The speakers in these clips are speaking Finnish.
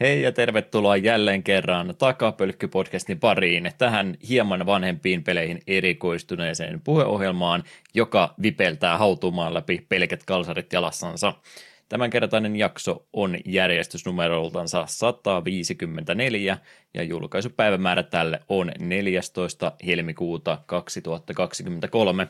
Hei ja tervetuloa jälleen kerran Takapölkky-podcastin pariin tähän hieman vanhempiin peleihin erikoistuneeseen puheohjelmaan, joka vipeltää hautumaan läpi pelkät kalsarit jalassansa. Tämänkertainen jakso on järjestysnumeroltansa 154 ja julkaisupäivämäärä tälle on 14. helmikuuta 2023.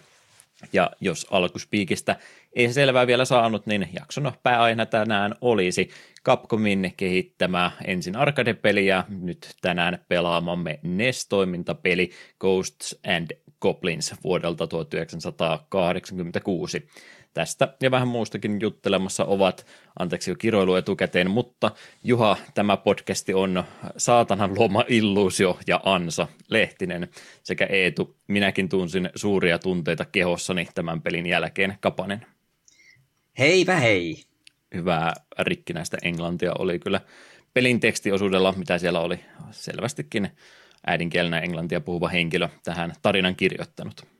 Ja jos alkuspiikistä ei selvää vielä saanut, niin jakson pääaiheena tänään olisi Capcomin kehittämä ensin arcade-peli nyt tänään pelaamamme NES-toimintapeli Ghosts and Goblins vuodelta 1986. Tästä ja vähän muustakin juttelemassa ovat, anteeksi jo kiroilu etukäteen, mutta Juha, tämä podcasti on saatanan luoma illuusio ja Ansa Lehtinen sekä Eetu. Minäkin tunsin suuria tunteita kehossani tämän pelin jälkeen. Kapanen. Heipä hei! Hyvää rikkinäistä englantia oli kyllä pelin tekstiosuudella, mitä siellä oli selvästikin äidinkielenä englantia puhuva henkilö tähän tarinan kirjoittanut.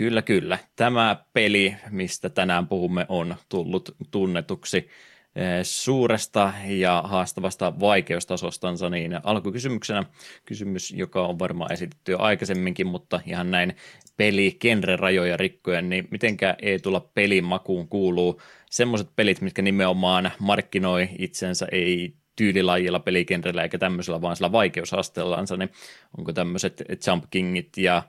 Kyllä, kyllä. Tämä peli, mistä tänään puhumme, on tullut tunnetuksi eh, suuresta ja haastavasta vaikeustasostansa, niin alkukysymyksenä kysymys, joka on varmaan esitetty jo aikaisemminkin, mutta ihan näin peli rajoja rikkojen, niin mitenkä ei tulla pelin makuun kuuluu semmoiset pelit, mitkä nimenomaan markkinoi itsensä ei tyylilajilla, pelikenrellä eikä tämmöisellä, vaan sillä vaikeusasteellansa, niin onko tämmöiset Jump Kingit ja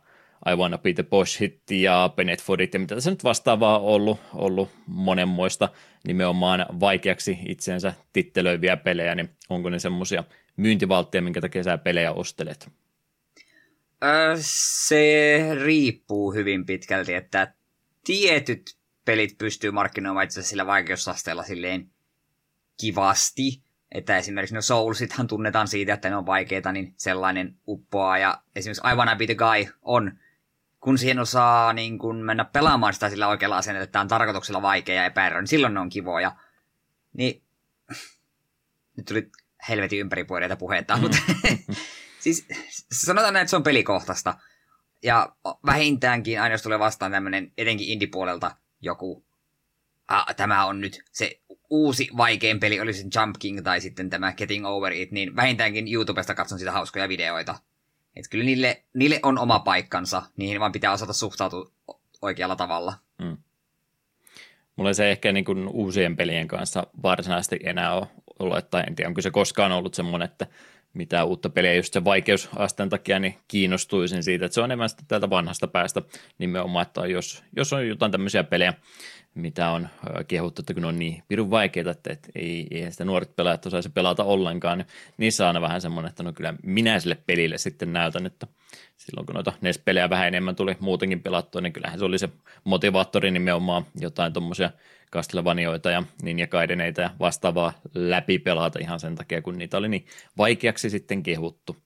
I Wanna Be the Boss Hit ja Benetfordit ja mitä tässä nyt vastaavaa on ollut, ollut monenmoista. Nimenomaan vaikeaksi itsensä tittelöiviä pelejä, niin onko ne semmoisia myyntivaltteja, minkä takia sä pelejä ostelet? Se riippuu hyvin pitkälti, että tietyt pelit pystyy markkinoimaan itse sillä vaikeusasteella silleen kivasti, että esimerkiksi no Soulsithan tunnetaan siitä, että ne on vaikeita, niin sellainen uppoaa, ja esimerkiksi I Wanna Be the Guy on kun siihen osaa niin kun mennä pelaamaan sitä sillä oikealla asennella, että tämä on tarkoituksella vaikea ja epäerä, niin silloin ne on kivoja. Niin, nyt tuli helvetin ympäripuoreita puheita, mm. mutta siis sanotaan näin, että se on pelikohtaista. Ja vähintäänkin aina jos tulee vastaan tämmöinen, etenkin indie-puolelta joku, ah, tämä on nyt se uusi vaikein peli, oli se Jump King tai sitten tämä Getting Over It, niin vähintäänkin YouTubesta katson sitä hauskoja videoita. Että kyllä niille, niille on oma paikkansa, niihin vaan pitää osata suhtautua oikealla tavalla. Mm. Mulla se ehkä niin kuin uusien pelien kanssa varsinaisesti enää ole ollut, että en tiedä, onko se koskaan ollut semmoinen, että mitä uutta peliä just sen vaikeusasteen takia, niin kiinnostuisin siitä, että se on enemmän sitten täältä vanhasta päästä nimenomaan, että jos, jos on jotain tämmöisiä pelejä, mitä on kehuttu, että kun on niin pirun vaikeita, että, ei, ei sitä nuoret pelaajat osaisi pelata ollenkaan, niin on aina vähän semmoinen, että no kyllä minä sille pelille sitten näytän, että silloin kun noita NES-pelejä vähän enemmän tuli muutenkin pelattua, niin kyllähän se oli se motivaattori nimenomaan jotain tuommoisia Castlevaniaita ja Ninja Gaideneita ja vastaavaa läpi pelata ihan sen takia, kun niitä oli niin vaikeaksi sitten kehuttu.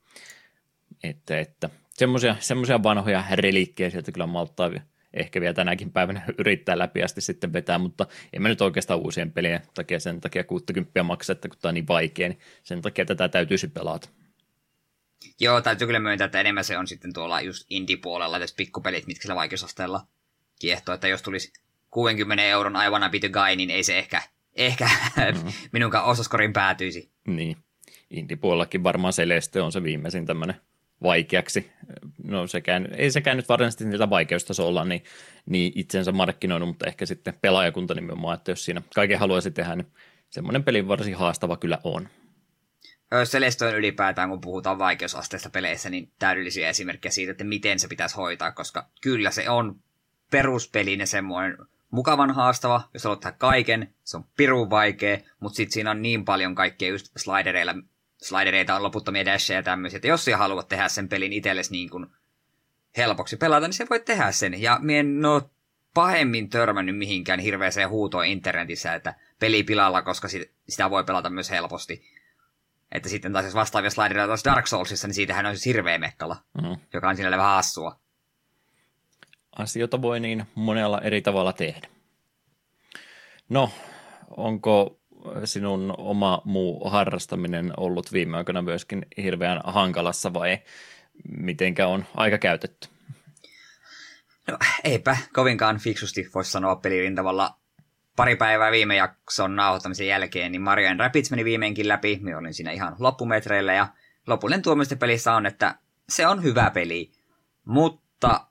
Että, että semmoisia, vanhoja reliikkejä sieltä kyllä malttaa ehkä vielä tänäkin päivänä yrittää läpi asti sitten vetää, mutta en mä nyt oikeastaan uusien pelien takia sen takia 60 maksaa, että kun tämä on niin vaikea, niin sen takia tätä täytyisi pelata. Joo, täytyy kyllä myöntää, että enemmän se on sitten tuolla just indie-puolella, tässä pikkupelit, mitkä sillä vaikeusasteella kiehtoo, että jos tulisi 60 euron aivan a guy, niin ei se ehkä, ehkä mm. minunkaan osaskorin päätyisi. Niin, indie-puolellakin varmaan Celeste on se viimeisin tämmöinen vaikeaksi. No sekään, ei sekään nyt varsinaisesti niitä vaikeustasolla niin, niin itsensä markkinoinut, mutta ehkä sitten pelaajakunta nimenomaan, että jos siinä kaiken haluaisi tehdä, niin semmoinen peli varsin haastava kyllä on. Celeste on ylipäätään, kun puhutaan vaikeusasteista peleissä, niin täydellisiä esimerkkejä siitä, että miten se pitäisi hoitaa, koska kyllä se on peruspelinä semmoinen mukavan haastava, jos haluat tehdä kaiken, se on pirun vaikea, mutta sitten siinä on niin paljon kaikkea just slidereilla, slidereita on loputtomia dasheja ja tämmöisiä, että jos sä haluat tehdä sen pelin itsellesi niin kuin helpoksi pelata, niin se voi tehdä sen. Ja mie en ole pahemmin törmännyt mihinkään hirveäseen huutoon internetissä, että peli pilalla, koska sitä voi pelata myös helposti. Että sitten taas jos vastaavia slidereita taas Dark Soulsissa, niin siitähän on siis hirveä mekkala, mm-hmm. joka on sinällä vähän hassua. Asioita voi niin monella eri tavalla tehdä. No, onko sinun oma muu harrastaminen ollut viime aikoina myöskin hirveän hankalassa vai mitenkä on aika käytetty? No eipä kovinkaan fiksusti voisi sanoa tavalla pari päivää viime jakson nauhoittamisen jälkeen, niin Mario Rapids meni viimeinkin läpi. Minä olin siinä ihan loppumetreillä ja lopullinen tuomista pelissä on, että se on hyvä peli. Mutta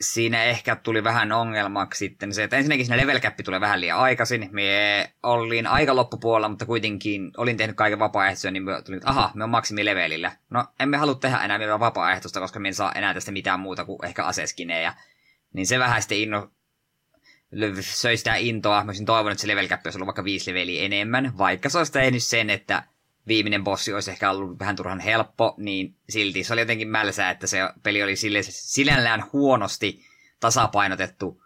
siinä ehkä tuli vähän ongelmaksi sitten se, että ensinnäkin siinä level cap tulee vähän liian aikaisin. Me olin aika loppupuolella, mutta kuitenkin olin tehnyt kaiken vapaaehtoisen, niin me tuli, että aha, me on maksimilevelillä. No, emme halua tehdä enää vielä vapaaehtoista, koska me en saa enää tästä mitään muuta kuin ehkä aseskinejä. Niin se vähän sitten inno, söi sitä intoa. Mä olisin toivonut, että se level cap olisi ollut vaikka viisi leveliä enemmän, vaikka se olisi tehnyt sen, että viimeinen bossi olisi ehkä ollut vähän turhan helppo, niin silti se oli jotenkin mälsää, että se peli oli sille, sinällään huonosti tasapainotettu,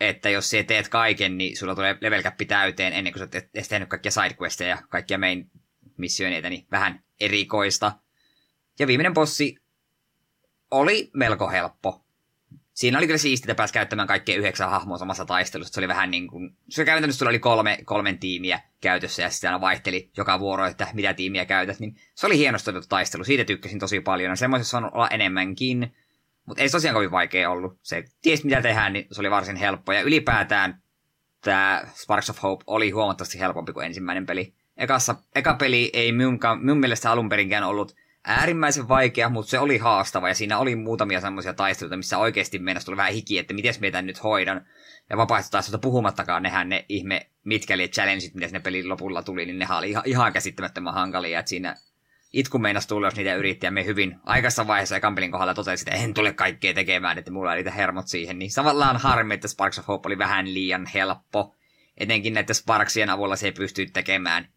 että jos sä teet kaiken, niin sulla tulee level cap täyteen ennen kuin sä oot tehnyt kaikkia sidequesteja ja kaikkia main missioneita, niin vähän erikoista. Ja viimeinen bossi oli melko helppo siinä oli kyllä siistiä, että pääsi käyttämään kaikkia yhdeksän hahmoa samassa taistelussa. Se oli vähän niin kuin, se käytännössä sulla oli kolme, kolmen tiimiä käytössä ja sitten aina vaihteli joka vuoro, että mitä tiimiä käytät. Niin se oli hienosti taistelu, siitä tykkäsin tosi paljon. Ja semmoisessa on olla enemmänkin, mutta ei se tosiaan kovin vaikea ollut. Se ties mitä tehdään, niin se oli varsin helppo. Ja ylipäätään tämä Sparks of Hope oli huomattavasti helpompi kuin ensimmäinen peli. Ekassa, eka peli ei minun, mielestä alun perinkään ollut äärimmäisen vaikea, mutta se oli haastava ja siinä oli muutamia semmoisia taisteluita, missä oikeasti mennessä tuli vähän hiki, että miten meitä nyt hoidan. Ja vapaaehtoistaistelta puhumattakaan, nehän ne ihme mitkäli challengeit, mitä sinne pelin lopulla tuli, niin nehän oli ihan, ihan käsittämättömän hankalia, että siinä itku meinas tulla, jos niitä yritti, ja me hyvin aikaisessa vaiheessa ekan pelin kohdalla totesin, että en tule kaikkea tekemään, että mulla ei niitä hermot siihen. Niin tavallaan harmi, että Sparks of Hope oli vähän liian helppo. Etenkin näiden Sparksien avulla se ei pysty tekemään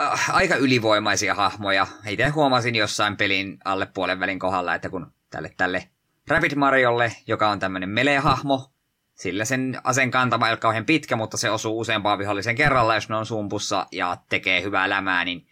äh, aika ylivoimaisia hahmoja. Itse huomasin jossain pelin alle puolen välin kohdalla, että kun tälle, tälle Rapid Mariolle, joka on tämmöinen melee-hahmo, sillä sen aseen kantama ei ole kauhean pitkä, mutta se osuu useampaan vihollisen kerralla, jos ne on sumpussa ja tekee hyvää lämää, niin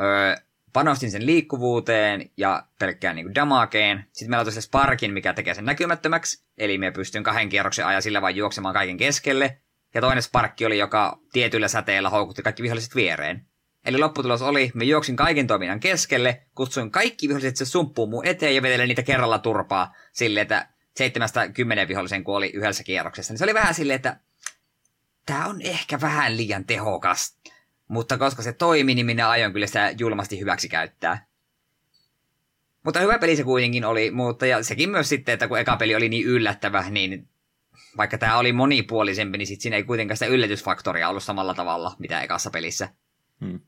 öö, panostin sen liikkuvuuteen ja pelkkään niin damakeen. Sitten meillä on tosiaan Sparkin, mikä tekee sen näkymättömäksi, eli me pystyn kahden kierroksen ajan sillä vain juoksemaan kaiken keskelle. Ja toinen Sparkki oli, joka tietyllä säteellä houkutti kaikki viholliset viereen. Eli lopputulos oli, me juoksin kaiken toiminnan keskelle, kutsuin kaikki viholliset se sumppuun mun eteen ja vetelen niitä kerralla turpaa silleen, että seitsemästä kymmenen vihollisen kuoli yhdessä kierroksessa. Niin se oli vähän silleen, että tämä on ehkä vähän liian tehokas. Mutta koska se toimi, niin minä aion kyllä sitä julmasti hyväksi käyttää. Mutta hyvä peli se kuitenkin oli, mutta ja sekin myös sitten, että kun eka peli oli niin yllättävä, niin vaikka tämä oli monipuolisempi, niin sit siinä ei kuitenkaan sitä yllätysfaktoria ollut samalla tavalla, mitä ekassa pelissä.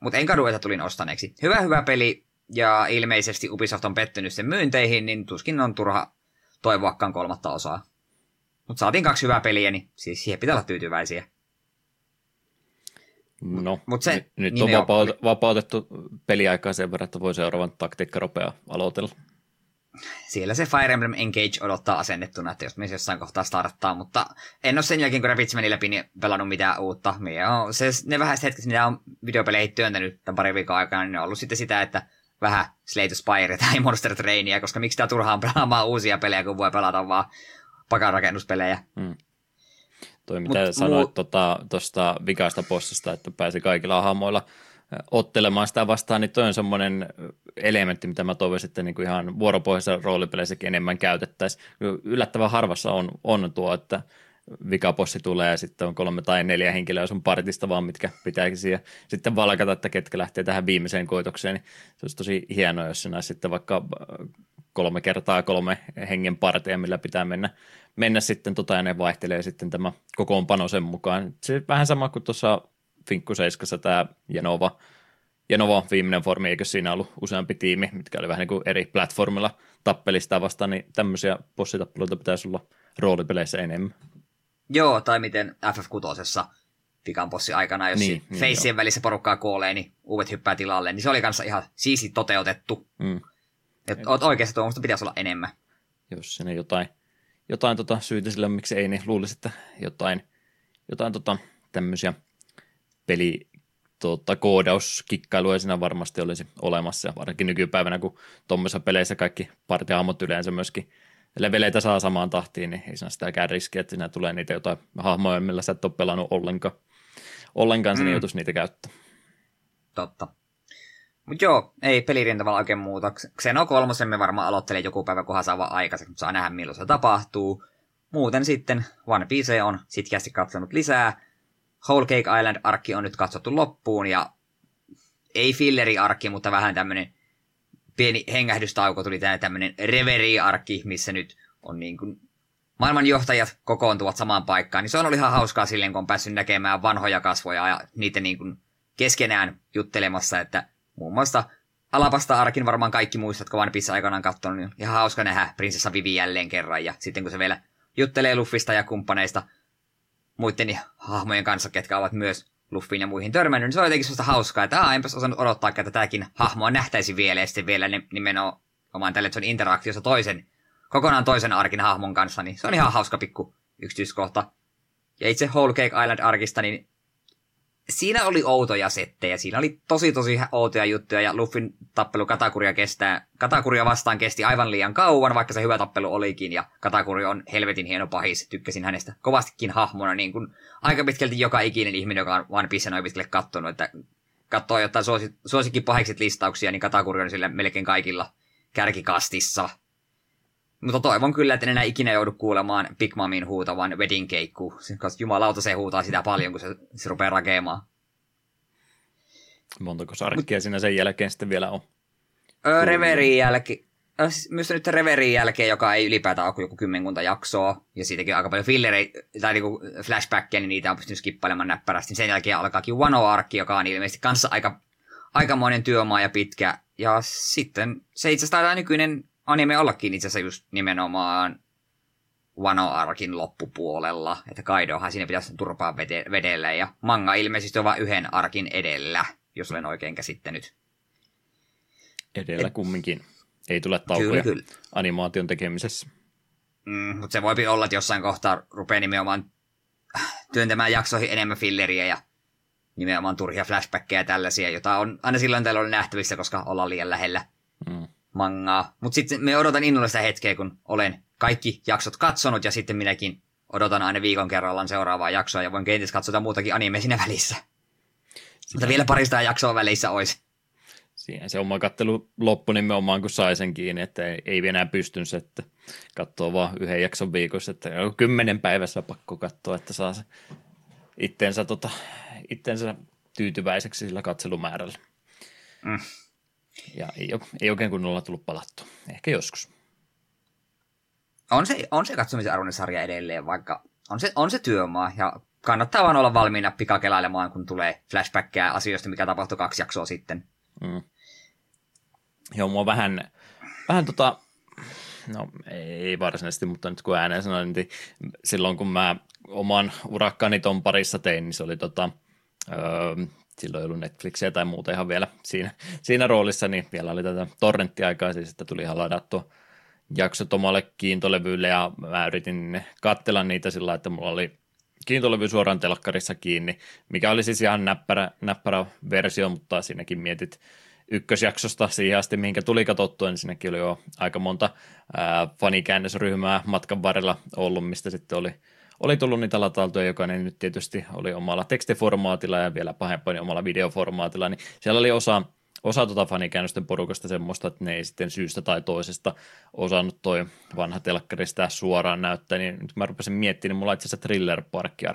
Mutta en kadu, että tulin ostaneeksi. Hyvä, hyvä peli, ja ilmeisesti Ubisoft on pettynyt sen myynteihin, niin tuskin on turha toivoakaan kolmatta osaa. Mutta saatiin kaksi hyvää peliä, niin siis siihen pitää olla tyytyväisiä. No, Mut se, nyt niin on vapaut- vapautettu peliaikaa sen verran, että voi seuraavan taktiikkaropea aloitella siellä se Fire Emblem Engage odottaa asennettuna, että jos me jossain kohtaa starttaa, mutta en ole sen jälkeen, kun Rabbids meni läpi, niin pelannut mitään uutta. on, se, ne vähäiset hetket, mitä on videopeleihin työntänyt tämän pari viikon aikana, niin ne on ollut sitten sitä, että vähän Slate Spire tai Monster Trainia, koska miksi tämä turhaan pelaamaan uusia pelejä, kun voi pelata vaan pakarakennuspelejä. Hmm. Toi mitä Mut, sanoit muu... tuosta tota, vikaista bossista, että pääsi kaikilla hahmoilla ottelemaan sitä vastaan, niin toi on semmoinen elementti, mitä mä toivoisin, että niin kuin ihan vuoropohjaisessa roolipeleissäkin enemmän käytettäisiin. Yllättävän harvassa on, on tuo, että vikapossi tulee ja sitten on kolme tai neljä henkilöä sun partista vaan, mitkä pitääkin siihen sitten valkata, että ketkä lähtee tähän viimeiseen koitokseen, niin se olisi tosi hienoa, jos sinä sitten vaikka kolme kertaa kolme hengen parteja, millä pitää mennä, mennä sitten tota ja ne vaihtelee sitten tämä kokoonpano sen mukaan. Se vähän sama kuin tuossa Finkku 7 tämä Jenova, Jenova viimeinen formi, eikö siinä ollut useampi tiimi, mitkä oli vähän niin kuin eri platformilla tappelista vastaan, niin tämmöisiä bossitappeluita pitäisi olla roolipeleissä enemmän. Joo, tai miten FF6 vikan bossi aikana, jos niin, niin, feissien välissä porukkaa kuolee, niin uudet hyppää tilalle, niin se oli kanssa ihan siisti toteutettu. Mm. Et oot oikeassa, tuommoista pitäisi olla enemmän. Jos sinne jotain, jotain tota syytä sillä, miksi ei, niin luulisi, että jotain, jotain tota, tämmöisiä peli tuota, koodauskikkailuja siinä varmasti olisi olemassa, ja varsinkin nykypäivänä, kun tuommoisissa peleissä kaikki partiahahmot yleensä myöskin leveleitä saa samaan tahtiin, niin ei siinä sitäkään riskiä, että siinä tulee niitä jotain hahmoja, millä sä et ole pelannut ollenkaan, ollenkaan niin mm. joutuisi niitä käyttää. Totta. Mutta joo, ei pelirintavalla oikein muuta. Xeno kolmosen me varmaan aloittelee joku päivä, kunhan saa vaan aikaiseksi, mutta saa nähdä milloin se tapahtuu. muuten sitten One Piece on sitkeästi katsonut lisää. Whole Cake Island-arkki on nyt katsottu loppuun ja ei filleri-arkki, mutta vähän tämmönen pieni hengähdystauko tuli tänne tämmönen reverie-arkki, missä nyt on niin kuin maailmanjohtajat kokoontuvat samaan paikkaan, niin se on ollut ihan hauskaa silleen, kun on päässyt näkemään vanhoja kasvoja ja niitä niin kuin keskenään juttelemassa, että muun muassa Alapasta Arkin varmaan kaikki muistat, kun One Piece aikanaan katsonut, niin ihan hauska nähdä prinsessa Vivi jälleen kerran, ja sitten kun se vielä juttelee Luffista ja kumppaneista muiden hahmojen kanssa, ketkä ovat myös Luffiin ja muihin törmännyt, niin se on jotenkin sellaista hauskaa, että aah, enpäs osannut odottaa, että tätäkin hahmoa nähtäisi vielä, ja sitten vielä nimenomaan tälle, että se on interaktiossa toisen, kokonaan toisen arkin hahmon kanssa, niin se on ihan hauska pikku yksityiskohta. Ja itse Whole Cake Island arkista, niin siinä oli outoja settejä. Siinä oli tosi tosi outoja juttuja ja Luffin tappelu Katakuria, kestää, Katakuria vastaan kesti aivan liian kauan, vaikka se hyvä tappelu olikin. Ja Katakuri on helvetin hieno pahis. Tykkäsin hänestä kovastikin hahmona, niin kuin aika pitkälti joka ikinen ihminen, joka on One Piece noin pitkälle kattonut, että katsoo jotain suosi, suosikin pahikset listauksia, niin Katakuri on sille melkein kaikilla kärkikastissa. Mutta toivon kyllä, että en enää ikinä joudu kuulemaan Big Mamin huutavan wedding keikku, koska jumalauta se huutaa sitä paljon, kun se, se rupeaa rakeamaan. Montako sarkkia Mut, siinä sen jälkeen sitten vielä on? Öö, Reverin jälkeen, siis myös nyt Reverin jälkeen, joka ei ylipäätään ole joku kymmenkunta jaksoa, ja siitäkin aika paljon fillereitä, tai niinku flashbackia, niin niitä on pystynyt skippailemaan näppärästi. Sen jälkeen alkaakin Wano Arki, joka on ilmeisesti kanssa aika, aikamoinen työmaa ja pitkä. Ja sitten se itse asiassa nykyinen anime ollakin itse asiassa just nimenomaan Wano Arkin loppupuolella, että Kaidohan siinä pitäisi turpaa vede- vedellä, ja manga ilmeisesti on vain yhden arkin edellä, jos olen oikein käsittänyt. Edellä Et... kumminkin. Ei tule taukoja kyllä, kyllä. animaation tekemisessä. Mm, mutta se voi olla, että jossain kohtaa rupeaa nimenomaan työntämään jaksoihin enemmän filleriä ja nimenomaan turhia flashbackkejä ja tällaisia, jota on aina silloin tällä nähtävissä, koska ollaan liian lähellä. Mm mangaa. Mutta sitten me odotan innolla sitä hetkeä, kun olen kaikki jaksot katsonut ja sitten minäkin odotan aina viikon kerrallaan seuraavaa jaksoa ja voin kenties katsota muutakin anime siinä välissä. Sitä... Mutta vielä parista jaksoa välissä olisi. Siihen se oma kattelu loppui nimenomaan, kun sai sen kiinni, että ei, ei enää pystynyt että katsoo vaan yhden jakson viikossa, että kymmenen päivässä pakko katsoa, että saa se itteensä, tota, itteensä tyytyväiseksi sillä katselumäärällä. Mm. Ja ei, ei oikein kunnolla tullut palattu. Ehkä joskus. On se, on se katsomisen arvoinen sarja edelleen, vaikka on se, on se työmaa. Ja kannattaa vaan olla valmiina pikakelailemaan, kun tulee flashbackkejä asioista, mikä tapahtui kaksi jaksoa sitten. Mm. Joo, mua vähän, vähän tota, no ei varsinaisesti, mutta nyt kun ääneen sanoin, niin silloin kun mä oman urakkani ton parissa tein, niin se oli tota, öö, silloin ei ollut Netflixiä tai muuta ihan vielä siinä, siinä roolissa, niin vielä oli tätä torrenttiaikaa, siis että tuli ihan ladattua jaksot omalle kiintolevylle ja mä yritin katsella niitä sillä että mulla oli kiintolevy suoraan telkkarissa kiinni, mikä oli siis ihan näppärä, näppärä versio, mutta siinäkin mietit ykkösjaksosta siihen asti, mihinkä tuli katsottua, niin siinäkin oli jo aika monta ää, fanikäännösryhmää matkan varrella ollut, mistä sitten oli – oli tullut niitä latailtuja, jokainen nyt tietysti oli omalla tekstiformaatilla ja vielä pahempani omalla videoformaatilla, niin siellä oli osa, osa tuota fanikäännösten porukasta semmoista, että ne ei sitten syystä tai toisesta osannut toi vanha telkkari sitä suoraan näyttää, niin nyt mä rupesin miettimään, niin mulla itse asiassa Thriller Parkki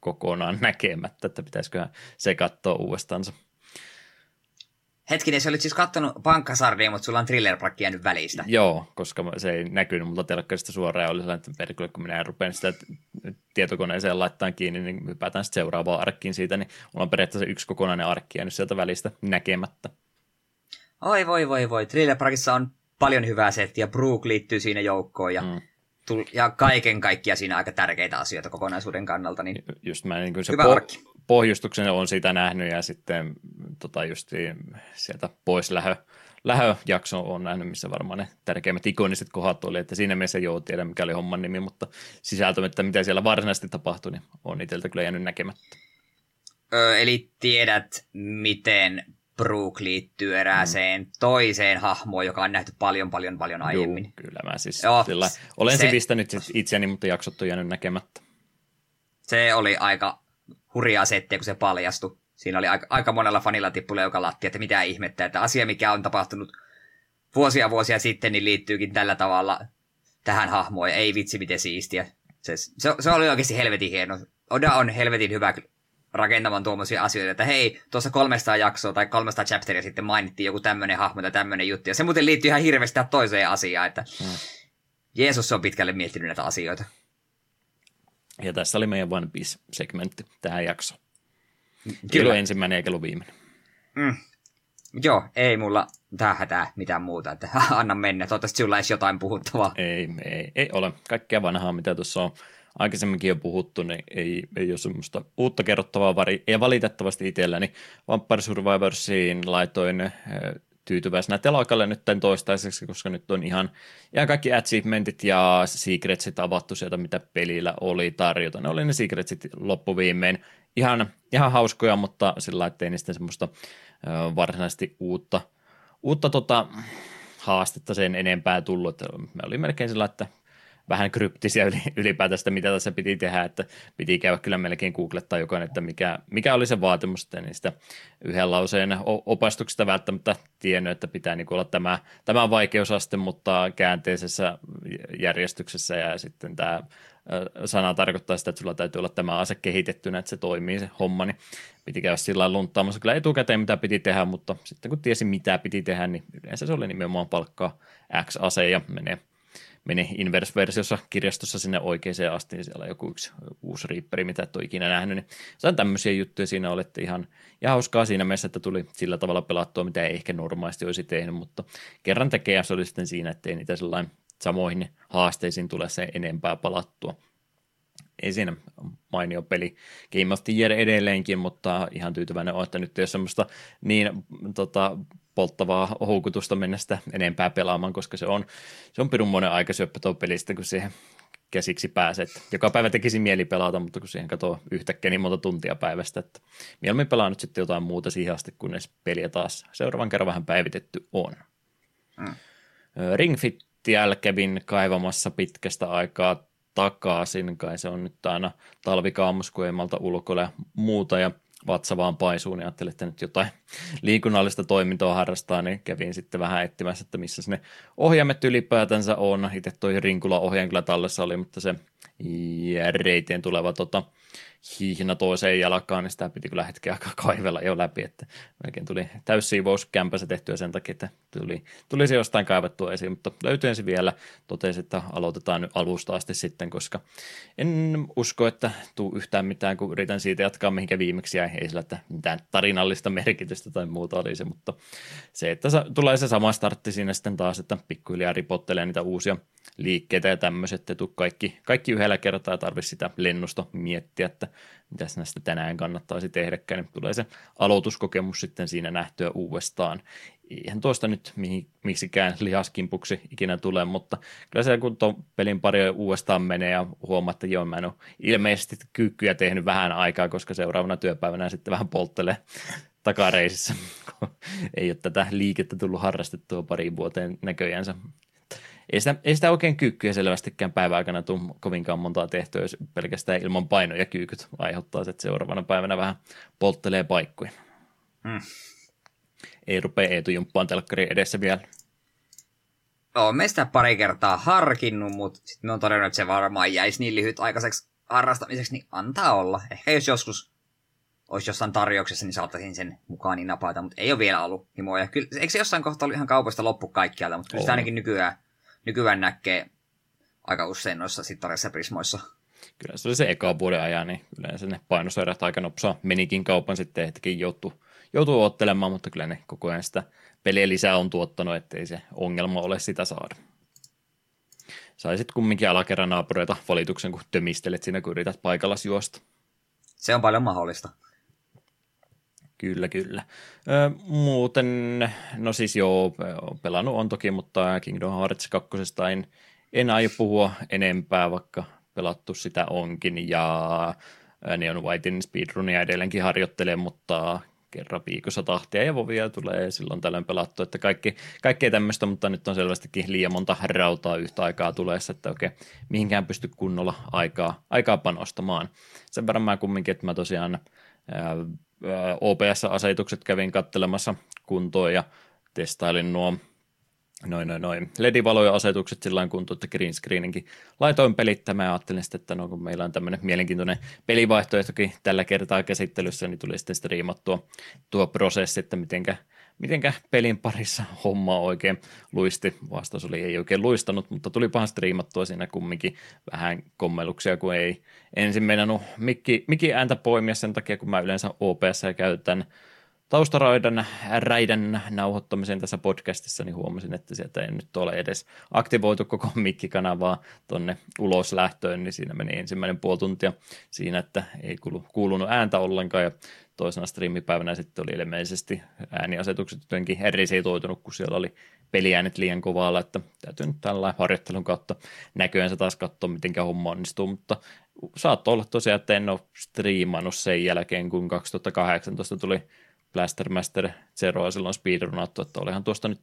kokonaan näkemättä, että pitäisiköhän se katsoa uudestaan. Hetkinen, sä olit siis kattonut pankkasardia, mutta sulla on thriller jäänyt välistä. Joo, koska se ei näkynyt multa telkkarista suoraan oli sellainen, että perkele, kun minä rupean sitä tietokoneeseen laittaa kiinni, niin hypätään sitten seuraavaan arkkiin siitä, niin mulla on periaatteessa yksi kokonainen arkki jäänyt sieltä välistä näkemättä. Oi voi voi voi, Thriller Parkissa on paljon hyvää settiä, Brook liittyy siinä joukkoon ja mm ja kaiken kaikkiaan siinä aika tärkeitä asioita kokonaisuuden kannalta. Niin Just mä niin se po- pohjustuksen on sitä nähnyt ja sitten tota just sieltä pois lähö, lähöjakso on nähnyt, missä varmaan ne tärkeimmät ikoniset kohdat oli, että siinä mielessä joo, tiedä mikä oli homman nimi, mutta sisältö, että mitä siellä varsinaisesti tapahtui, niin on itseltä kyllä jäänyt näkemättä. Öö, eli tiedät, miten Brook liittyy erääseen mm. toiseen hahmoon, joka on nähty paljon, paljon, paljon aiemmin. Joo, kyllä mä siis Joo, sillä, olen se, sivistänyt itseäni, mutta jaksot on jäänyt näkemättä. Se oli aika hurjaa settiä, kun se paljastui. Siinä oli aika, aika monella fanilla tippuilla joka latti, että mitä ihmettä, että asia, mikä on tapahtunut vuosia vuosia sitten, niin liittyykin tällä tavalla tähän hahmoon, ja ei vitsi miten siistiä. Se, se, se oli oikeasti helvetin hieno. Oda on helvetin hyvä rakentamaan tuommoisia asioita, että hei, tuossa 300 jaksoa tai 300 chapteria sitten mainittiin joku tämmöinen hahmo tai tämmöinen juttu, ja se muuten liittyy ihan hirveästi toiseen asiaan, että mm. Jeesus on pitkälle miettinyt näitä asioita. Ja tässä oli meidän One Piece-segmentti tähän jaksoon. Kyllä. ensimmäinen eikä ollut viimeinen. Mm. Joo, ei mulla tähän hätää mitään muuta, että anna mennä. Toivottavasti sulla olisi jotain puhuttavaa. Ei, ei, ei ole. Kaikkea vanhaa, mitä tuossa on aikaisemminkin jo puhuttu, niin ei, ei ole semmoista uutta kerrottavaa vari. Ja valitettavasti itselläni Vampire Survivorsiin laitoin eh, tyytyväisenä telakalle nyt toistaiseksi, koska nyt on ihan, ihan kaikki achievementit ja secretsit avattu sieltä, mitä pelillä oli tarjota. Ne oli ne secretsit loppuviimein. Ihan, ihan hauskoja, mutta sillä ettei niistä semmoista ö, varsinaisesti uutta, uutta tota, haastetta sen enempää tullut. Me oli melkein sillä, että vähän kryptisiä ylipäätänsä, mitä tässä piti tehdä, että piti käydä kyllä melkein googlettaa jokainen, että mikä, mikä oli se vaatimus, että niistä yhden lauseen opastuksesta välttämättä tiennyt, että pitää niin olla tämä, tämä vaikeusaste, mutta käänteisessä järjestyksessä ja sitten tämä sana tarkoittaa sitä, että sulla täytyy olla tämä ase kehitettynä, että se toimii se homma, niin piti käydä sillä lunttaamassa kyllä etukäteen, mitä piti tehdä, mutta sitten kun tiesi mitä piti tehdä, niin yleensä se oli nimenomaan palkkaa X-ase ja menee meni Inverse-versiossa kirjastossa sinne oikeaan asti, niin siellä joku yksi uusi riipperi, mitä et ole ikinä nähnyt, niin sain tämmöisiä juttuja siinä olette ihan, ihan hauskaa siinä mielessä, että tuli sillä tavalla pelattua, mitä ei ehkä normaalisti olisi tehnyt, mutta kerran tekee se oli sitten siinä, että ei niitä sellainen samoihin haasteisiin tule se enempää palattua. Ei siinä mainio peli Game of the Year edelleenkin, mutta ihan tyytyväinen on, että nyt ei ole semmoista niin tota, polttavaa houkutusta mennä sitä enempää pelaamaan, koska se on, se on pirun monen aika syöppä tuo pelistä, kun siihen käsiksi pääset. Joka päivä tekisi mieli pelata, mutta kun siihen katsoo yhtäkkiä niin monta tuntia päivästä, että mieluummin pelaa nyt sitten jotain muuta siihen asti, kunnes peliä taas seuraavan kerran vähän päivitetty on. Mm. Ring Fit kävin kaivamassa pitkästä aikaa takaisin, kai se on nyt aina talvikaamus, kun ei malta ulkoilla ja muuta, ja vatsa vaan paisuu, niin ajattelin, että nyt jotain liikunnallista toimintoa harrastaa, niin kävin sitten vähän etsimässä, että missä ne ohjaimet ylipäätänsä on. Itse toi Rinkula ohjaan kyllä tallessa oli, mutta se reiteen tuleva tota, hihna toiseen jalkaan, niin sitä piti kyllä hetken aikaa kaivella jo läpi, että melkein tuli täyssiivous kämpässä tehtyä sen takia, että tuli, tuli se jostain kaivettua esiin, mutta löytyi se vielä, totesi, että aloitetaan nyt alusta asti sitten, koska en usko, että tuu yhtään mitään, kun yritän siitä jatkaa mihinkä viimeksi jäi, ei sillä, että mitään tarinallista merkitystä tai muuta olisi, mutta se, että tulee se sama startti siinä sitten taas, että pikkuhiljaa ripottelee niitä uusia liikkeitä ja tämmöiset, että kaikki, kaikki yhdellä kertaa tarvitse sitä lennosta miettiä, että mitä näistä tänään kannattaisi tehdäkään, niin tulee se aloituskokemus sitten siinä nähtyä uudestaan. Eihän tuosta nyt mihin, miksikään lihaskimpuksi ikinä tule, mutta kyllä se kun tuon pelin pari uudestaan menee ja huomaa, että joo, mä en ole ilmeisesti kyykkyjä tehnyt vähän aikaa, koska seuraavana työpäivänä sitten vähän polttelee takareisissä, kun ei ole tätä liikettä tullut harrastettua pari vuoteen näköjänsä ei sitä, ei sitä oikein kyykkyjä selvästikään päivän aikana tule kovinkaan montaa tehtyä, jos pelkästään ilman painoja kyykyt aiheuttaa, että seuraavana päivänä vähän polttelee paikkoja. Hmm. Ei rupea Eetu jumppaan telkkari edessä vielä. Olen meistä pari kertaa harkinnut, mutta sitten me on todennut, että se varmaan jäisi niin lyhyt aikaiseksi harrastamiseksi, niin antaa olla. Ehkä jos joskus olisi jossain tarjouksessa, niin saattaisin sen mukaan niin napata, mutta ei ole vielä ollut himoja. Kyllä, eikö se jossain kohtaa ollut ihan kaupasta loppu kaikkialta, mutta kyllä sitä ainakin nykyään nykyään näkee aika usein noissa sittareissa prismoissa. Kyllä se oli se eka vuoden ajan, niin yleensä ne painoserät aika nopsaa menikin kaupan sitten, ettekin joutuu, joutuu ottelemaan, mutta kyllä ne koko ajan sitä peliä lisää on tuottanut, ettei se ongelma ole sitä saada. Saisit kumminkin alakerran naapureita valituksen, kun tömistelet siinä, kun yrität paikalla juosta. Se on paljon mahdollista. Kyllä, kyllä. Ö, muuten, no siis joo, pelannut on toki, mutta Kingdom Hearts 2. En, en aio puhua enempää, vaikka pelattu sitä onkin, ja Neon Whitein speedrunia edelleenkin harjoittelen, mutta kerran viikossa tahtia ja vovia tulee silloin tällöin pelattu, että kaikki, kaikkea tämmöistä, mutta nyt on selvästikin liian monta rautaa yhtä aikaa tuleessa, että oikein mihinkään pysty kunnolla aikaa, aikaa panostamaan. Sen verran mä kumminkin, että mä tosiaan OPS-asetukset kävin kattelemassa kuntoon ja testailin nuo Noin, noin, noin. LED-valojen asetukset sillä kun tuotte green screeninkin laitoin pelittämään ja ajattelin sitten, että no kun meillä on tämmöinen mielenkiintoinen pelivaihtoehtokin tällä kertaa käsittelyssä, niin tuli sitten striimattua tuo prosessi, että mitenkä, mitenkä pelin parissa homma oikein luisti. Vastaus oli ei oikein luistanut, mutta tuli pahan striimattua siinä kumminkin vähän kommelluksia, kun ei ensin meinannut mikki, mikki ääntä poimia sen takia, kun mä yleensä OPS käytän taustaraidan räidän nauhoittamisen tässä podcastissa, niin huomasin, että sieltä ei nyt ole edes aktivoitu koko mikkikanavaa tonne ulos lähtöön, niin siinä meni ensimmäinen puoli tuntia siinä, että ei kuulunut ääntä ollenkaan ja toisena striimipäivänä sitten oli ilmeisesti ääniasetukset jotenkin risitoitunut, kun siellä oli peliäänet liian kovalla, että täytyy nyt tällä harjoittelun kautta näköjään se taas katsoa, miten homma onnistuu, mutta saattoi olla tosiaan, että en ole striimannut sen jälkeen, kun 2018 tuli Blaster Master Zeroa silloin speedrunattu, että olihan tuosta nyt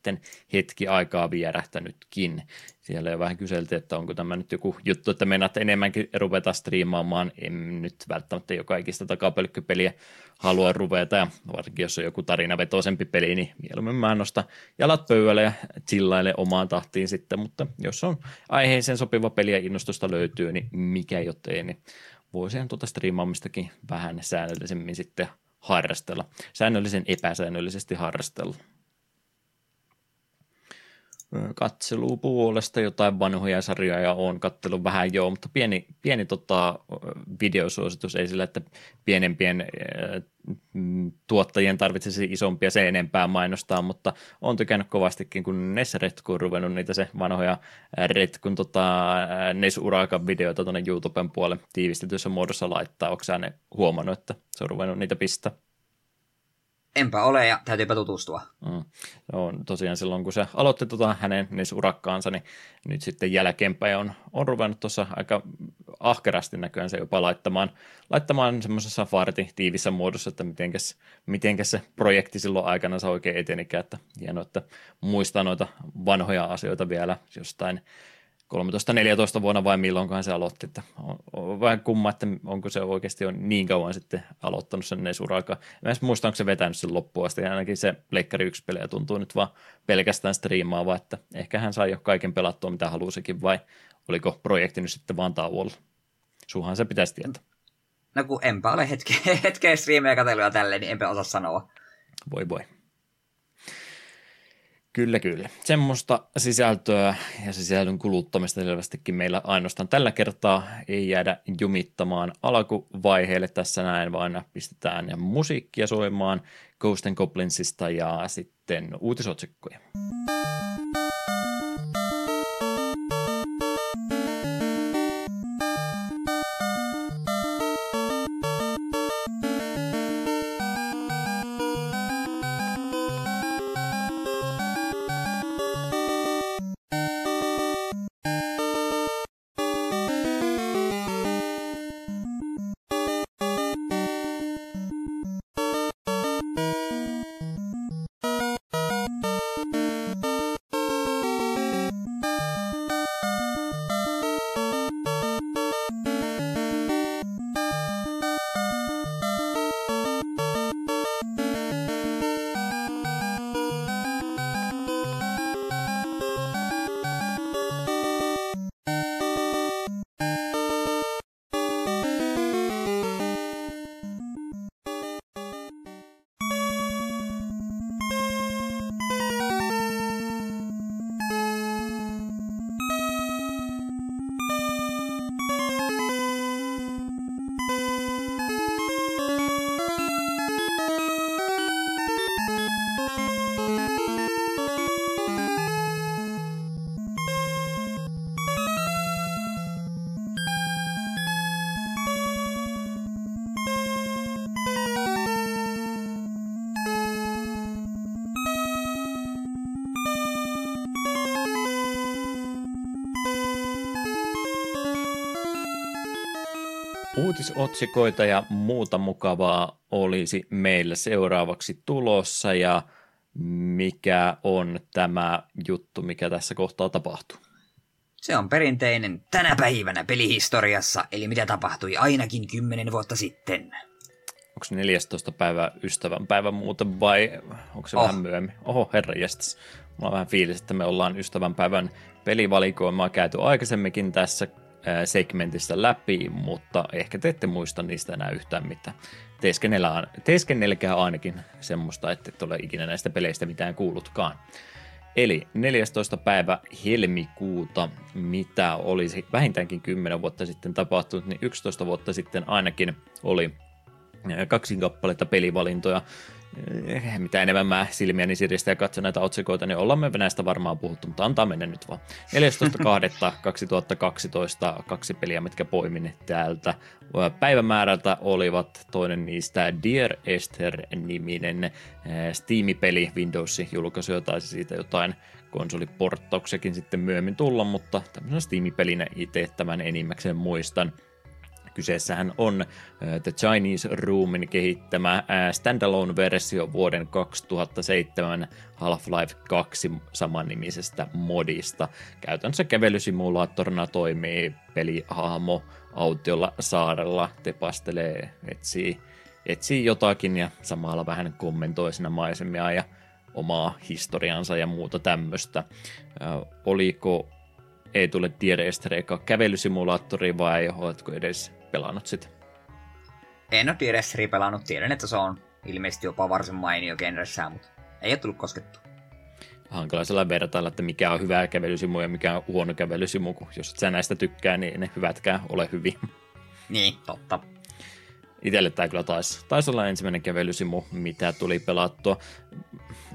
hetki aikaa vierähtänytkin. Siellä jo vähän kyseltiin, että onko tämä nyt joku juttu, että meinaat enemmänkin ruveta striimaamaan. En nyt välttämättä joka ikistä takapölkkypeliä halua ruveta, ja varsinkin jos on joku tarinavetoisempi peli, niin mieluummin mä nostan jalat pöydälle ja chillaile omaan tahtiin sitten, mutta jos on aiheeseen sopiva peli ja innostusta löytyy, niin mikä jottei, niin voisin tuota striimaamistakin vähän säännöllisemmin sitten harrastella. Säännöllisen epäsäännöllisesti harrastella. Katselu puolesta jotain vanhoja sarjoja on kattellut vähän joo, mutta pieni, pieni tota, videosuositus ei sillä, että pienempien äh, tuottajien tarvitsisi isompia se enempää mainostaa, mutta on tykännyt kovastikin, kun Ness Retku on ruvennut niitä se vanhoja Retkun tota, Ness Urakan videoita tuonne YouTuben puolelle tiivistetyssä muodossa laittaa. Onko ne huomannut, että se on ruvennut niitä pistää? Enpä ole ja täytyypä tutustua. Mm. On tosiaan silloin, kun se aloitti tuota hänen niissä urakkaansa, niin nyt sitten jälkeenpäin on, on ruvennut tuossa aika ahkerasti näköjään se jopa laittamaan, laittamaan semmoisessa farti tiivissä muodossa, että mitenkäs, mitenkäs se projekti silloin aikana se oikein etenikään, että hienoa, että muistaa noita vanhoja asioita vielä jostain 13-14 vuonna vai milloinkaan se aloitti, että on, on vähän kumma, että onko se oikeasti on niin kauan sitten aloittanut sen urakaa. Mä en muista, onko se vetänyt sen loppuun asti, ainakin se Pleikkari 1 pelejä tuntuu nyt vaan pelkästään striimaava, että ehkä hän sai jo kaiken pelattua, mitä halusikin, vai oliko projekti nyt sitten vaan tauolla? Suhan se pitäisi tietää. No kun enpä ole hetkeä, hetkeä striimejä katselua tälleen, niin enpä osaa sanoa. Voi voi. Kyllä, kyllä. Semmoista sisältöä ja sisällön kuluttamista selvästikin meillä ainoastaan tällä kertaa ei jäädä jumittamaan alkuvaiheelle tässä näin, vaan pistetään musiikkia soimaan Ghost Goblinsista ja sitten uutisotsikkoja. Uutisotsikoita ja muuta mukavaa olisi meillä seuraavaksi tulossa ja mikä on tämä juttu, mikä tässä kohtaa tapahtuu? Se on perinteinen tänä päivänä pelihistoriassa, eli mitä tapahtui ainakin kymmenen vuotta sitten. onko 14. päivä ystävänpäivä muuten vai onko se oh. vähän myöhemmin? Oho, herra jestas. Mulla on vähän fiilis, että me ollaan ystävänpäivän pelivalikoimaa käyty aikaisemminkin tässä segmentissä läpi, mutta ehkä te ette muista niistä enää yhtään mitään. Teeskennelkää ainakin semmoista, että et ole ikinä näistä peleistä mitään kuullutkaan. Eli 14. päivä helmikuuta, mitä olisi vähintäänkin 10 vuotta sitten tapahtunut, niin 11 vuotta sitten ainakin oli kaksi kappaletta pelivalintoja. Eh, mitä enemmän mä silmiäni siristä ja katson näitä otsikoita, niin ollaan me Venäjästä varmaan puhuttu, mutta antaa mennä nyt vaan. 14.2.2012 kaksi peliä, mitkä poimin täältä. Päivämäärältä olivat toinen niistä Dear Esther-niminen eh, Steam-peli Windowsin julkaisu, taisi siitä jotain konsoliporttauksekin sitten myöhemmin tulla, mutta tämmöisen Steam-pelinä itse tämän enimmäkseen muistan – Kyseessähän on The Chinese Roomin kehittämä standalone-versio vuoden 2007 Half-Life 2 samannimisestä modista. Käytännössä kävelysimulaattorina toimii pelihahmo autiolla saarella, tepastelee, etsii, etsii jotakin ja samalla vähän kommentoi siinä maisemia ja omaa historiansa ja muuta tämmöistä. Oliko ei tule tiedä kävelysimulaattori vai oletko edes pelannut sitä? En ole Direstri pelannut. Tiedän, että se on ilmeisesti jopa varsin mainio genressään, mutta ei ole tullut koskettu. Hankala sellainen vertailla, että mikä on hyvä kävelysimu ja mikä on huono kävelysimu, kun jos et sä näistä tykkää, niin ne hyvätkään ole hyviä. Niin, totta. Itelle tämä kyllä taisi, taisi olla ensimmäinen kävelysimu, mitä tuli pelattua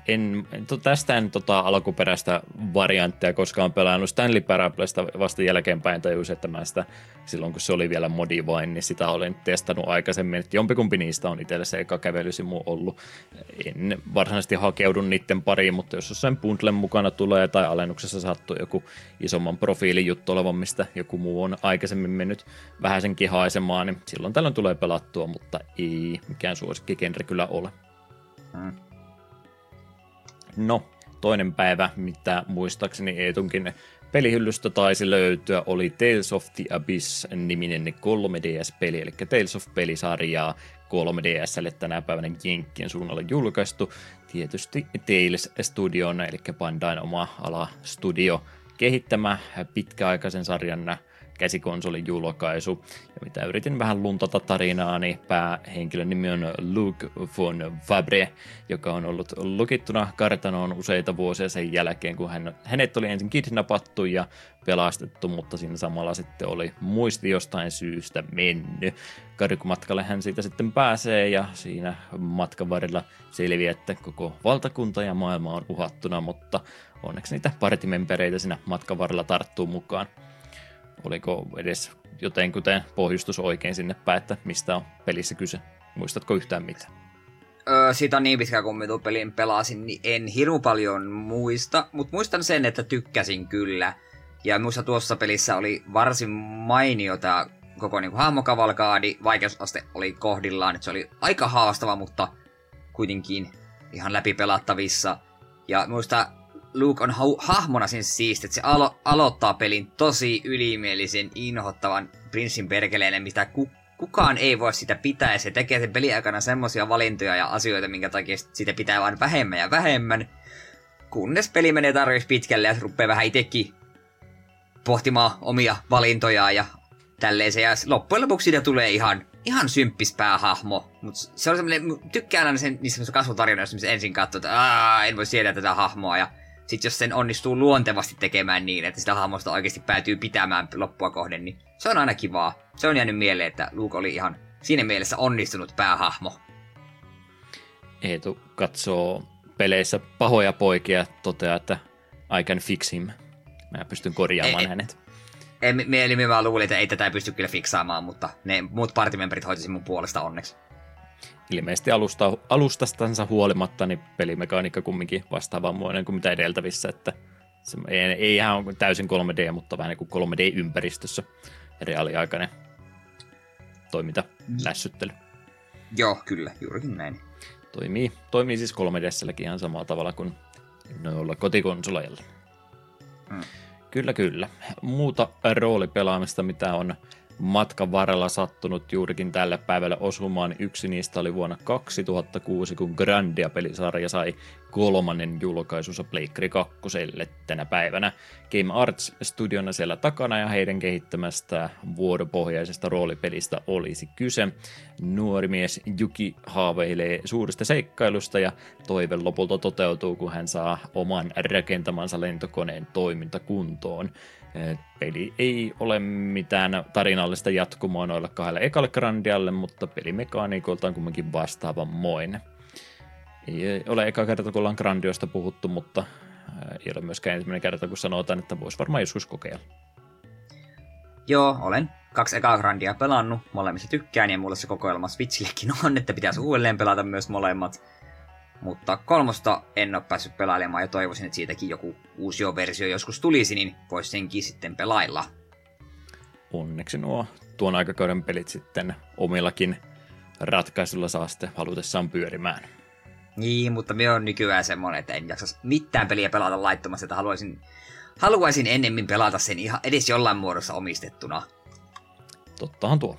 en, to, tästä en tota, alkuperäistä varianttia koskaan pelannut. Stanley Parablesta vasta jälkeenpäin tajusin, että mä sitä silloin kun se oli vielä modi vain, niin sitä olen testannut aikaisemmin. Että jompikumpi niistä on itselle se eka kävelysimu ollut. En varsinaisesti hakeudu niiden pariin, mutta jos jossain bundlen mukana tulee tai alennuksessa sattuu joku isomman profiilin juttu olevan, mistä joku muu on aikaisemmin mennyt vähän sen kihaisemaan, niin silloin tällöin tulee pelattua, mutta ei mikään suosikkikenre kyllä ole. Hmm. No, toinen päivä, mitä muistaakseni Eetunkin pelihyllystä taisi löytyä, oli Tales of the Abyss-niminen 3DS-peli, eli Tales of-pelisarjaa 3DSlle tänä päivänä Jenkkien suunnalla julkaistu. Tietysti Tales Studion, eli Bandain oma ala studio, kehittämä pitkäaikaisen sarjan käsikonsolin julkaisu. Ja mitä yritin vähän luntata tarinaa, niin päähenkilön nimi on Luke von Fabre, joka on ollut lukittuna kartanoon useita vuosia sen jälkeen, kun hän, hänet oli ensin kidnappattu ja pelastettu, mutta siinä samalla sitten oli muisti jostain syystä mennyt. Karikumatkalle hän siitä sitten pääsee ja siinä matkan varrella selviää, että koko valtakunta ja maailma on uhattuna, mutta onneksi niitä partimempereitä siinä matkan varrella tarttuu mukaan oliko edes jotenkuten pohjustus oikein sinne päin, että mistä on pelissä kyse? Muistatko yhtään mitä? Öö, siitä on niin pitkä, kun me pelin pelasin, niin en hirmu paljon muista, mutta muistan sen, että tykkäsin kyllä. Ja muista tuossa pelissä oli varsin mainiota koko niin kuin, hahmokavalkaadi, vaikeusaste oli kohdillaan, että se oli aika haastava, mutta kuitenkin ihan läpi pelattavissa. Ja muista Luke on ha- hahmona siinä siisti, että se alo- aloittaa pelin tosi ylimielisen, inhottavan prinssin perkeleen, mitä ku- kukaan ei voi sitä pitää, ja se tekee sen peliaikana semmosia valintoja ja asioita, minkä takia sitä pitää vain vähemmän ja vähemmän, kunnes peli menee tarpeeksi pitkälle ja rupeaa vähän itsekin pohtimaan omia valintoja ja tälleen se, ja loppujen lopuksi siitä tulee ihan, ihan symppis päähahmo, mutta se on semmoinen, tykkään aina sen, niissä kasvutarinoissa, missä ensin katsoo, että en voi siedä tätä hahmoa, ja sitten jos sen onnistuu luontevasti tekemään niin, että sitä hahmosta oikeasti päätyy pitämään loppua kohden, niin se on aina kivaa. Se on jäänyt mieleen, että Luke oli ihan siinä mielessä onnistunut päähahmo. Eetu katsoo peleissä pahoja poikia toteaa, että I can fix him. Mä pystyn korjaamaan ei, hänet. Ei, eli mä luulin, että ei tätä pysty kyllä fiksaamaan, mutta ne muut partimemberit hoitisi mun puolesta onneksi ilmeisesti alusta, alustastansa huolimatta niin pelimekaniikka kumminkin vastaavanmoinen kuin mitä edeltävissä, että se ei, ei ihan täysin 3D, mutta vähän niin kuin 3D-ympäristössä reaaliaikainen toiminta, lässyttely. Joo, kyllä, juurikin näin. Toimii, toimii siis 3 d ihan samalla tavalla kuin noilla kotikonsoleilla. Hmm. Kyllä, kyllä. Muuta roolipelaamista, mitä on matkan varrella sattunut juurikin tälle päivälle osumaan. Yksi niistä oli vuonna 2006, kun Grandia-pelisarja sai kolmannen julkaisunsa Pleikkari 2 tänä päivänä. Game Arts studiona siellä takana ja heidän kehittämästä vuoropohjaisesta roolipelistä olisi kyse. Nuori mies Juki haaveilee suurista seikkailusta ja toive lopulta toteutuu, kun hän saa oman rakentamansa lentokoneen toimintakuntoon. Peli ei ole mitään tarinallista jatkumoa noille kahdelle ekalle Grandialle, mutta pelimekaniikolta on kumminkin vastaavanmoinen. Ei ole eka kerta, kun ollaan Grandiosta puhuttu, mutta ei ole myöskään ensimmäinen kerta, kun sanotaan, että voisi varmaan joskus kokeilla. Joo, olen kaksi ekaa Grandia pelannut, molemmista tykkään ja mulla se kokoelma Switchillekin on, että pitäisi uudelleen pelata myös molemmat. Mutta kolmosta en ole päässyt pelailemaan ja toivoisin, että siitäkin joku uusi versio joskus tulisi, niin voisi senkin sitten pelailla. Onneksi nuo tuon aikakauden pelit sitten omillakin ratkaisulla saa sitten halutessaan pyörimään. Niin, mutta me on nykyään semmonen, että en jaksa mitään peliä pelata laittomasti, että haluaisin, haluaisin ennemmin pelata sen ihan edes jollain muodossa omistettuna. Tottahan tuo.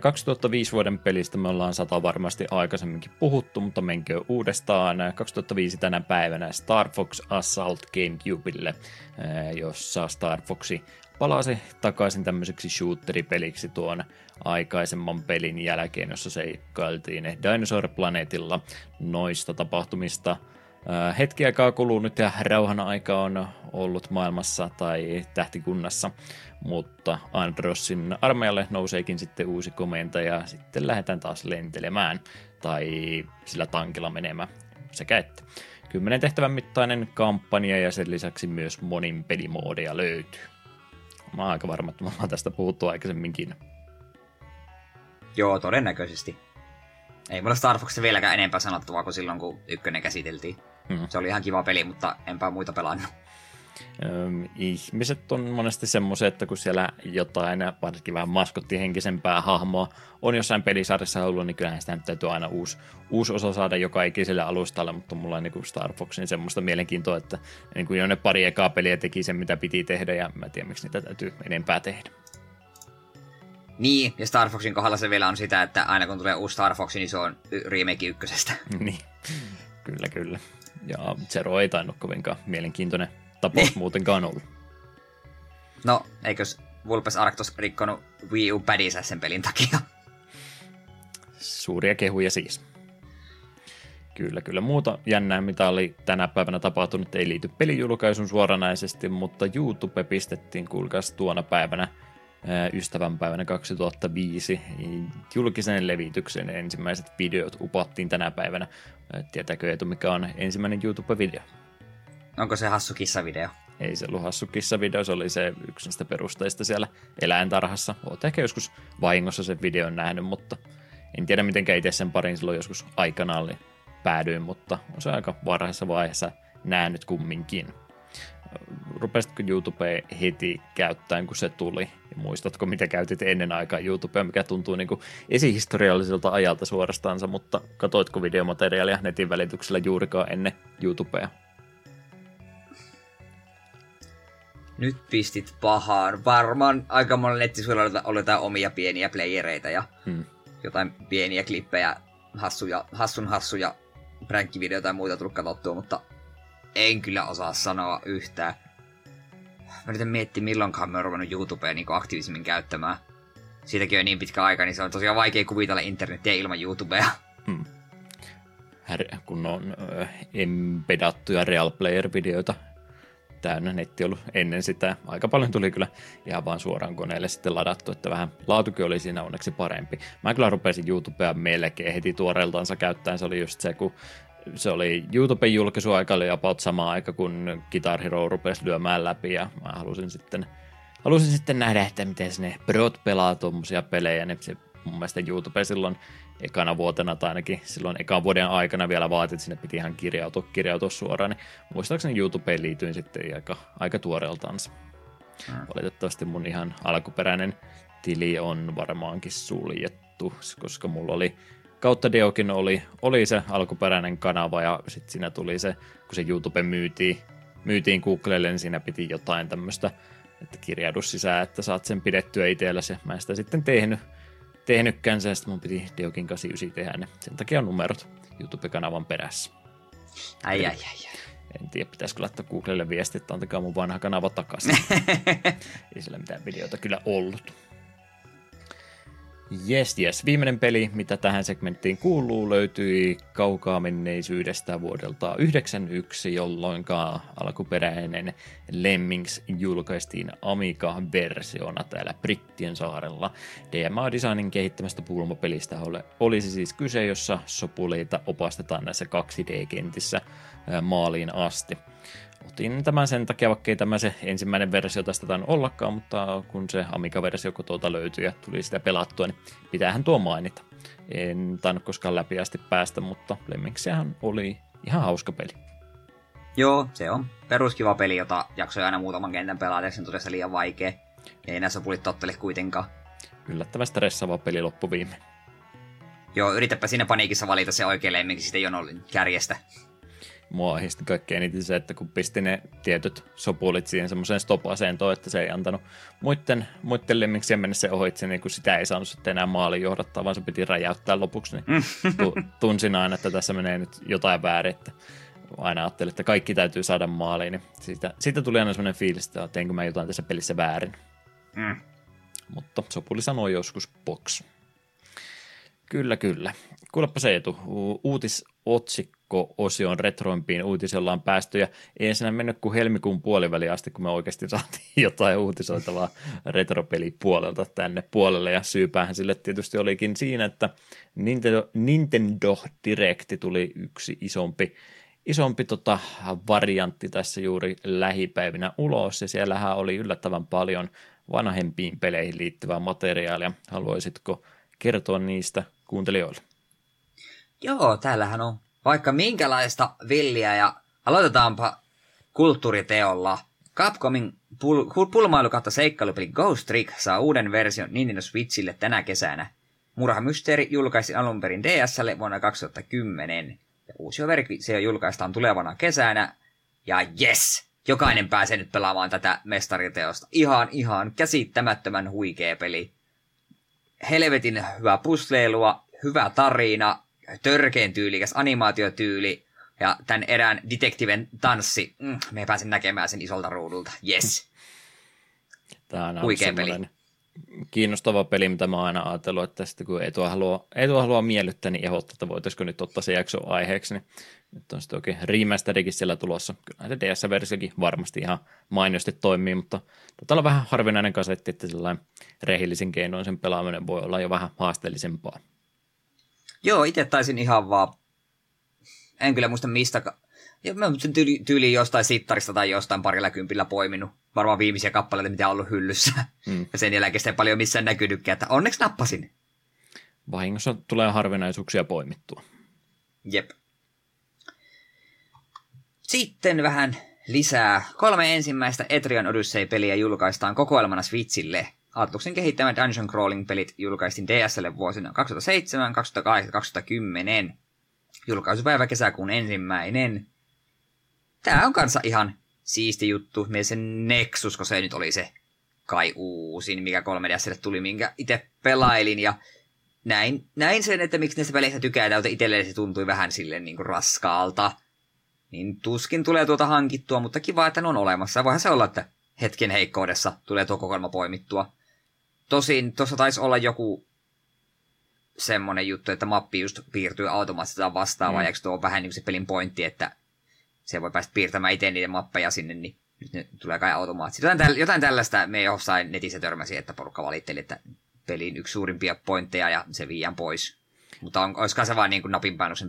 2005 vuoden pelistä me ollaan sata varmasti aikaisemminkin puhuttu, mutta menkö uudestaan 2005 tänä päivänä Star Fox Assault Gamecubelle, jossa Star Foxi palasi takaisin tämmöiseksi shooteripeliksi tuon aikaisemman pelin jälkeen, jossa seikkailtiin Dinosaur-planeetilla noista tapahtumista. Hetki aikaa kulunut ja rauhan aika on ollut maailmassa tai tähtikunnassa mutta Androsin armeijalle nouseekin sitten uusi komentaja ja sitten lähdetään taas lentelemään tai sillä tankilla menemään sekä että. Kymmenen tehtävän mittainen kampanja ja sen lisäksi myös monin pelimoodeja löytyy. Mä oon aika varma, että mä oon tästä puhuttu aikaisemminkin. Joo, todennäköisesti. Ei mulla Star Foxista vieläkään enempää sanottavaa kuin silloin, kun ykkönen käsiteltiin. Mm-hmm. Se oli ihan kiva peli, mutta enpä muita pelannut ihmiset on monesti semmoisia, että kun siellä jotain, varsinkin vähän maskottihenkisempää hahmoa on jossain pelisarjassa ollut, niin kyllähän sitä täytyy aina uusi, uusi osa saada joka ikiselle alustalle, mutta mulla on niin Star Foxin semmoista mielenkiintoa, että niin kuin jo ne pari ekaa peliä teki sen, mitä piti tehdä, ja mä tiedän, miksi niitä täytyy enempää tehdä. Niin, ja Star Foxin kohdalla se vielä on sitä, että aina kun tulee uusi Star Fox, niin se on remake ykkösestä. niin, kyllä, kyllä. Ja Zero ei tainnut kovinkaan mielenkiintoinen tapaus niin. muutenkaan ollut. No, eikös Vulpes Arctos rikkonut Wii U pädinsä sen pelin takia? Suuria kehuja siis. Kyllä, kyllä. Muuta jännää, mitä oli tänä päivänä tapahtunut, ei liity pelijulkaisun suoranaisesti, mutta YouTube pistettiin, kuulkaas tuona päivänä, ystävänpäivänä 2005, julkisen levityksen ensimmäiset videot upattiin tänä päivänä. Tietääkö Eetu, mikä on ensimmäinen YouTube-video? Onko se hassu kissavideo? Ei se ollut hassu kissavideo, se oli se yksi niistä perusteista siellä eläintarhassa. Olet ehkä joskus vahingossa sen videon nähnyt, mutta en tiedä miten itse sen parin silloin joskus aikana oli päädyin, mutta on se aika varhaisessa vaiheessa nähnyt kumminkin. Rupesitko YouTube heti käyttäen, kun se tuli? Ja muistatko, mitä käytit ennen aikaa YouTubea, mikä tuntuu niin kuin esihistorialliselta ajalta suorastaansa, mutta katoitko videomateriaalia netin välityksellä juurikaan ennen YouTubea? Nyt pistit pahaan. Varmaan aika monella nettisivuilla oli jotain omia pieniä playereita ja hmm. jotain pieniä klippejä, hassuja, hassun hassuja pränkkivideoita ja muita tullut katsottua, mutta en kyllä osaa sanoa yhtään. Mä yritän miettiä, milloinkaan mä oon ruvennut YouTubea niin aktiivisemmin käyttämään. Siitäkin on niin pitkä aika, niin se on tosiaan vaikea kuvitella internetiä ilman YouTubea. Hmm. Kun on äh, embedattuja real player-videoita täynnä netti ollut ennen sitä. Aika paljon tuli kyllä ihan vaan suoraan koneelle sitten ladattu, että vähän laatukin oli siinä onneksi parempi. Mä kyllä rupesin YouTubea melkein heti tuoreeltaansa käyttäen. Se oli just se, kun se oli YouTuben julkaisuaika oli about sama aika, kun Guitar Hero rupesi lyömään läpi ja mä halusin sitten, halusin sitten nähdä, että miten ne prot pelaa tuommoisia pelejä, niin se mun mielestä YouTube silloin ekana vuotena tai ainakin silloin ekan vuoden aikana vielä vaatit, että sinne piti ihan kirjautua, kirjautua suoraan, niin muistaakseni YouTubeen liityin sitten aika, aika tuoreeltaansa. Hmm. Valitettavasti mun ihan alkuperäinen tili on varmaankin suljettu, koska mulla oli kautta Deokin oli, oli se alkuperäinen kanava ja sitten siinä tuli se, kun se YouTube myytiin, myytiin Googlelle, niin siinä piti jotain tämmöistä että kirjaudu sisään, että saat sen pidettyä itsellesi. Mä en sitä sitten tehnyt, tehnytkään sen, sitten mun piti Diokin 89 tehdä ne. Sen takia on numerot YouTube-kanavan perässä. Ai, ai, ai, ai. En tiedä, pitäisikö laittaa Googlelle viesti, että antakaa mun vanha kanava takaisin. Ei sillä mitään videota kyllä ollut. Yes, yes. Viimeinen peli, mitä tähän segmenttiin kuuluu, löytyi kaukaa menneisyydestä vuodelta 91, jolloin alkuperäinen Lemmings julkaistiin Amiga-versiona täällä Brittien saarella. DMA Designin kehittämästä pulmopelistä olisi siis kyse, jossa sopuleita opastetaan näissä 2D-kentissä maaliin asti. Otin tämän sen takia, vaikka ei tämä se ensimmäinen versio tästä tainnut ollakaan, mutta kun se Amiga-versio tuolta löytyi ja tuli sitä pelattua, niin pitäähän tuo mainita. En tainnut koskaan läpi asti päästä, mutta Lemmiksiähän oli ihan hauska peli. Joo, se on peruskiva peli, jota jaksoi aina muutaman kentän pelata, sen todella liian vaikea. Ei näissä pulit tottele kuitenkaan. Yllättävän stressaava peli loppuviime. Joo, yritäpä siinä paniikissa valita se oikein lemmiksi, sitten jono kärjestä mua ahisti kaikkein eniten se, että kun pisti ne tietyt sopulit siihen semmoiseen stop-asentoon, että se ei antanut muiden, muiden lemmiksien mennä se ohitse, niin kun sitä ei saanut sitten enää maaliin johdattaa, vaan se piti räjäyttää lopuksi, niin tunsin aina, että tässä menee nyt jotain väärin, että aina ajattelin, että kaikki täytyy saada maaliin, niin siitä, siitä tuli aina semmoinen fiilis, että teinkö mä jotain tässä pelissä väärin. Mm. Mutta Sopuli sanoi joskus box. Kyllä, kyllä. Kuulepa se etu. Uutisotsikko-osion retroimpiin uutisella on päästy ja ei ensin mennyt kuin helmikuun puoliväli asti, kun me oikeasti saatiin jotain uutisoitavaa retropelipuolelta tänne puolelle ja syypäähän sille tietysti olikin siinä, että Nintendo, Nintendo Directi tuli yksi isompi isompi tota, variantti tässä juuri lähipäivinä ulos, ja siellähän oli yllättävän paljon vanhempiin peleihin liittyvää materiaalia. Haluaisitko kertoa niistä kuuntelijoille? Joo, täällähän on vaikka minkälaista villiä ja aloitetaanpa kulttuuriteolla. Capcomin pul- pulmailu kautta seikkailupeli Ghost Trick saa uuden version Nintendo Switchille tänä kesänä. Murha Mysteeri julkaisi alun perin DSlle vuonna 2010. Ja uusi versio julkaistaan tulevana kesänä. Ja yes! Jokainen pääsee nyt pelaamaan tätä mestariteosta. Ihan, ihan käsittämättömän huikea peli. Helvetin hyvä pusleilua, hyvä tarina, törkeen tyylikäs animaatiotyyli ja tämän erään detektiven tanssi. Mm, me pääsin näkemään sen isolta ruudulta. Yes. Tämä on Huikea peli. kiinnostava peli, mitä mä oon aina ajatellut, että sitten kun Eetu haluaa, Eetu haluaa miellyttää, niin ehdottaa, että voitaisiko nyt ottaa se jakso aiheeksi, niin nyt on sitten oikein remasterikin siellä tulossa. Kyllä se DS-versiokin varmasti ihan mainiosti toimii, mutta tota on vähän harvinainen kasetti, että sellainen rehellisin keinoin sen pelaaminen voi olla jo vähän haasteellisempaa. Joo, itse taisin ihan vaan, en kyllä muista mistä, ja mä sen tyyli, tyyli jostain sittarista tai jostain parilla kympillä poiminut. Varmaan viimeisiä kappaleita, mitä on ollut hyllyssä. Mm. Ja sen jälkeen sitä ei paljon missään näkynytkään, että onneksi nappasin. Vahingossa tulee harvinaisuuksia poimittua. Jep. Sitten vähän lisää. Kolme ensimmäistä Etrian Odyssey-peliä julkaistaan kokoelmana Switchille. Atluksen kehittämät Dungeon Crawling-pelit julkaistiin DSlle vuosina 2007, 2008 2010. Julkaisupäivä kesäkuun ensimmäinen. Tää on kanssa ihan siisti juttu. Me sen Nexus, kun se nyt oli se kai uusin, mikä 3DSlle tuli, minkä itse pelailin. Ja näin, näin sen, että miksi näistä väleistä tykätään, mutta itselleen se tuntui vähän silleen niin kuin raskaalta. Niin tuskin tulee tuota hankittua, mutta kiva, että ne on olemassa. Voihan se olla, että hetken heikkoudessa tulee tuo kokoelma poimittua. Tosin tuossa taisi olla joku semmonen juttu, että mappi just piirtyy automaattisesti tai vastaavaa, mm. ja tuo on vähän niin se pelin pointti, että se voi päästä piirtämään itse niiden mappeja sinne, niin nyt ne tulee kai automaattisesti. Jotain, täl- jotain tällaista me jossain netissä törmäsi, että porukka valitteli, että pelin yksi suurimpia pointteja ja se viiän pois. Mutta on, olisiko se vaan niin kuin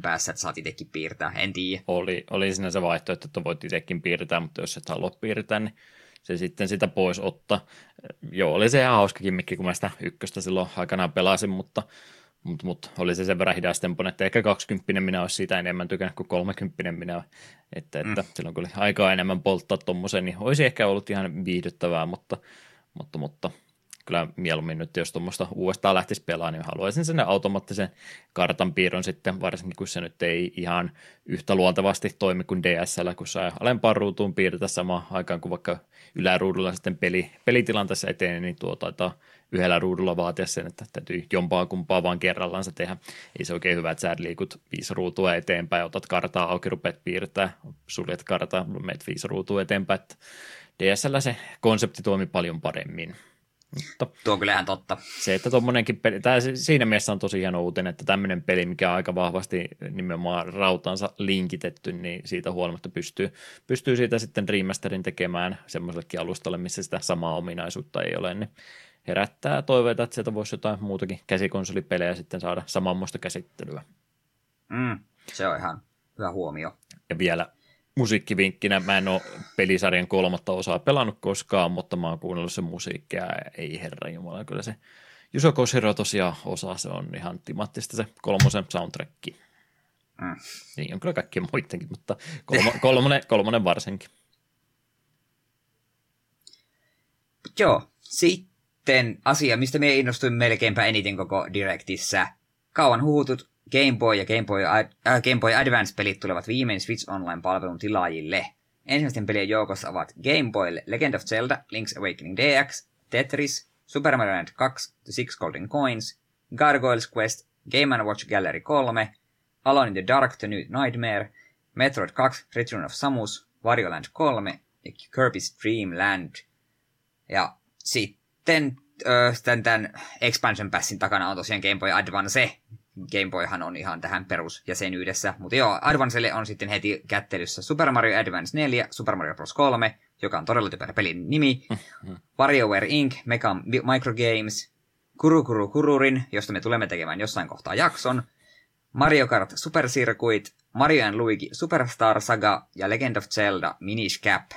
päässä, että saat itsekin piirtää, en tiedä. Oli, oli siinä se vaihtoehto, että voit itsekin piirtää, mutta jos et halua piirtää, niin se sitten sitä pois ottaa. Joo, oli se ihan hauska kimmikki, kun mä sitä ykköstä silloin aikanaan pelasin, mutta, mutta, mutta oli se sen verran hidastempon, että ehkä 20 minä olisi siitä enemmän tykännyt kuin 30 minä. Että, että mm. silloin kun oli aikaa enemmän polttaa tuommoisen, niin olisi ehkä ollut ihan viihdyttävää, mutta, mutta, mutta kyllä mieluummin nyt, jos tuommoista uudestaan lähtisi pelaamaan, niin haluaisin sen automaattisen kartan piirron sitten, varsinkin kun se nyt ei ihan yhtä luontevasti toimi kuin DSL, kun saa alempaan ruutuun piirretä samaan aikaan kuin vaikka yläruudulla sitten peli, pelitilanteessa eteen, niin tuo taitaa yhdellä ruudulla vaatia sen, että täytyy jompaa kumpaa vaan kerrallaan se tehdä. Ei se oikein hyvä, että sä liikut viisi ruutua eteenpäin, otat kartaa auki, rupeat piirtää, suljet kartaa, meet viisi ruutua eteenpäin. Että DSL se konsepti toimi paljon paremmin. Mutta Tuo on kyllä ihan totta. Se, että tuommoinenkin peli, tämä siinä mielessä on tosi hieno uutinen, että tämmöinen peli, mikä on aika vahvasti nimenomaan rautansa linkitetty, niin siitä huolimatta pystyy, pystyy siitä sitten remasterin tekemään semmoisellekin alustalle, missä sitä samaa ominaisuutta ei ole, niin herättää toiveita, että sieltä voisi jotain muutakin käsikonsolipelejä sitten saada samanmoista käsittelyä. Mm, se on ihan hyvä huomio. Ja vielä musiikkivinkkinä, mä en ole pelisarjan kolmatta osaa pelannut koskaan, mutta mä oon kuunnellut sen musiikkia, ei herra jumala, kyllä se Juso Koshiro tosiaan osa, se on ihan timattista se kolmosen soundtrack. Mm. Niin on kyllä kaikkien muidenkin, mutta kolmo, kolmonen, kolmonen varsinkin. Joo, sitten asia, mistä me innostuin melkeinpä eniten koko Directissä. Kauan huhutut Game Boy ja Game Boy, äh, Game Boy Advance-pelit tulevat viimein Switch Online-palvelun tilaajille. Ensimmäisten pelien joukossa ovat Game Boy Legend of Zelda, Link's Awakening DX, Tetris, Super Mario Land 2, The Six Golden Coins, Gargoyles Quest, Game Watch Gallery 3, Alone in the Dark The New Nightmare, Metroid 2 Return of Samus, Wario Land 3 ja Kirby's Dream Land. Ja sitten tämän, tämän Expansion Passin takana on tosiaan Game Boy Advance, Game Boyhan on ihan tähän perusjäsenyydessä. Mutta joo, Advancelle on sitten heti kättelyssä Super Mario Advance 4, Super Mario Bros. 3, joka on todella typerä pelin nimi, WarioWare Inc., Mega Microgames, Kuru Kuru Kururin, josta me tulemme tekemään jossain kohtaa jakson, Mario Kart Super Circuit, Mario and Luigi Superstar Saga ja Legend of Zelda Minish Cap.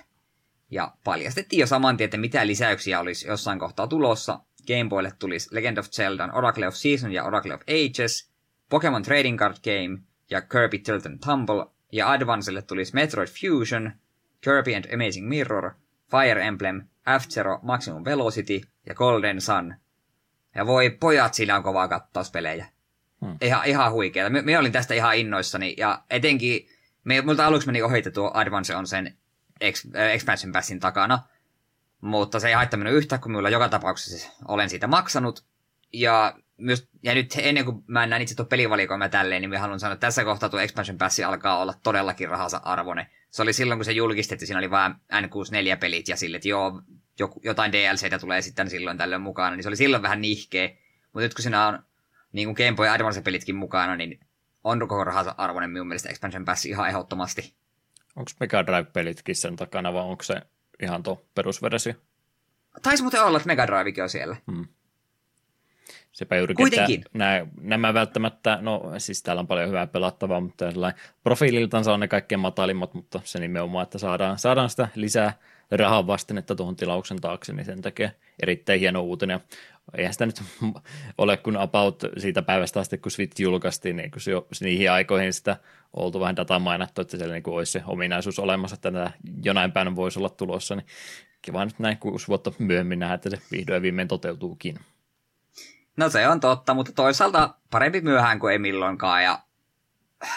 Ja paljastettiin jo saman tien, että mitä lisäyksiä olisi jossain kohtaa tulossa. Game Boylle tulisi Legend of Zelda, Oracle of Season ja Oracle of Ages, Pokemon Trading Card Game ja Kirby Tilt and Tumble, ja Advancelle tulisi Metroid Fusion, Kirby and Amazing Mirror, Fire Emblem, F-Zero Maximum Velocity ja Golden Sun. Ja voi pojat, siinä on kovaa kattauspelejä. Hmm. Ihan, ihan huikeeta. Minä olin tästä ihan innoissani, ja etenkin, me, multa aluksi meni ohi, että tuo Advance on sen ex, äh, Expansion Passin takana, mutta se ei haittaa minua yhtään, kun minulla joka tapauksessa olen siitä maksanut, ja myös, ja nyt ennen kuin mä näen itse tuon pelivalikoima tälleen, niin mä haluan sanoa, että tässä kohtaa tuo Expansion Pass alkaa olla todellakin rahansa arvone. Se oli silloin, kun se julkistettiin, siinä oli vain N64-pelit ja sille, että joo, jotain DLCtä tulee sitten silloin tällöin mukana, niin se oli silloin vähän nihkeä. Mutta nyt kun siinä on niin kuin Game Boy Advance-pelitkin mukana, niin on koko rahansa arvoinen minun mielestä Expansion Pass ihan ehdottomasti. Onko Mega Drive-pelitkin sen takana vai onko se ihan tuo perusversio? Taisi muuten olla, että Mega Drivekin on siellä. Hmm. Sepä juurikin, Kuitenkin. että nämä, nämä välttämättä, no siis täällä on paljon hyvää pelattavaa, mutta profiililtansa on ne kaikkein matalimmat, mutta se nimenomaan, että saadaan, saadaan sitä lisää rahan vastinetta tuohon tilauksen taakse, niin sen takia erittäin hieno uutinen. Eihän sitä nyt ole kun about siitä päivästä asti, kun Switch julkaistiin, niin kun se jo niihin aikoihin sitä oltu vähän dataa mainattu, että siellä niin olisi se ominaisuus olemassa, että tämä jonain päivänä voisi olla tulossa, niin kiva nyt näin kuusi vuotta myöhemmin nähdä, että se vihdoin viimein toteutuukin. No se on totta, mutta toisaalta parempi myöhään kuin ei milloinkaan. Ja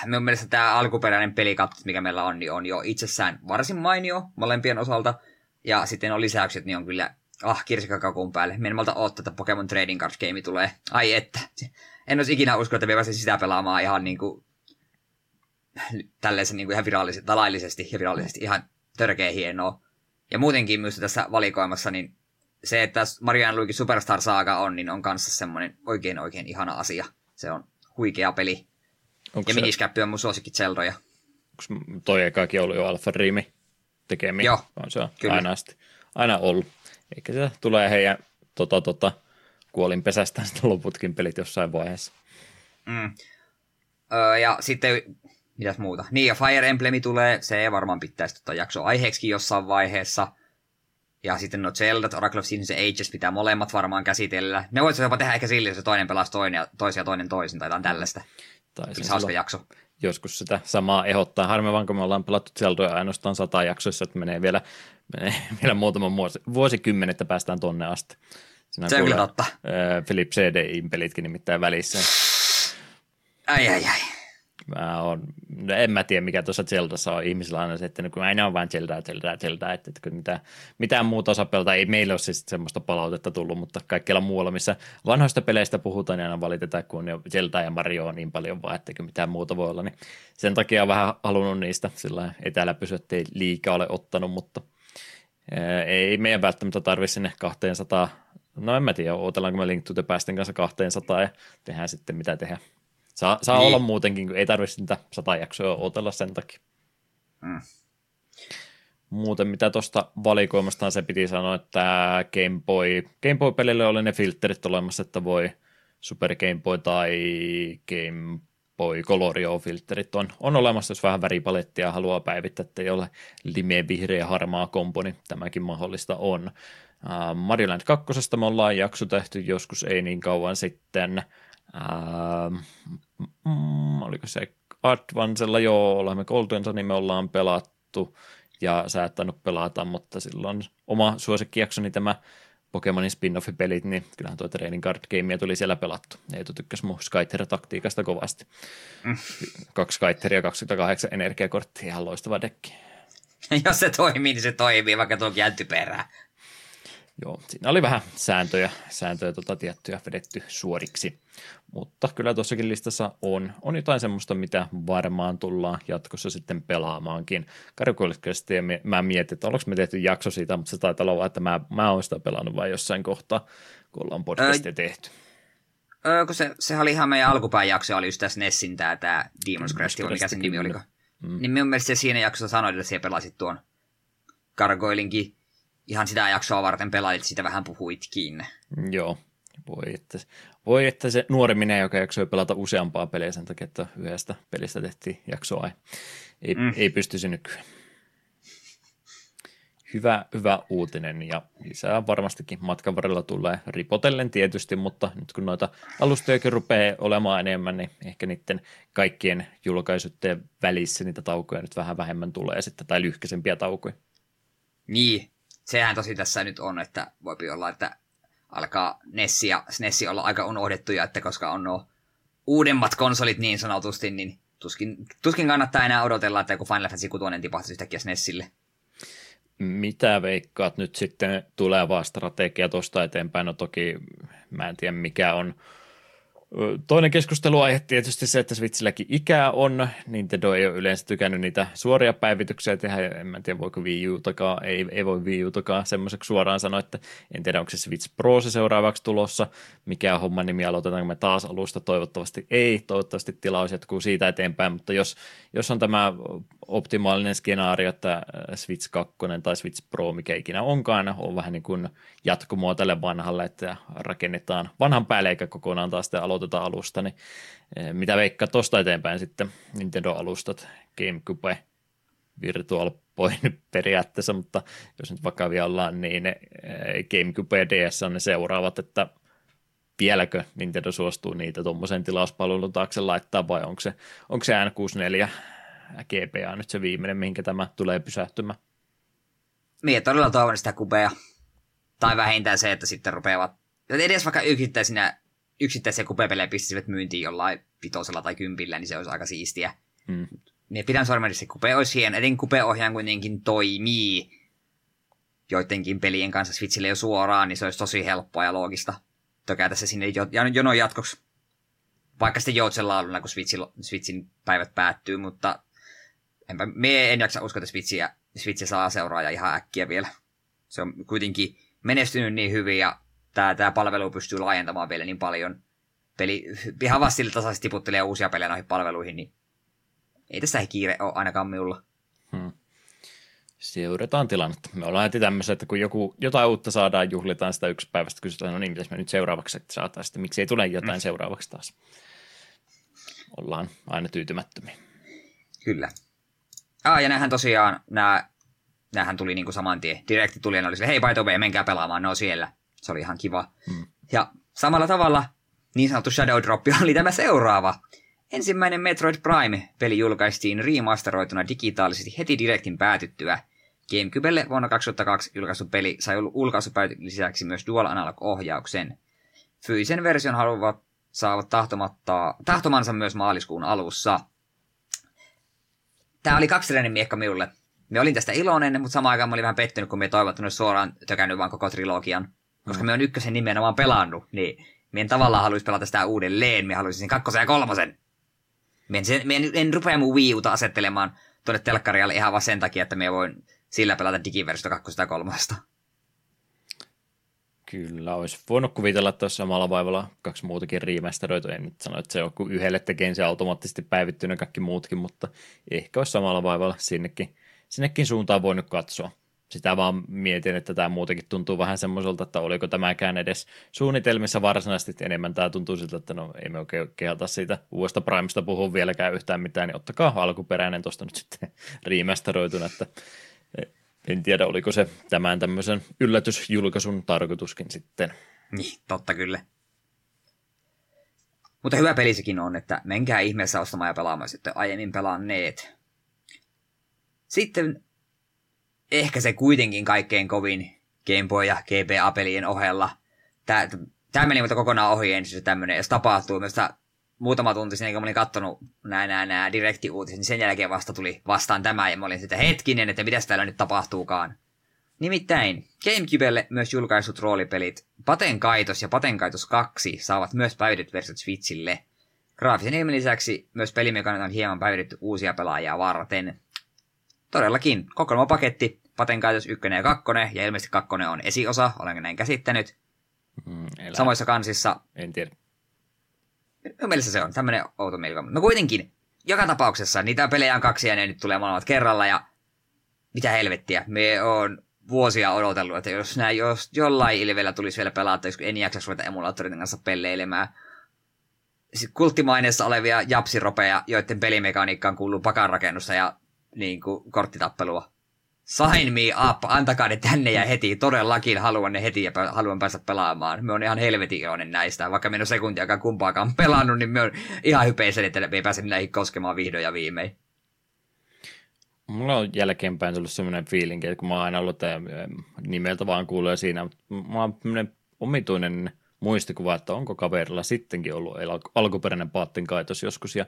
minun mielestä tämä alkuperäinen pelikatto, mikä meillä on, niin on jo itsessään varsin mainio molempien osalta. Ja sitten on lisäykset, niin on kyllä ah, kirsikakakun päälle. Minä en malta odottaa, että Pokemon Trading Cards Game tulee. Ai että. En olisi ikinä uskonut, että me sitä pelaamaan ihan niin kuin tällaisen niin kuin ihan virallisesti, laillisesti ja virallisesti ihan törkeä hienoa. Ja muutenkin myös tässä valikoimassa, niin se, että Mario Luigi Superstar Saga on, niin on kanssa semmoinen oikein oikein ihana asia. Se on huikea peli. Onko ja se... Miniscap on mun suosikit Zeldoja. Onko toi ekakin ollut jo Alpha Dreami tekemiä? Joo, on se on kyllä. aina, asti, aina ollut. Eikä se tulee heidän tota, tota, kuolinpesästään sitten loputkin pelit jossain vaiheessa. Mm. Öö, ja sitten, mitäs muuta? Niin, ja Fire Emblemi tulee, se varmaan pitäisi tota jakso aiheeksi jossain vaiheessa – ja sitten no Zelda, Oracle of Seasons ja Ages pitää molemmat varmaan käsitellä. Ne voisi jopa tehdä ehkä sillä, jos se toinen pelasi toinen ja toisia ja toinen toisin, tai jotain tällaista. Tai se hauska jakso. Joskus sitä samaa ehdottaa. Harmi vaan, kun me ollaan pelattu Zeldoja ainoastaan sata jaksoissa, että menee vielä, menee vielä muutama vuosi, vuosikymmen, että päästään tonne asti. Siinä se on kyllä totta. Philip CDIin pelitkin nimittäin välissä. Ai ai ai. Mä on, no en mä tiedä mikä tuossa Zeldassa on. Ihmisillä aina se, että kun aina on vain Zeldaa, Zeldaa, Zeldaa, että, että kun mitään, muuta osapelta ei meillä ole siis semmoista palautetta tullut, mutta kaikkialla muualla, missä vanhoista peleistä puhutaan, niin aina valitetaan, kun on Zelda ja Mario on niin paljon vaan, että mitään muuta voi olla, niin sen takia on vähän halunnut niistä. Sillä etäällä pysyä, ettei liikaa ole ottanut, mutta ei meidän välttämättä tarvitse sinne 200, no en mä tiedä, odotellaanko me Link to the kanssa 200 ja tehdään sitten mitä tehdään. Saa, saa niin. olla muutenkin, kun ei tarvitse niitä sata jaksoa otella sen takia. Mm. Muuten mitä tuosta valikoimastaan se piti sanoa, että Game Boy, Game Boy-pelille oli ne filterit olemassa, että voi Super Game Boy tai Game Boy Colorio-filterit on, on olemassa, jos vähän väripalettia haluaa päivittää, että ei ole limeä, vihreä, harmaa kompo, niin tämäkin mahdollista on. Uh, Mario Land 2. me ollaan jakso tehty joskus ei niin kauan sitten. Uh, mm, oliko se Advancella, joo, olemme Goldensa, niin me ollaan pelattu ja saattanut pelata, mutta silloin oma suosikkijaksoni tämä Pokemonin spin-off-pelit, niin kyllähän tuo Training Card Gamea tuli siellä pelattu. Eetu tykkäsi mun Skyter-taktiikasta kovasti. Mm. Kaksi Skyteria, 28 energiakorttia, ihan loistava dekki. Jos se toimii, niin se toimii, vaikka tuo jäänty perään. Joo, siinä oli vähän sääntöjä, sääntöjä tota, tiettyjä vedetty suoriksi. Mutta kyllä tuossakin listassa on, on jotain semmoista, mitä varmaan tullaan jatkossa sitten pelaamaankin. Karikollisesti mä mietin, että onko me tehty jakso siitä, mutta se taitaa olla vaan, että mä, mä oon sitä pelannut vain jossain kohtaa, kun ollaan podcastia öö, tehty. Öö, kun se, sehän oli ihan meidän alkupään jakso, oli just tässä Nessin tämä, tämä Demon's Crest, mikä sen nimi oliko. Mm. Niin minun mielestä siinä jaksossa sanoit, että siellä pelasit tuon Gargoilinkin ihan sitä jaksoa varten pelailit, sitä vähän puhuitkin. Joo, voi että, voi että se nuori minä, joka jaksoi pelata useampaa peliä sen takia, että yhdestä pelistä tehtiin jaksoa, ei, mm. ei pystyisi nykyään. Hyvä, hyvä uutinen ja lisää varmastikin matkan varrella tulee ripotellen tietysti, mutta nyt kun noita alustojakin rupeaa olemaan enemmän, niin ehkä niiden kaikkien julkaisutteen välissä niitä taukoja nyt vähän vähemmän tulee sitten, tai lyhkäisempiä taukoja. Niin, sehän tosi tässä nyt on, että voi olla, että alkaa Nessi ja SNESi olla aika unohdettuja, että koska on nuo uudemmat konsolit niin sanotusti, niin tuskin, tuskin kannattaa enää odotella, että joku Final Fantasy 6 tipahtaisi yhtäkkiä SNESille. Mitä veikkaat nyt sitten tulevaa strategia tuosta eteenpäin? No toki mä en tiedä mikä on Toinen keskusteluaihe tietysti se, että Switchilläkin ikää on. Nintendo ei ole yleensä tykännyt niitä suoria päivityksiä tehdä. En mä tiedä, voiko Wii Utakaan, ei, ei voi Wii Utakaan semmoiseksi suoraan sanoa, että en tiedä, onko se Switch Pro se seuraavaksi tulossa. Mikä on homman nimi, aloitetaanko me taas alusta? Toivottavasti ei. Toivottavasti tilaus jatkuu siitä eteenpäin, mutta jos, jos on tämä optimaalinen skenaario, että Switch 2 tai Switch Pro, mikä ikinä onkaan, on vähän niin kuin jatkumoa tälle vanhalle, että rakennetaan vanhan päälle eikä kokonaan taas aloitetaan alusta, niin eh, mitä veikkaa tuosta eteenpäin sitten Nintendo-alustat, GameCube, Virtual Boy periaatteessa, mutta jos nyt vakavia ollaan, niin eh, GameCube ja DS on ne seuraavat, että vieläkö Nintendo suostuu niitä tuommoisen tilauspalvelun taakse laittaa vai onko se, onko se N64 GPA nyt se viimeinen, mihinkä tämä tulee pysähtymään? Mie todella toivon sitä kubea. Tai vähintään se, että sitten rupeavat, edes vaikka yksittäisinä, yksittäisiä kupepelejä pistisivät myyntiin jollain pitosella tai kympillä, niin se olisi aika siistiä. Mm. Mie pidän sormellisesti kupe olisi hieno, etin kupeohjaan kuitenkin toimii joidenkin pelien kanssa Switchille jo suoraan, niin se olisi tosi helppoa ja loogista tökätä se sinne jonon jatkoksi. Vaikka sitten Joutsen kun Switchin, Switchin päivät päättyy, mutta enpä, me en jaksa uskoa, että Switchiä, Switch saa seuraaja ihan äkkiä vielä. Se on kuitenkin menestynyt niin hyvin ja tämä, tämä palvelu pystyy laajentamaan vielä niin paljon. Peli ihan vastille tasaisesti tiputtelee uusia pelejä noihin palveluihin, niin ei tässä kiire ole ainakaan minulla. Hmm. Seurataan tilannetta. Me ollaan heti tämmöisen, että kun joku, jotain uutta saadaan, juhlitaan sitä yksi päivästä, kysytään, no niin, mitäs me nyt seuraavaksi että saataisiin, että miksi ei tule jotain hmm. seuraavaksi taas. Ollaan aina tyytymättömiä. Kyllä. Ah, ja näähän tosiaan, nää, näähän tuli niinku saman tien. Direkti tuli ja ne oli sille, hei by the way, menkää pelaamaan, ne on siellä. Se oli ihan kiva. Hmm. Ja samalla tavalla niin sanottu Shadow Drop oli tämä seuraava. Ensimmäinen Metroid Prime-peli julkaistiin remasteroituna digitaalisesti heti Directin päätyttyä. Gamecubelle vuonna 2002 julkaistu peli sai ulkaisupäivän lisäksi myös Dual Analog-ohjauksen. Fyysisen version haluavat saavat tahtomatta, tahtomansa myös maaliskuun alussa. Tämä oli kaksireinen miekka minulle. Me olin tästä iloinen, mutta samaan aikaan mä olin vähän pettynyt, kun me toivottanut suoraan tökännyt vaan koko trilogian. Koska mm. me on ykkösen nimenomaan pelannut, niin me en tavallaan haluaisi pelata sitä uudelleen, me haluaisin kakkosen ja kolmosen. Me en, me en, en rupea mun Wii Uta asettelemaan tuonne telkkarialle ihan vaan sen takia, että me voin sillä pelata digiversiosta kakkosesta ja kolmosesta. Kyllä, olisi voinut kuvitella, että olisi samalla vaivalla kaksi muutakin remasteroitu. En nyt sano, että se on kun yhdelle tekee se automaattisesti päivittynyt kaikki muutkin, mutta ehkä olisi samalla vaivalla sinnekin, sinnekin suuntaan voinut katsoa. Sitä vaan mietin, että tämä muutenkin tuntuu vähän semmoiselta, että oliko tämäkään edes suunnitelmissa varsinaisesti, enemmän tämä tuntuu siltä, että no ei me oikein kehata siitä uudesta Primesta puhua vieläkään yhtään mitään, niin ottakaa alkuperäinen tuosta nyt sitten remasteroituna, että en tiedä, oliko se tämän tämmöisen yllätysjulkaisun tarkoituskin sitten. Niin, totta kyllä. Mutta hyvä peli sekin on, että menkää ihmeessä ostamaan ja pelaamaan sitten aiemmin pelanneet. Sitten ehkä se kuitenkin kaikkein kovin Game Boy ja GBA-pelien ohella. Tämä, meni mutta kokonaan ohi ensin tämmöinen, jos tapahtuu. Myös muutama tunti sen, kun mä olin kattonut nämä, nämä, nämä direkti-uutiset, niin sen jälkeen vasta tuli vastaan tämä, ja mä olin sitten hetkinen, että mitä täällä nyt tapahtuukaan. Nimittäin Gamecubelle myös julkaisut roolipelit Paten Kaitos ja Paten Kaitos 2 saavat myös päivityt versiot Switchille. Graafisen ilmen lisäksi myös pelimekaniikka on hieman päivitetty uusia pelaajia varten. Todellakin, kokoelmapaketti, Paten Kaitos 1 ja 2, ja ilmeisesti 2 on esiosa, olenko näin käsittänyt. Mm, Samoissa kansissa en tiedä. Minun mielestä se on tämmöinen outo mielikuva. No kuitenkin, joka tapauksessa niitä pelejä on kaksi ja ne nyt tulee molemmat kerralla ja mitä helvettiä. Me on vuosia odotellut, että jos, näin, jos jollain ilvellä tulisi vielä pelata, jos en jaksa ruveta emulaattorin kanssa pelleilemään. Kulttimaineessa olevia japsiropeja, joiden pelimekaniikkaan kuuluu pakanrakennusta ja niin kuin, korttitappelua sign me up, antakaa ne tänne ja heti, todellakin haluan ne heti ja haluan päästä pelaamaan. Me on ihan helvetin iloinen näistä, vaikka me en ole sekuntiakaan kumpaakaan pelannut, niin me on ihan hypeisen, että me ei pääse näihin koskemaan vihdoin ja viimein. Mulla on jälkeenpäin tullut semmoinen fiilinki, että kun mä oon aina ollut nimeltä vaan kuulee siinä, mutta mä oon omituinen muistikuva, että onko kaverilla sittenkin ollut alkuperäinen paattin kaitos joskus, ja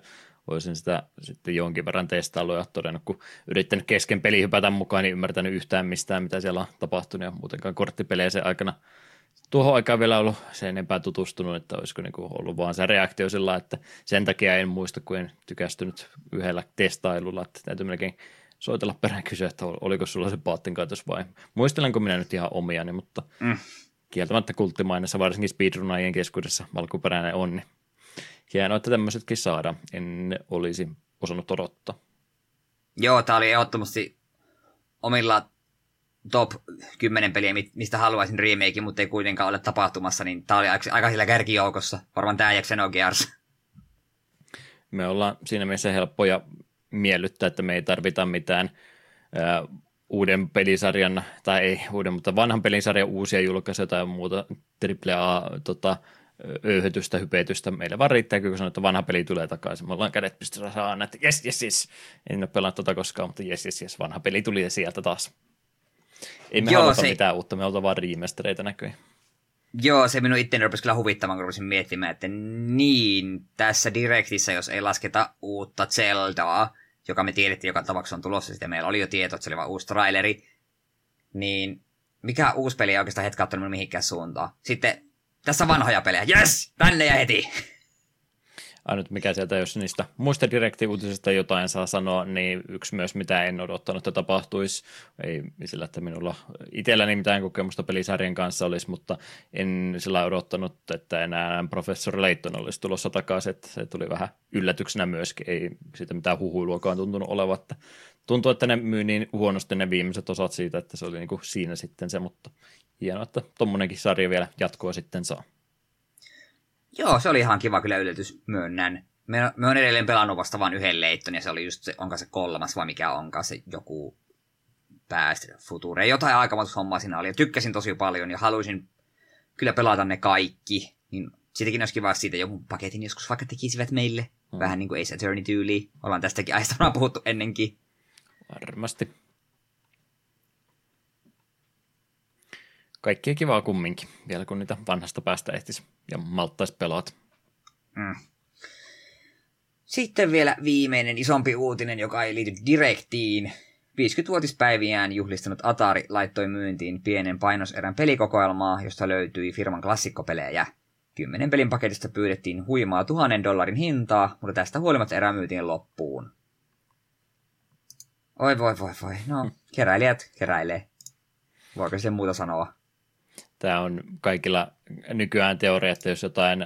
olisin sitä sitten jonkin verran testaillut ja todennut, kun yrittänyt kesken peli hypätä mukaan, niin ymmärtänyt yhtään mistään, mitä siellä on tapahtunut, ja muutenkaan korttipelejä sen aikana tuohon aikaan vielä ollut sen enempää tutustunut, että olisiko niinku ollut vaan se reaktio sillä, että sen takia en muista, kun en tykästynyt yhdellä testailulla, että täytyy melkein soitella perään kysyä, että oliko sulla se paattin kaitos vai? Muistelenko minä nyt ihan omiani, mutta mm. kieltämättä kulttimainessa, varsinkin speedrunajien keskuudessa valkuperäinen on, niin hienoa, että tämmöisetkin saadaan. En olisi osannut odottaa. Joo, tämä oli ehdottomasti omilla top 10 peliä, mistä haluaisin remake, mutta ei kuitenkaan ole tapahtumassa, niin tämä oli aika, aika sillä kärkijoukossa. Varmaan tämä ja Xenogears. Me ollaan siinä mielessä helppoja miellyttää, että me ei tarvita mitään uuden pelisarjan, tai ei uuden, mutta vanhan pelisarjan uusia julkaisuja tai muuta AAA tota, öyhötystä, hypetystä. Meille vaan riittää, kun sanotaan, että vanha peli tulee takaisin. Me ollaan kädet pystyssä saa että jes, jes, jes. En ole pelannut tota koskaan, mutta jes, jes, jes. Vanha peli tuli ja sieltä taas. Ei me Joo, haluta se... mitään uutta, me oltaan vaan remastereita näköjään. Joo, se minun itteni rupesi kyllä huvittamaan, kun rupesin miettimään, että niin, tässä Directissa, jos ei lasketa uutta Zeldaa, joka me tiedettiin joka tapauksessa on tulossa, sitten meillä oli jo tieto, että se oli vain uusi traileri, niin mikä uusi peli ei oikeastaan hetkä ottanut mihinkään suuntaan. Sitten tässä vanhoja pelejä, yes, tänne ja heti. Ainut mikä sieltä, jos niistä muista direktiivuutisista jotain saa sanoa, niin yksi myös mitä en odottanut, että tapahtuisi. Ei sillä, että minulla itselläni mitään kokemusta pelisarjan kanssa olisi, mutta en sillä odottanut, että enää professori Leighton olisi tulossa takaisin. Että se tuli vähän yllätyksenä myöskin, ei siitä mitään huhuiluakaan tuntunut olevan. Että tuntuu, että ne myy niin huonosti ne viimeiset osat siitä, että se oli niin kuin siinä sitten se, mutta hienoa, että tuommoinenkin sarja vielä jatkoa sitten saa. Joo, se oli ihan kiva kyllä yllätys, myönnän. Me, me on edelleen pelannut vasta vain yhden leitton, ja se oli just se, onko se kolmas vai mikä onkaan se joku päästä future. Jotain hommaa siinä oli, ja tykkäsin tosi paljon, ja haluaisin kyllä pelata ne kaikki. Niin siitäkin olisi kiva siitä joku paketin joskus vaikka tekisivät meille. Mm. Vähän niin kuin Ace Attorney tyyli. Ollaan tästäkin aiheesta puhuttu ennenkin. Varmasti. Kaikki kivaa kumminkin, vielä kun niitä vanhasta päästä ehtisi ja malttaisi pelata. Mm. Sitten vielä viimeinen isompi uutinen, joka ei liity direktiin. 50-vuotispäiviään juhlistanut Atari laittoi myyntiin pienen painoserän pelikokoelmaa, josta löytyi firman klassikkopelejä. Kymmenen pelin paketista pyydettiin huimaa tuhannen dollarin hintaa, mutta tästä huolimatta erä myytiin loppuun. Oi voi voi voi, no keräilijät keräilee. Voiko se muuta sanoa? Tämä on kaikilla nykyään teoria, että jos jotain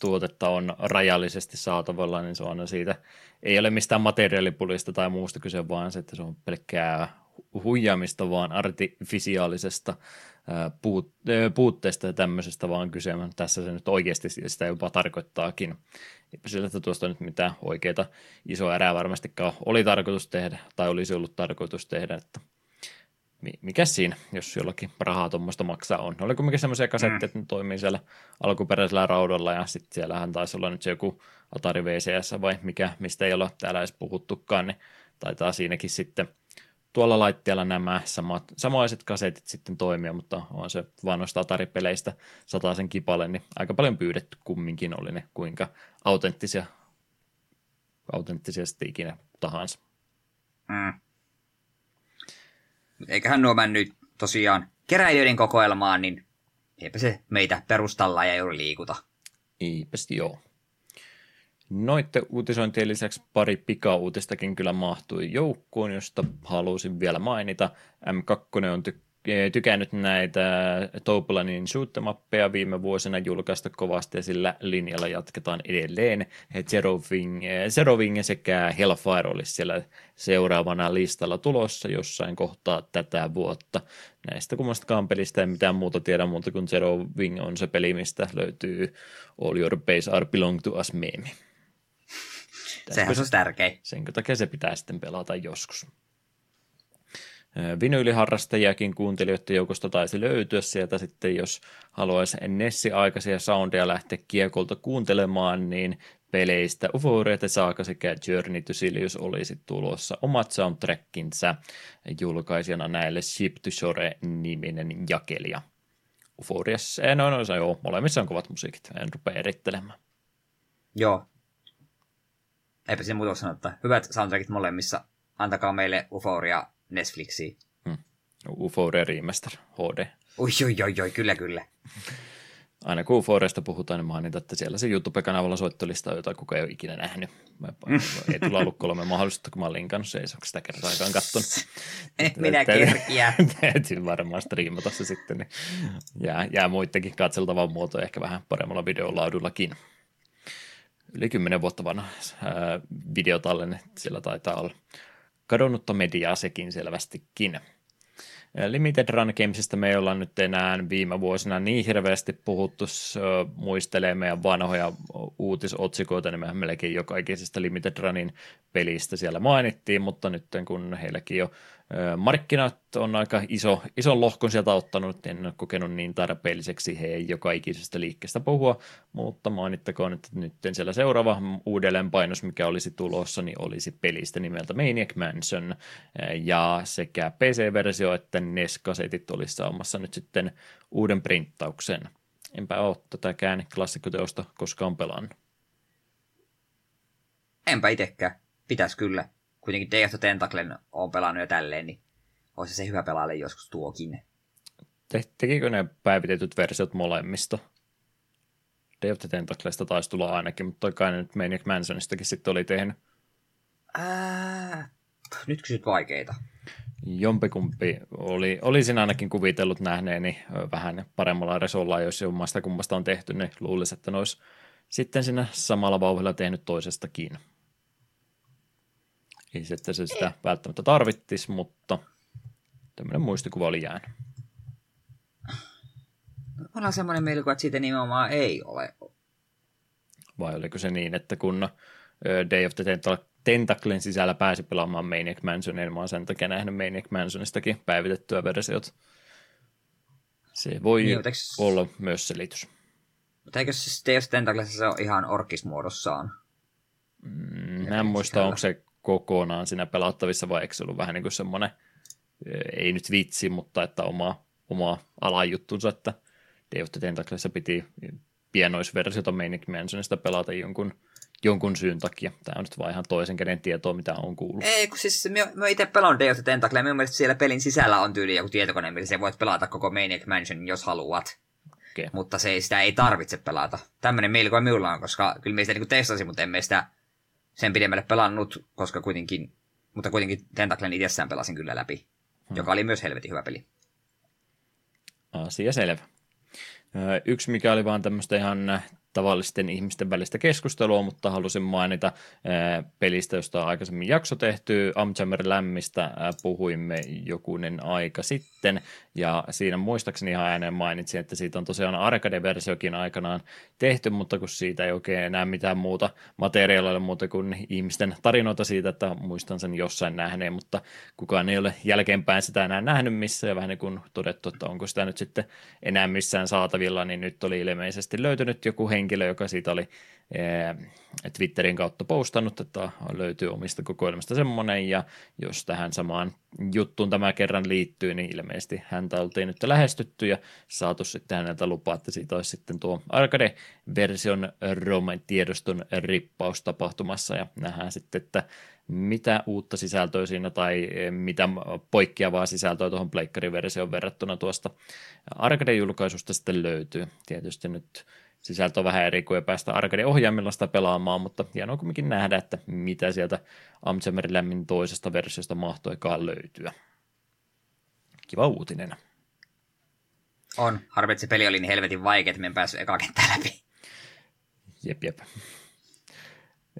tuotetta on rajallisesti saatavilla, niin se on siitä, ei ole mistään materiaalipulista tai muusta kyse, vaan se, että se on pelkkää huijaamista, vaan artifisiaalisesta puut, puutteesta ja tämmöisestä vaan kyse. Tässä se nyt oikeasti sitä jopa tarkoittaakin. Eipä sillä, että tuosta nyt mitään oikeita isoa erää varmastikaan oli tarkoitus tehdä, tai olisi ollut tarkoitus tehdä, että mikä siinä, jos jollakin rahaa tuommoista maksaa on. Oli kumminkin semmoisia kasetteja, mm. että ne toimii siellä alkuperäisellä raudalla ja sitten siellähän taisi olla nyt se joku Atari VCS vai mikä, mistä ei ole täällä edes puhuttukaan, niin taitaa siinäkin sitten tuolla laitteella nämä samat, samaiset kasetit sitten toimia, mutta on se vanhoista Atari-peleistä sen kipale, niin aika paljon pyydetty kumminkin oli ne, kuinka autenttisia, autenttisia sitten ikinä tahansa. Mm. Eiköhän nuo mennyt tosiaan keräilijöiden kokoelmaan, niin eipä se meitä perustalla ja juuri liikuta. Eipäs joo. Noitte uutisointien lisäksi pari pikauutistakin kyllä mahtui joukkoon, josta halusin vielä mainita. M2 on ty- tykännyt näitä Toupolanin shootmappeja viime vuosina julkaista kovasti ja sillä linjalla jatketaan edelleen. Zero Wing, Zero Wing sekä Hellfire olisi siellä seuraavana listalla tulossa jossain kohtaa tätä vuotta. Näistä kummastakaan pelistä ei mitään muuta tiedä muuta kuin Zero Wing on se peli, mistä löytyy All Your Base Are Belong to Us meme. Sehän se on tärkein. Sen takia se pitää sitten pelata joskus. Vinyyliharrastajiakin kuuntelijoiden joukosta taisi löytyä sieltä sitten, jos haluaisi Nessi-aikaisia soundeja lähteä kiekolta kuuntelemaan, niin peleistä Uforeita saaka sekä Journey to Silius olisi tulossa omat soundtrackinsa julkaisijana näille Ship to Shore-niminen jakelija. Uforias, no, no, no, joo, molemmissa on kovat musiikit, en rupea erittelemään. Joo. Eipä siinä muuta sanoa, että hyvät soundtrackit molemmissa. Antakaa meille Uforia Netflixiin. Hmm. Euphoria Remaster HD. Ui, ui, ui, ui, kyllä, kyllä. Aina kun Euphoriasta puhutaan, niin mainita, että siellä se YouTube-kanavalla soittolista on jotain, kuka ei ole ikinä nähnyt. Mä, ei tulla ollut kolme mahdollisuutta, kun mä oon linkannut se, ei ole sitä kertaa aikaan kattonut. Minä kerkiä. Täytyy varmaan striimata se sitten, niin jää, jää muidenkin katseltavan muoto ehkä vähän paremmalla videolaadullakin. Yli kymmenen vuotta vanha videotallenne siellä taitaa olla kadonnutta mediaa sekin selvästikin. Limited Run Gamesista me ei olla nyt enää viime vuosina niin hirveästi puhuttu, muistelee meidän vanhoja uutisotsikoita, niin mehän melkein joka ikisestä Limited Runin pelistä siellä mainittiin, mutta nyt kun heilläkin jo markkinat on aika iso, ison lohkon sieltä ottanut, en ole kokenut niin tarpeelliseksi he ei joka ikisestä liikkeestä puhua, mutta mainittakoon, että nyt siellä seuraava uudelleenpainos, mikä olisi tulossa, niin olisi pelistä nimeltä Maniac Mansion, ja sekä PC-versio että NES-kasetit olisi saamassa nyt sitten uuden printtauksen. Enpä ole tätäkään klassikkoteosta koskaan pelannut. Enpä itsekään. Pitäisi kyllä kuitenkin Day of the Tentaclen on pelannut jo tälleen, niin olisi se hyvä pelaalle joskus tuokin. Te, tekikö ne päivitetyt versiot molemmista? Day of the Tentaclesta taisi tulla ainakin, mutta toi kai nyt Maniac Mansonistakin sitten oli tehnyt. Ää, nyt kysyt vaikeita. Jompikumpi oli, olisin ainakin kuvitellut nähneeni vähän paremmalla resolla, jos jommasta kummasta on tehty, niin luulisi, että ne olisi sitten siinä samalla vauhdilla tehnyt toisestakin. Ei se, että se sitä välttämättä tarvittisi, mutta tämmöinen muistikuva oli jäänyt. Mulla on semmoinen mielikuva, että siitä nimenomaan ei ole. Vai oliko se niin, että kun Day of the Tentaclen sisällä pääsi pelaamaan Maniac mä oon sen takia nähnyt Maniac Mansionistakin päivitettyä versiot. Se voi niin, olla myös selitys. Mutta eikö se Day of the Tentaclessa se ole ihan orkismuodossaan? Mm, mä en muista, onko se kokonaan siinä pelattavissa, vai eikö se ollut vähän niin kuin semmoinen, ei nyt vitsi, mutta että oma oma alajuttunsa, että Day of the Tentaclessa piti pienoisversiota Manic Mansionista pelata jonkun, jonkun syyn takia. Tämä on nyt vaan ihan toisen käden tietoa, mitä on kuullut. Ei, kun siis mä, mä itse pelaan Day of the Tentacle, ja minun mielestä siellä pelin sisällä on tyyli joku tietokone, millä sä voit pelata koko Maniac Mansion, jos haluat. Okay. Mutta se, sitä ei tarvitse pelata. Tämmöinen mielikuva minulla on, koska kyllä me sitä niin testasin, mutta emme sitä sen pidemmälle pelannut, koska kuitenkin, mutta kuitenkin Tentaclen itsessään pelasin kyllä läpi, hmm. joka oli myös helvetin hyvä peli. Asia selvä. Yksi, mikä oli vaan tämmöistä ihan tavallisten ihmisten välistä keskustelua, mutta halusin mainita pelistä, josta on aikaisemmin jakso tehty. Amchammer Lämmistä puhuimme jokunen aika sitten, ja siinä muistaakseni ihan ääneen mainitsin, että siitä on tosiaan arcade-versiokin aikanaan tehty, mutta kun siitä ei oikein enää mitään muuta materiaalia muuta kuin ihmisten tarinoita siitä, että muistan sen jossain nähneen, mutta kukaan ei ole jälkeenpäin sitä enää nähnyt missään, ja vähän niin kuin todettu, että onko sitä nyt sitten enää missään saatavilla, niin nyt oli ilmeisesti löytynyt joku henkilö, joka siitä oli Twitterin kautta postannut, että löytyy omista kokoelmista semmoinen, ja jos tähän samaan juttuun tämä kerran liittyy, niin ilmeisesti häntä oltiin nyt lähestytty ja saatu sitten häneltä lupaa, että siitä olisi sitten tuo arcade-version ROM-tiedoston rippaus tapahtumassa, ja nähdään sitten, että mitä uutta sisältöä siinä tai mitä poikkeavaa sisältöä tuohon pleikkariversioon verrattuna tuosta arcade-julkaisusta sitten löytyy. Tietysti nyt sisältö on vähän eri kuin päästä arcade-ohjaimilla sitä pelaamaan, mutta hienoa kumminkin nähdä, että mitä sieltä Amtsamer Lämmin toisesta versiosta mahtoikaan löytyä. Kiva uutinen. On. Harvi, että se peli oli niin helvetin vaikea, että me en päässyt eka läpi. Jep, jep.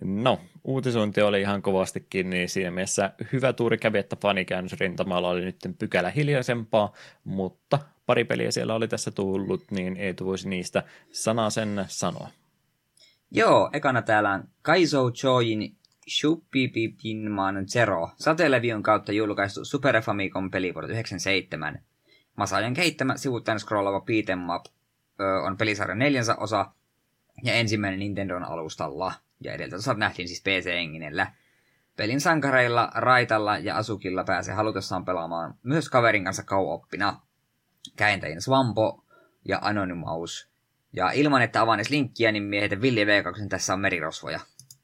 No, uutisointi oli ihan kovastikin, niin siinä mielessä hyvä tuuri kävi, että fanikäännösrintamalla oli nyt pykälä hiljaisempaa, mutta pari peliä siellä oli tässä tullut, niin Eetu voisi niistä sanaa sen sanoa. Joo, ekana täällä on Kaizo Choin Shuppipipinman Zero, Satelevion kautta julkaistu Super Famicom peli vuodelta 1997. Masajan kehittämä sivuttaen scrollava beat'em on pelisarjan neljänsä osa ja ensimmäinen Nintendon alustalla. Ja edeltä nähtiin siis PC-enginellä. Pelin sankareilla, Raitalla ja Asukilla pääsee halutessaan pelaamaan myös kaverin kanssa kauoppina kääntäjien Swampo ja Anonymous. Ja ilman, että avaan edes linkkiä, niin miehet Villi v tässä on merirosvoja.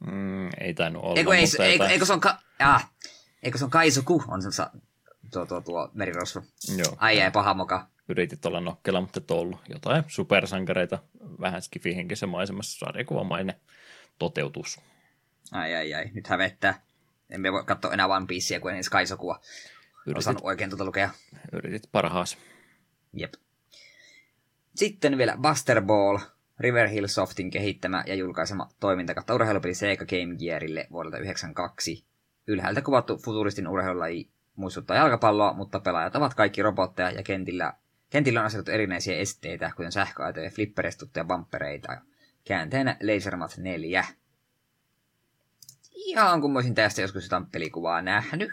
Mm, ei tainnut olla. Eikö, ei, eikö, eikö, se on, ka- ah, eikö se on Kaisuku, on se tuo, tuo, tuo merirosvo. Joo. Ai ei, paha moka. Yritit olla nokkela, mutta et ollut. Jotain supersankareita, vähän skifihenkisen maisemassa sarjakuvamainen toteutus. Ai ai ai, nyt hävettää. Emme voi katsoa enää One Piecea, kuin edes Kaisokua. Yritit, Osannut oikein tuota lukea. Yritit parhaas. Jep. Sitten vielä Buster Ball, River Hill Softin kehittämä ja julkaisema toimintakatta urheilupeli Sega Game Gearille vuodelta 1992. Ylhäältä kuvattu futuristin urheilulaji muistuttaa jalkapalloa, mutta pelaajat ovat kaikki robotteja ja kentillä, kentillä on asetettu erinäisiä esteitä, kuten sähköaitoja, flipperistuttuja bumpereita. Käänteenä Lasermat 4. Ihan kun mä olisin tästä joskus jotain pelikuvaa nähnyt.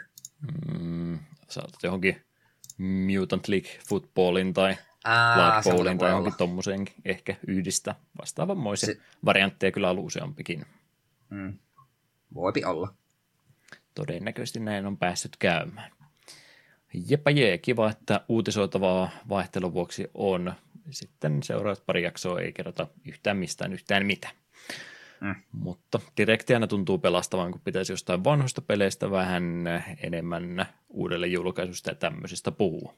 Mm, sä johonkin Mutant League Footballin tai Blood Bowlin tai johonkin tommoseenkin ehkä yhdistä vastaavanmoisia se... variantteja kyllä ollut useampikin. Mm. Voipi olla. Todennäköisesti näin on päässyt käymään. Jepa jee, kiva, että uutisoitavaa vaihtelun vuoksi on. Sitten seuraavat pari jaksoa ei kerrota yhtään mistään yhtään mitä. Mm. Mutta direkti aina tuntuu pelastavan, kun pitäisi jostain vanhoista peleistä vähän enemmän uudelle julkaisusta ja tämmöisistä puhua.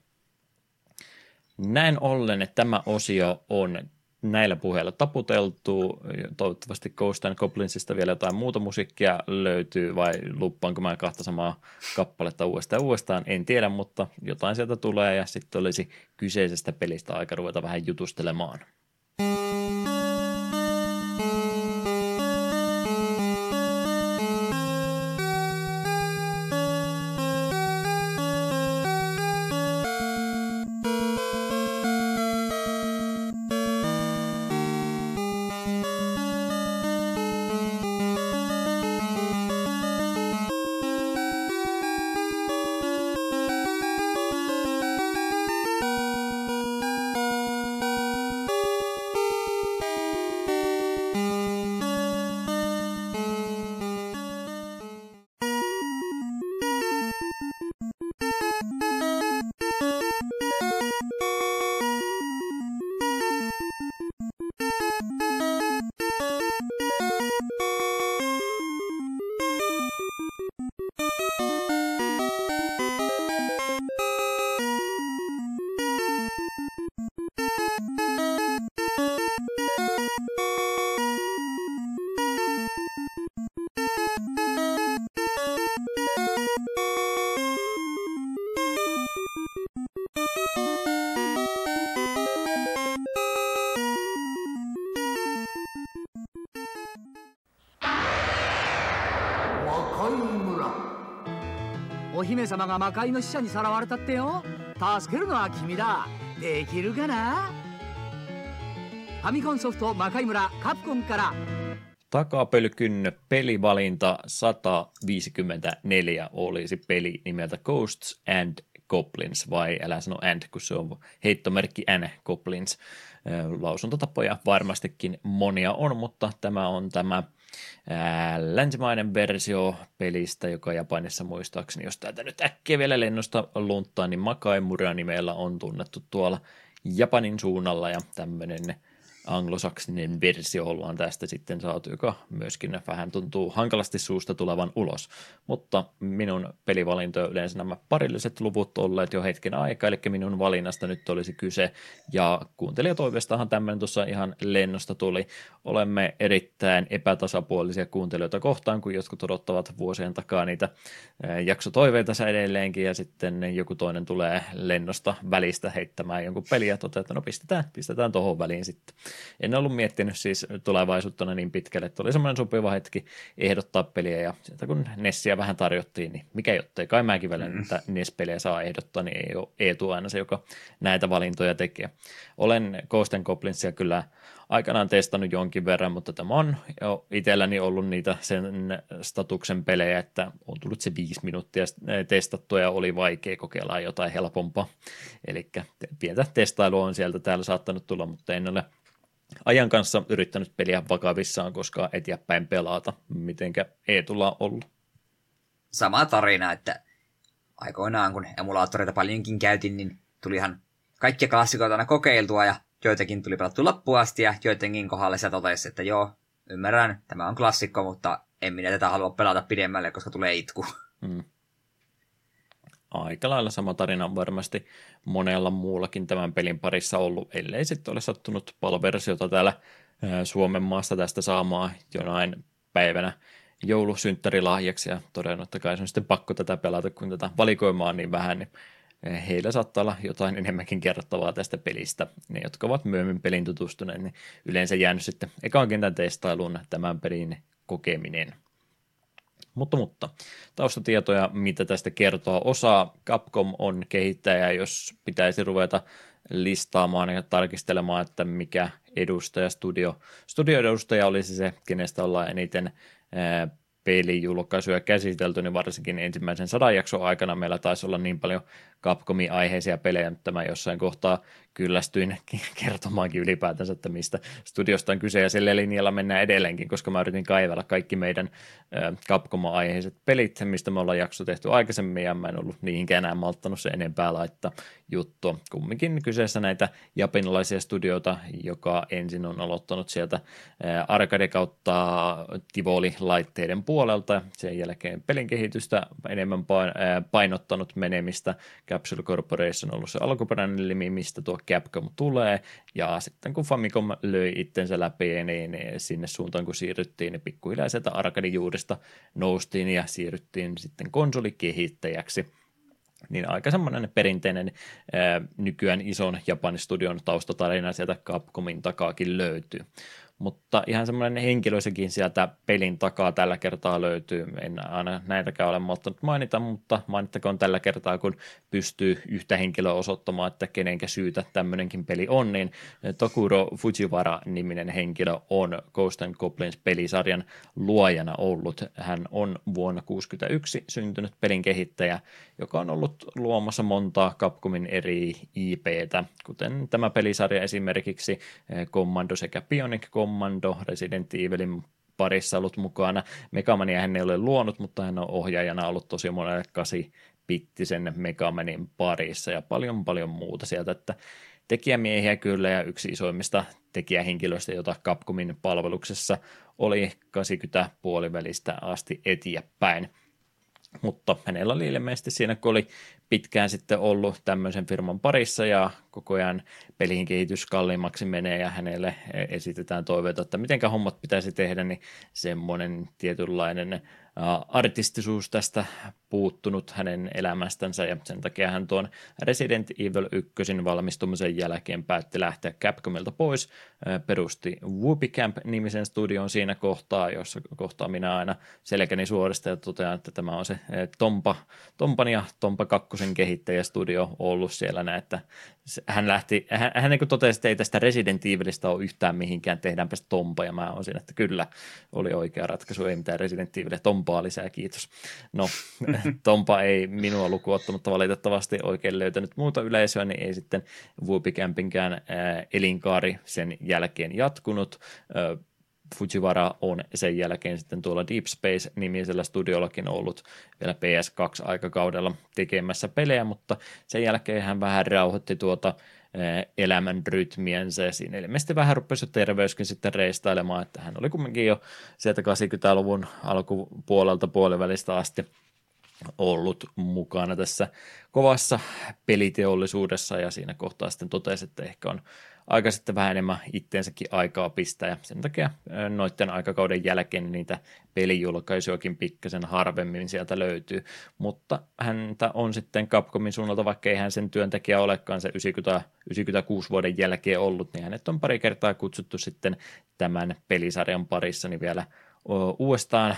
Näin ollen, että tämä osio on näillä puheilla taputeltu. Toivottavasti Ghost and Goblinsista vielä jotain muuta musiikkia löytyy, vai luppaanko mä kahta samaa kappaletta uudestaan ja uudestaan, en tiedä, mutta jotain sieltä tulee ja sitten olisi kyseisestä pelistä aika ruveta vähän jutustelemaan. お姫様が魔界の使者にさらわれたってよ。助けるのは君だ。できるかな？ファミコンソフト魔界村カプコンから。Takapölkyn pelivalinta 154 olisi peli nimeltä Ghosts and Goblins, vai älä sano and, kun se on heittomerkki N Goblins. Lausuntotapoja varmastikin monia on, mutta tämä on tämä länsimainen versio pelistä, joka Japanissa muistaakseni, jos täältä nyt äkkiä vielä lennosta lunttaa, niin Makaimura nimellä on tunnettu tuolla Japanin suunnalla ja tämmöinen anglosaksinen versio ollaan tästä sitten saatu, joka myöskin vähän tuntuu hankalasti suusta tulevan ulos. Mutta minun pelivalinto yleensä nämä parilliset luvut olleet jo hetken aikaa, eli minun valinnasta nyt olisi kyse. Ja kuuntelijatoivestahan tämmöinen tuossa ihan lennosta tuli. Olemme erittäin epätasapuolisia kuuntelijoita kohtaan, kun jotkut odottavat vuosien takaa niitä jaksotoiveita edelleenkin, ja sitten joku toinen tulee lennosta välistä heittämään jonkun peliä, ja toteaa, että no pistetään, pistetään tuohon väliin sitten. En ollut miettinyt siis tulevaisuutta niin pitkälle, että oli semmoinen sopiva hetki ehdottaa peliä ja sieltä kun Nessiä vähän tarjottiin, niin mikä jottei, kai mäkin vielä mm. että NES-pelejä saa ehdottaa, niin ei ole Eetu aina se, joka näitä valintoja tekee. Olen Ghost Goblinsia kyllä aikanaan testannut jonkin verran, mutta tämä on jo itselläni ollut niitä sen statuksen pelejä, että on tullut se viisi minuuttia testattua ja oli vaikea kokeilla jotain helpompaa. Eli pientä testailua on sieltä täällä saattanut tulla, mutta en ole ajan kanssa yrittänyt peliä vakavissaan, koska eteenpäin pelata, mitenkä ei tulla ollut. Sama tarina, että aikoinaan kun emulaattoreita paljonkin käytin, niin tulihan kaikkia klassikoita aina kokeiltua ja joitakin tuli pelattu loppuun asti ja joidenkin kohdalla se totesi, että joo, ymmärrän, tämä on klassikko, mutta en minä tätä halua pelata pidemmälle, koska tulee itku. Hmm aika lailla sama tarina on varmasti monella muullakin tämän pelin parissa ollut, ellei sitten ole sattunut paloversiota täällä Suomen maasta tästä saamaan jonain päivänä joulusynttärilahjaksi ja todennut, että kai se on sitten pakko tätä pelata, kun tätä valikoimaa niin vähän, niin heillä saattaa olla jotain enemmänkin kerrottavaa tästä pelistä. Ne, jotka ovat myöhemmin pelin tutustuneet, niin yleensä jäänyt sitten ekaan kentän testailuun tämän pelin kokeminen. Mutta, mutta taustatietoja, mitä tästä kertoo. Osa Capcom on kehittäjä, jos pitäisi ruveta listaamaan ja tarkistelemaan, että mikä edustaja, studio, studioedustaja olisi se, kenestä ollaan eniten pelijulkaisuja käsitelty, niin varsinkin ensimmäisen sadan jakson aikana meillä taisi olla niin paljon Capcomin aiheisia pelejä, että mä jossain kohtaa kyllästyin kertomaankin ylipäätänsä, että mistä studiosta on kyse, ja sillä linjalla mennään edelleenkin, koska mä yritin kaivella kaikki meidän Capcom-aiheiset pelit, mistä me ollaan jakso tehty aikaisemmin, ja mä en ollut niihinkään enää malttanut se enempää laittaa juttua. Kumminkin kyseessä näitä japanilaisia studioita, joka ensin on aloittanut sieltä arcade kautta Tivoli-laitteiden puolelta, sen jälkeen pelin kehitystä enemmän painottanut menemistä. Capsule Corporation on ollut se alkuperäinen nimi, mistä tuo Capcom tulee, ja sitten kun Famicom löi itsensä läpi, niin sinne suuntaan kun siirryttiin, niin pikkuhiljaa sieltä arcade-juurista noustiin ja siirryttiin sitten konsolikehittäjäksi. Niin aika semmoinen perinteinen ää, nykyään ison Japanin studion taustatarina sieltä Capcomin takaakin löytyy mutta ihan semmoinen henkilöisäkin sieltä pelin takaa tällä kertaa löytyy. En aina näitäkään ole malttanut mainita, mutta mainittakoon tällä kertaa, kun pystyy yhtä henkilöä osoittamaan, että kenenkä syytä tämmöinenkin peli on, niin Tokuro Fujiwara-niminen henkilö on Ghost and Goblins pelisarjan luojana ollut. Hän on vuonna 1961 syntynyt pelin kehittäjä, joka on ollut luomassa montaa Capcomin eri IPtä, kuten tämä pelisarja esimerkiksi Commando sekä Bionic Commando Resident Evilin parissa ollut mukana. Megamania hän ei ole luonut, mutta hän on ohjaajana ollut tosi monelle kasi pittisen Megamanin parissa ja paljon paljon muuta sieltä, että tekijämiehiä kyllä ja yksi isoimmista tekijähenkilöistä, jota Capcomin palveluksessa oli 80 puolivälistä asti eteenpäin. Mutta hänellä oli ilmeisesti siinä, kun oli pitkään sitten ollut tämmöisen firman parissa ja koko ajan pelin kehitys kalliimmaksi menee ja hänelle esitetään toiveita, että miten hommat pitäisi tehdä, niin semmoinen tietynlainen artistisuus tästä puuttunut hänen elämästänsä ja sen takia hän tuon Resident Evil 1 valmistumisen jälkeen päätti lähteä Capcomilta pois, perusti Whoopi Camp-nimisen studion siinä kohtaa, jossa kohtaa minä aina selkäni suorista ja totean, että tämä on se Tompa, Tompan ja Tompa 2 kehittäjästudio ollut siellä näin, että hän lähti, hän, hän niin totesi, että ei tästä Resident Evilistä ole yhtään mihinkään, tehdäänpä Tompa, ja mä oon siinä, että kyllä oli oikea ratkaisu, ei mitään Resident Evilia, Tompaa lisää, kiitos. No, Tompa ei minua lukuottamatta valitettavasti oikein löytänyt muuta yleisöä, niin ei sitten Whoopikämpinkään elinkaari sen jälkeen jatkunut. Fujiwara on sen jälkeen sitten tuolla Deep Space-nimisellä studiollakin ollut vielä PS2-aikakaudella tekemässä pelejä, mutta sen jälkeen hän vähän rauhoitti tuota elämän rytmiensä. Siinä ilmeisesti vähän rupesi terveyskin sitten reistailemaan, että hän oli kumminkin jo sieltä 80-luvun alkupuolelta puolivälistä asti ollut mukana tässä kovassa peliteollisuudessa ja siinä kohtaa sitten totesi, että ehkä on aika sitten vähän enemmän itteensäkin aikaa pistää ja sen takia noiden aikakauden jälkeen niitä pelijulkaisuakin pikkasen harvemmin sieltä löytyy, mutta häntä on sitten Capcomin suunnalta, vaikka ei hän sen työntekijä olekaan se 90, 96 vuoden jälkeen ollut, niin hänet on pari kertaa kutsuttu sitten tämän pelisarjan parissa niin vielä uudestaan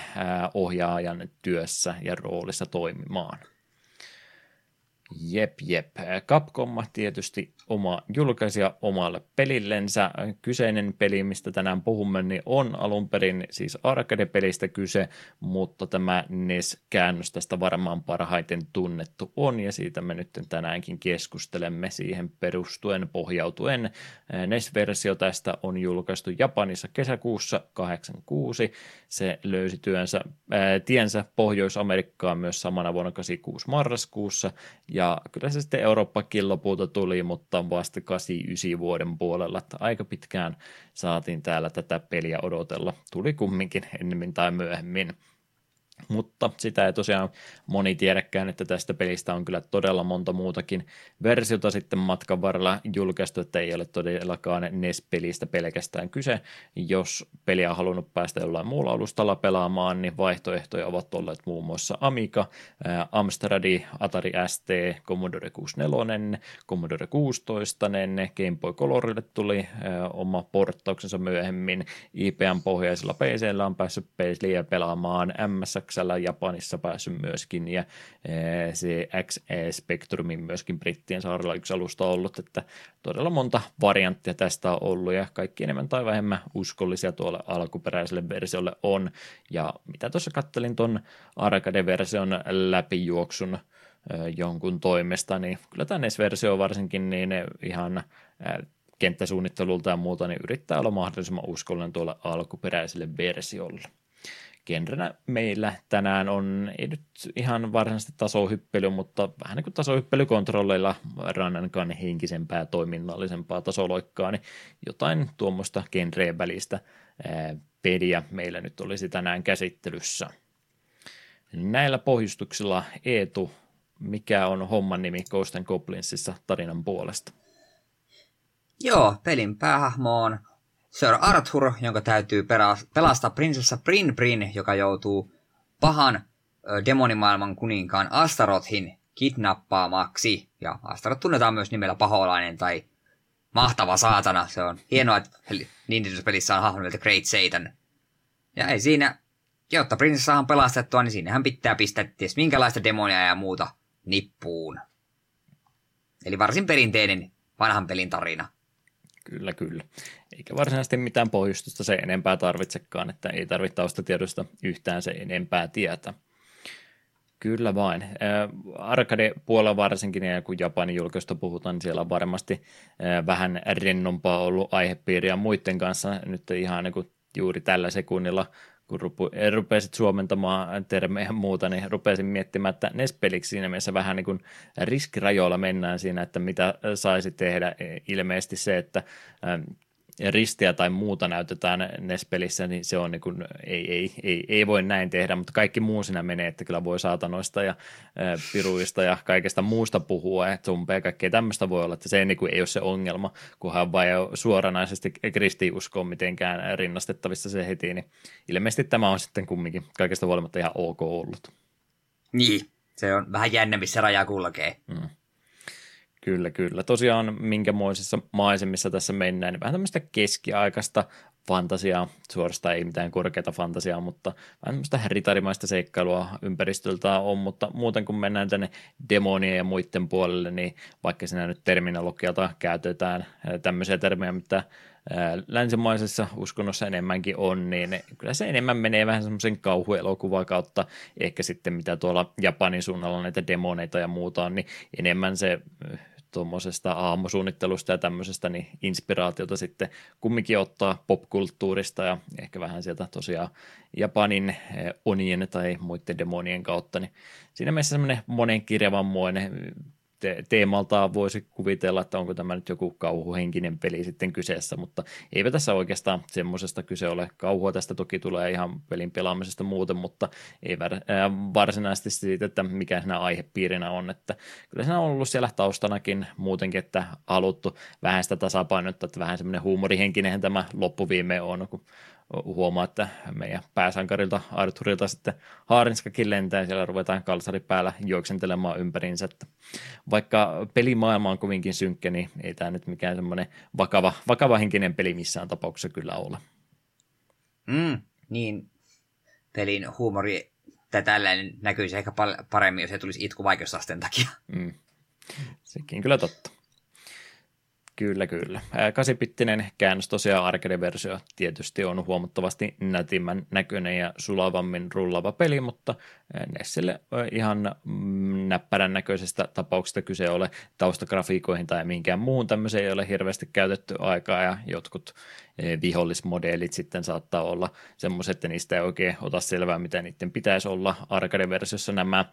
ohjaajan työssä ja roolissa toimimaan. Jep, jep. Capcom tietysti oma julkaisija omalle pelillensä. Kyseinen peli, mistä tänään puhumme, niin on alun perin siis arcade-pelistä kyse, mutta tämä NES-käännös tästä varmaan parhaiten tunnettu on, ja siitä me nyt tänäänkin keskustelemme siihen perustuen pohjautuen. NES-versio tästä on julkaistu Japanissa kesäkuussa 86. Se löysi työnsä, ää, tiensä Pohjois-Amerikkaan myös samana vuonna 86 marraskuussa, ja kyllä se sitten Eurooppakin lopulta tuli, mutta vasta 89 vuoden puolella, että aika pitkään saatiin täällä tätä peliä odotella. Tuli kumminkin ennemmin tai myöhemmin. Mutta sitä ei tosiaan moni tiedäkään, että tästä pelistä on kyllä todella monta muutakin versiota sitten matkan varrella julkaistu, että ei ole todellakaan NES-pelistä pelkästään kyse. Jos peliä on halunnut päästä jollain muulla alustalla pelaamaan, niin vaihtoehtoja ovat olleet muun muassa Amiga, Amstrad, Atari ST, Commodore 64, Commodore 16, Game Boy Colorille tuli oma porttauksensa myöhemmin, IPM-pohjaisella PCllä on päässyt peliä pelaamaan, MS Saksalla, Japanissa päässyt myöskin, ja eh, se XE Spectrumin myöskin Brittien saarella yksi alusta ollut, että todella monta varianttia tästä on ollut, ja kaikki enemmän tai vähemmän uskollisia tuolle alkuperäiselle versiolle on, ja mitä tuossa kattelin tuon arcade-version läpijuoksun eh, jonkun toimesta, niin kyllä tämä NES-versio varsinkin niin ihan eh, kenttäsuunnittelulta ja muuta, niin yrittää olla mahdollisimman uskollinen tuolle alkuperäiselle versiolle genrenä meillä tänään on, ei nyt ihan varsinaisesti tasohyppely, mutta vähän niin kuin tasohyppelykontrolleilla rannankaan henkisempää, toiminnallisempaa tasoloikkaa, niin jotain tuommoista genreen välistä peliä meillä nyt olisi tänään käsittelyssä. Näillä pohjustuksilla Eetu, mikä on homman nimi Ghost Goblinsissa tarinan puolesta? Joo, pelin päähahmo on Sir Arthur, jonka täytyy pelastaa prinsessa Brin Brin, joka joutuu pahan demonimaailman kuninkaan Astarothin kidnappaamaksi. Ja Astaroth tunnetaan myös nimellä paholainen tai mahtava saatana. Se on hienoa, että Nintendo-pelissä on hahmo nimeltä Great Satan. Ja ei siinä, jotta prinsessa saadaan pelastettua, niin sinnehän pitää pistää ties minkälaista demonia ja muuta nippuun. Eli varsin perinteinen vanhan pelin tarina. Kyllä, kyllä. Eikä varsinaisesti mitään pohjustusta se enempää tarvitsekaan, että ei tarvitse taustatiedosta yhtään se enempää tietä. Kyllä vain. Arcade-puolella varsinkin, ja kun Japanin julkaista puhutaan, niin siellä on varmasti vähän rennompaa ollut aihepiiriä muiden kanssa. Nyt ihan niin kuin juuri tällä sekunnilla kun rupu, rupesit suomentamaan termejä ja muuta, niin rupesin miettimään, että NES-peliksi siinä mielessä vähän niin kuin riskirajoilla mennään siinä, että mitä saisi tehdä. Ilmeisesti se, että ristiä tai muuta näytetään NES-pelissä, niin se on niin kuin, ei, ei, ei, ei, voi näin tehdä, mutta kaikki muu siinä menee, että kyllä voi saatanoista ja ää, piruista ja kaikesta muusta puhua, että ja kaikkea tämmöistä voi olla, että se niin kuin, ei ole se ongelma, kunhan vain suoranaisesti kristiusko on mitenkään rinnastettavissa se heti, niin ilmeisesti tämä on sitten kumminkin kaikesta huolimatta ihan ok ollut. Niin, se on vähän jännä, missä raja kulkee. Mm. Kyllä, kyllä. Tosiaan minkämoisissa maisemissa tässä mennään, niin vähän tämmöistä keskiaikaista fantasiaa, suorastaan ei mitään korkeata fantasiaa, mutta vähän tämmöistä ritarimaista seikkailua ympäristöltä on, mutta muuten kun mennään tänne demonien ja muiden puolelle, niin vaikka siinä nyt terminologialta käytetään tämmöisiä termejä, mitä länsimaisessa uskonnossa enemmänkin on, niin kyllä se enemmän menee vähän semmoisen kauhuelokuvaa kautta, ehkä sitten mitä tuolla Japanin suunnalla näitä demoneita ja muuta on, niin enemmän se tuommoisesta aamusuunnittelusta ja tämmöisestä, niin inspiraatiota sitten kumminkin ottaa popkulttuurista ja ehkä vähän sieltä tosiaan Japanin eh, onien tai muiden demonien kautta, niin siinä mielessä semmoinen monenkirjavanmoinen te- teemalta voisi kuvitella, että onko tämä nyt joku kauhuhenkinen peli sitten kyseessä, mutta eipä tässä oikeastaan semmoisesta kyse ole. Kauhua tästä toki tulee ihan pelin pelaamisesta muuten, mutta ei varsinaisesti siitä, että mikä siinä aihepiirinä on. Että kyllä siinä on ollut siellä taustanakin muutenkin, että haluttu vähän sitä tasapainottaa, että vähän semmoinen huumorihenkinen tämä loppuviime on, kun huomaa, että meidän pääsankarilta Arturilta sitten haarinskakin lentää ja siellä ruvetaan kalsari päällä juoksentelemaan ympäriinsä. Että vaikka pelimaailma on kovinkin synkkä, niin ei tämä nyt mikään semmoinen vakava, vakava henkinen peli missään tapauksessa kyllä ole. Mm, niin, pelin huumori tai tällainen näkyisi ehkä paremmin, jos se tulisi itku vaikeusasteen takia. Mm. Sekin kyllä totta. Kyllä, kyllä. Kasipittinen käännös tosiaan arcade-versio tietysti on huomattavasti nätimmän näköinen ja sulavammin rullava peli, mutta Nessille ihan mm, näppärän näköisestä tapauksesta kyse ole taustagrafiikoihin tai mihinkään muuhun tämmöiseen ei ole hirveästi käytetty aikaa ja jotkut vihollismodeelit sitten saattaa olla semmoiset, että niistä ei oikein ota selvää, mitä niiden pitäisi olla. Arcade-versiossa nämä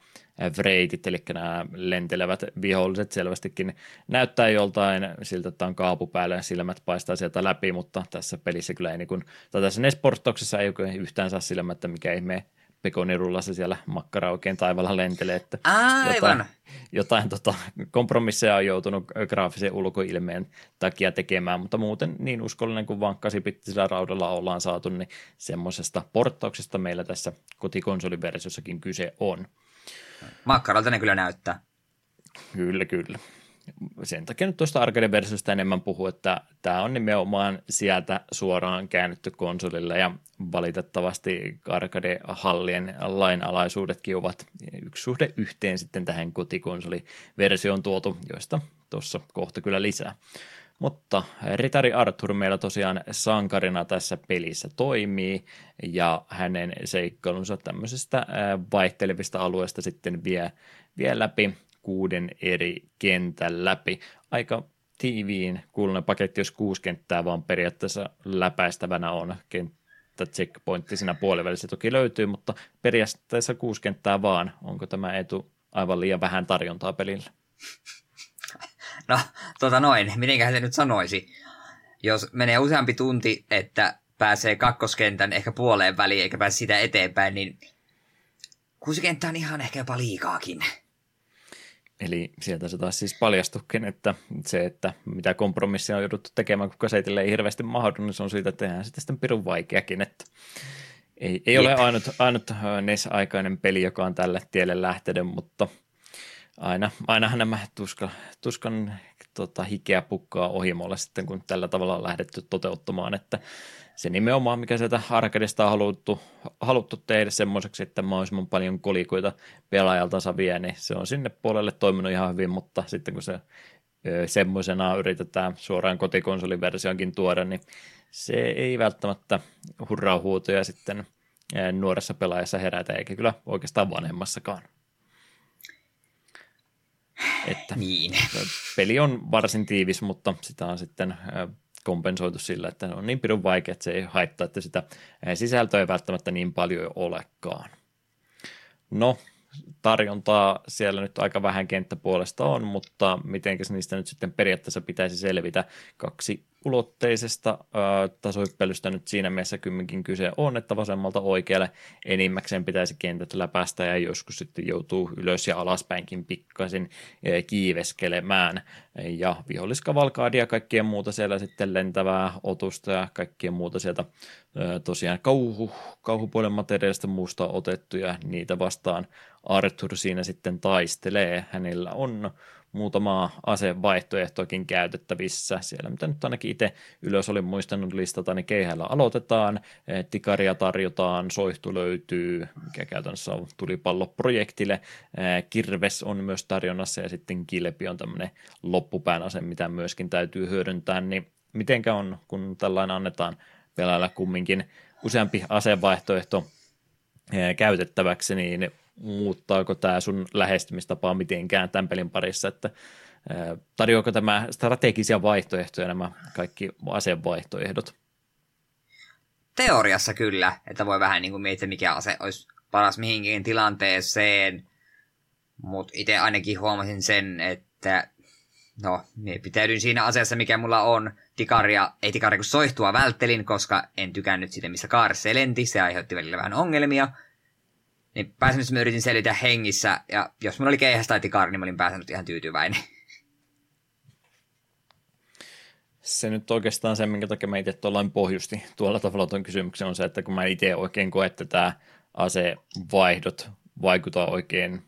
vreitit, eli nämä lentelevät viholliset selvästikin näyttää joltain siltä, on kaapu päällä ja silmät paistaa sieltä läpi, mutta tässä pelissä kyllä ei niin kuin, tai tässä Nesportoksessa ei yhtään saa silmä, että mikä ihme pekonirullassa siellä makkara oikein taivaalla lentelee, että Aivan. jotain, jotain tota, kompromisseja on joutunut graafisen ulkoilmeen takia tekemään, mutta muuten niin uskollinen kuin vaan kasipittisellä raudalla ollaan saatu, niin semmoisesta porttauksesta meillä tässä kotikonsoliversiossakin kyse on. Makkaralta ne kyllä näyttää. Kyllä, kyllä sen takia nyt tuosta arcade-versiosta enemmän puhuu, että tämä on nimenomaan sieltä suoraan käännetty konsolille ja valitettavasti arcade-hallien lainalaisuudetkin ovat yksi suhde yhteen sitten tähän kotikonsoliversioon tuotu, joista tuossa kohta kyllä lisää. Mutta Ritari Arthur meillä tosiaan sankarina tässä pelissä toimii ja hänen seikkailunsa tämmöisestä vaihtelevista alueista sitten vie, vie läpi kuuden eri kentän läpi. Aika tiiviin kuulunen paketti, jos kuusi kenttää vaan periaatteessa läpäistävänä on. Kenttä checkpointti siinä puolivälissä toki löytyy, mutta periaatteessa kuusi kenttää vaan. Onko tämä etu aivan liian vähän tarjontaa pelille? No, tota noin, mitenköhän se nyt sanoisi? Jos menee useampi tunti, että pääsee kakkoskentän ehkä puoleen väliin, eikä pääse sitä eteenpäin, niin kuusi kenttä on ihan ehkä jopa liikaakin. Eli sieltä se taas siis paljastukin, että se, että mitä kompromissia on jouduttu tekemään, kun kasetille ei hirveästi mahdu, niin se on siitä, että tehdään sitten sitten pirun vaikeakin, että ei, ei ole ainut, ainut NES-aikainen peli, joka on tälle tielle lähtenyt, mutta aina, ainahan nämä tuska, tuskan tota, hikeä pukkaa ohimolla sitten, kun tällä tavalla on lähdetty toteuttamaan, että se nimenomaan, mikä sieltä arcadesta on haluttu, haluttu tehdä semmoiseksi, että mahdollisimman paljon kolikoita pelaajalta vie, niin se on sinne puolelle toiminut ihan hyvin, mutta sitten kun se semmoisena yritetään suoraan kotikonsoliversioonkin tuoda, niin se ei välttämättä hurraa huutoja sitten nuoressa pelaajassa herätä, eikä kyllä oikeastaan vanhemmassakaan. Että niin. Peli on varsin tiivis, mutta sitä on sitten kompensoitu sillä, että on niin pidun vaikea, että se ei haittaa, että sitä sisältöä ei välttämättä niin paljon olekaan. No, tarjontaa siellä nyt aika vähän kenttäpuolesta on, mutta miten niistä nyt sitten periaatteessa pitäisi selvitä. Kaksi ulotteisesta ää, tasohyppelystä nyt siinä mielessä kymmenkin kyse on, että vasemmalta oikealle enimmäkseen pitäisi kentät läpäistä ja joskus sitten joutuu ylös ja alaspäinkin pikkasin kiiveskelemään. Ja viholliskavalkaadia ja kaikkien muuta siellä sitten lentävää otusta ja kaikkien muuta sieltä tosiaan kauhu, kauhupuolen materiaalista muusta otettu ja niitä vastaan Arthur siinä sitten taistelee. Hänellä on muutama asevaihtoehtoakin käytettävissä. Siellä, mitä nyt ainakin itse ylös olin muistanut listata, niin keihällä aloitetaan, eh, tikaria tarjotaan, soihtu löytyy, mikä käytännössä on tulipalloprojektille, eh, kirves on myös tarjonnassa ja sitten kilpi on tämmöinen loppupään ase, mitä myöskin täytyy hyödyntää, niin mitenkä on, kun tällainen annetaan pelailla kumminkin useampi asevaihtoehto eh, käytettäväksi, niin muuttaako tämä sun lähestymistapaa mitenkään tämän pelin parissa, että tarjoako tämä strategisia vaihtoehtoja nämä kaikki asevaihtoehdot? Teoriassa kyllä, että voi vähän niin kuin miettiä, mikä ase olisi paras mihinkin tilanteeseen, mutta itse ainakin huomasin sen, että no, pitäydyin siinä asiassa, mikä mulla on. Tikaria, ei tikaria kun soihtua välttelin, koska en tykännyt siitä, missä kaarissa se lenti, se aiheutti välillä vähän ongelmia – niin pääsemässä mä yritin selvitä hengissä, ja jos mulla oli keihäs tai tikaari, niin mä olin pääsenyt ihan tyytyväinen. Se nyt oikeastaan se, minkä takia mä itse tuollain pohjusti tuolla tavalla tuon kysymyksen, on se, että kun mä itse oikein koen, että tämä asevaihdot vaikuttaa oikein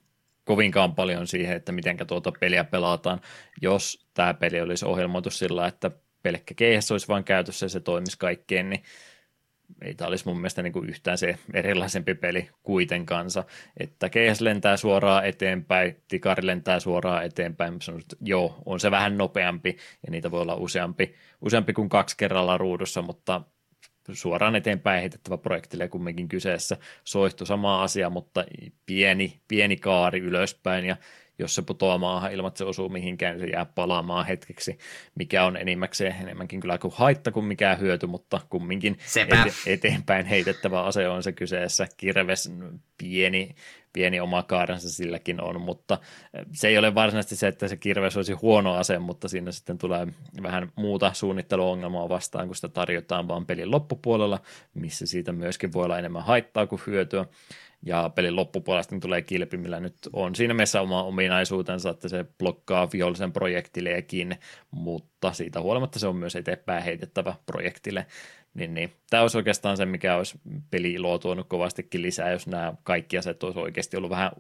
kovinkaan paljon siihen, että miten tuota peliä pelataan. Jos tämä peli olisi ohjelmoitu sillä, että pelkkä keihäs olisi vain käytössä ja se toimisi kaikkeen, niin ei tämä olisi mun mielestä niin kuin yhtään se erilaisempi peli kuitenkansa, että keihäs lentää suoraan eteenpäin, tikari lentää suoraan eteenpäin, sanon, että joo, on se vähän nopeampi ja niitä voi olla useampi, useampi kuin kaksi kerralla ruudussa, mutta suoraan eteenpäin heitettävä projektille kumminkin kyseessä. Soihtu sama asia, mutta pieni, pieni kaari ylöspäin ja jos se putoaa maahan ilman, että se osuu mihinkään, niin se jää palaamaan hetkeksi, mikä on enimmäkseen enemmänkin kyllä kuin haitta kuin mikään hyöty, mutta kumminkin ete- eteenpäin heitettävä ase on se kyseessä. Kirves pieni, pieni oma kaarensa silläkin on, mutta se ei ole varsinaisesti se, että se kirves olisi huono ase, mutta siinä sitten tulee vähän muuta suunnitteluongelmaa vastaan, kun sitä tarjotaan vaan pelin loppupuolella, missä siitä myöskin voi olla enemmän haittaa kuin hyötyä ja pelin loppupuolesta tulee kilpi, millä nyt on siinä mielessä oma ominaisuutensa, että se blokkaa vihollisen projektileekin, mutta siitä huolimatta se on myös eteenpäin heitettävä projektille. Niin, niin. Tämä olisi oikeastaan se, mikä olisi peli-iloa tuonut kovastikin lisää, jos nämä kaikki aset olisi oikeasti ollut vähän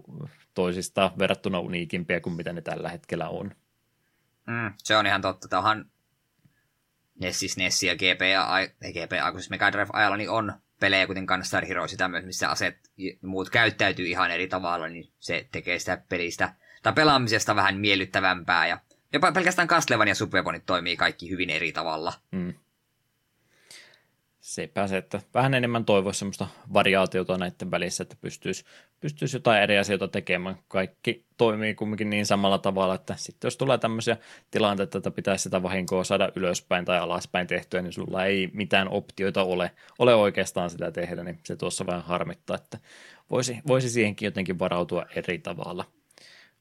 toisista verrattuna uniikimpia kuin mitä ne tällä hetkellä on. Mm, se on ihan totta. Tämä onhan Nessis, Nessi ja GPA, GPA, kun siis Mega Drive ajalla, niin on pelejä, kuten Gunstar Hero, sitä myös, missä aset muut käyttäytyy ihan eri tavalla, niin se tekee sitä pelistä tai pelaamisesta vähän miellyttävämpää. Ja jopa pelkästään Castlevania ja Superbonit toimii kaikki hyvin eri tavalla. Mm sepä se, että vähän enemmän toivoisi semmoista variaatiota näiden välissä, että pystyisi, pystyisi jotain eri asioita tekemään. Kaikki toimii kumminkin niin samalla tavalla, että sitten jos tulee tämmöisiä tilanteita, että pitäisi sitä vahinkoa saada ylöspäin tai alaspäin tehtyä, niin sulla ei mitään optioita ole, ole oikeastaan sitä tehdä, niin se tuossa vähän harmittaa, että voisi, voisi siihenkin jotenkin varautua eri tavalla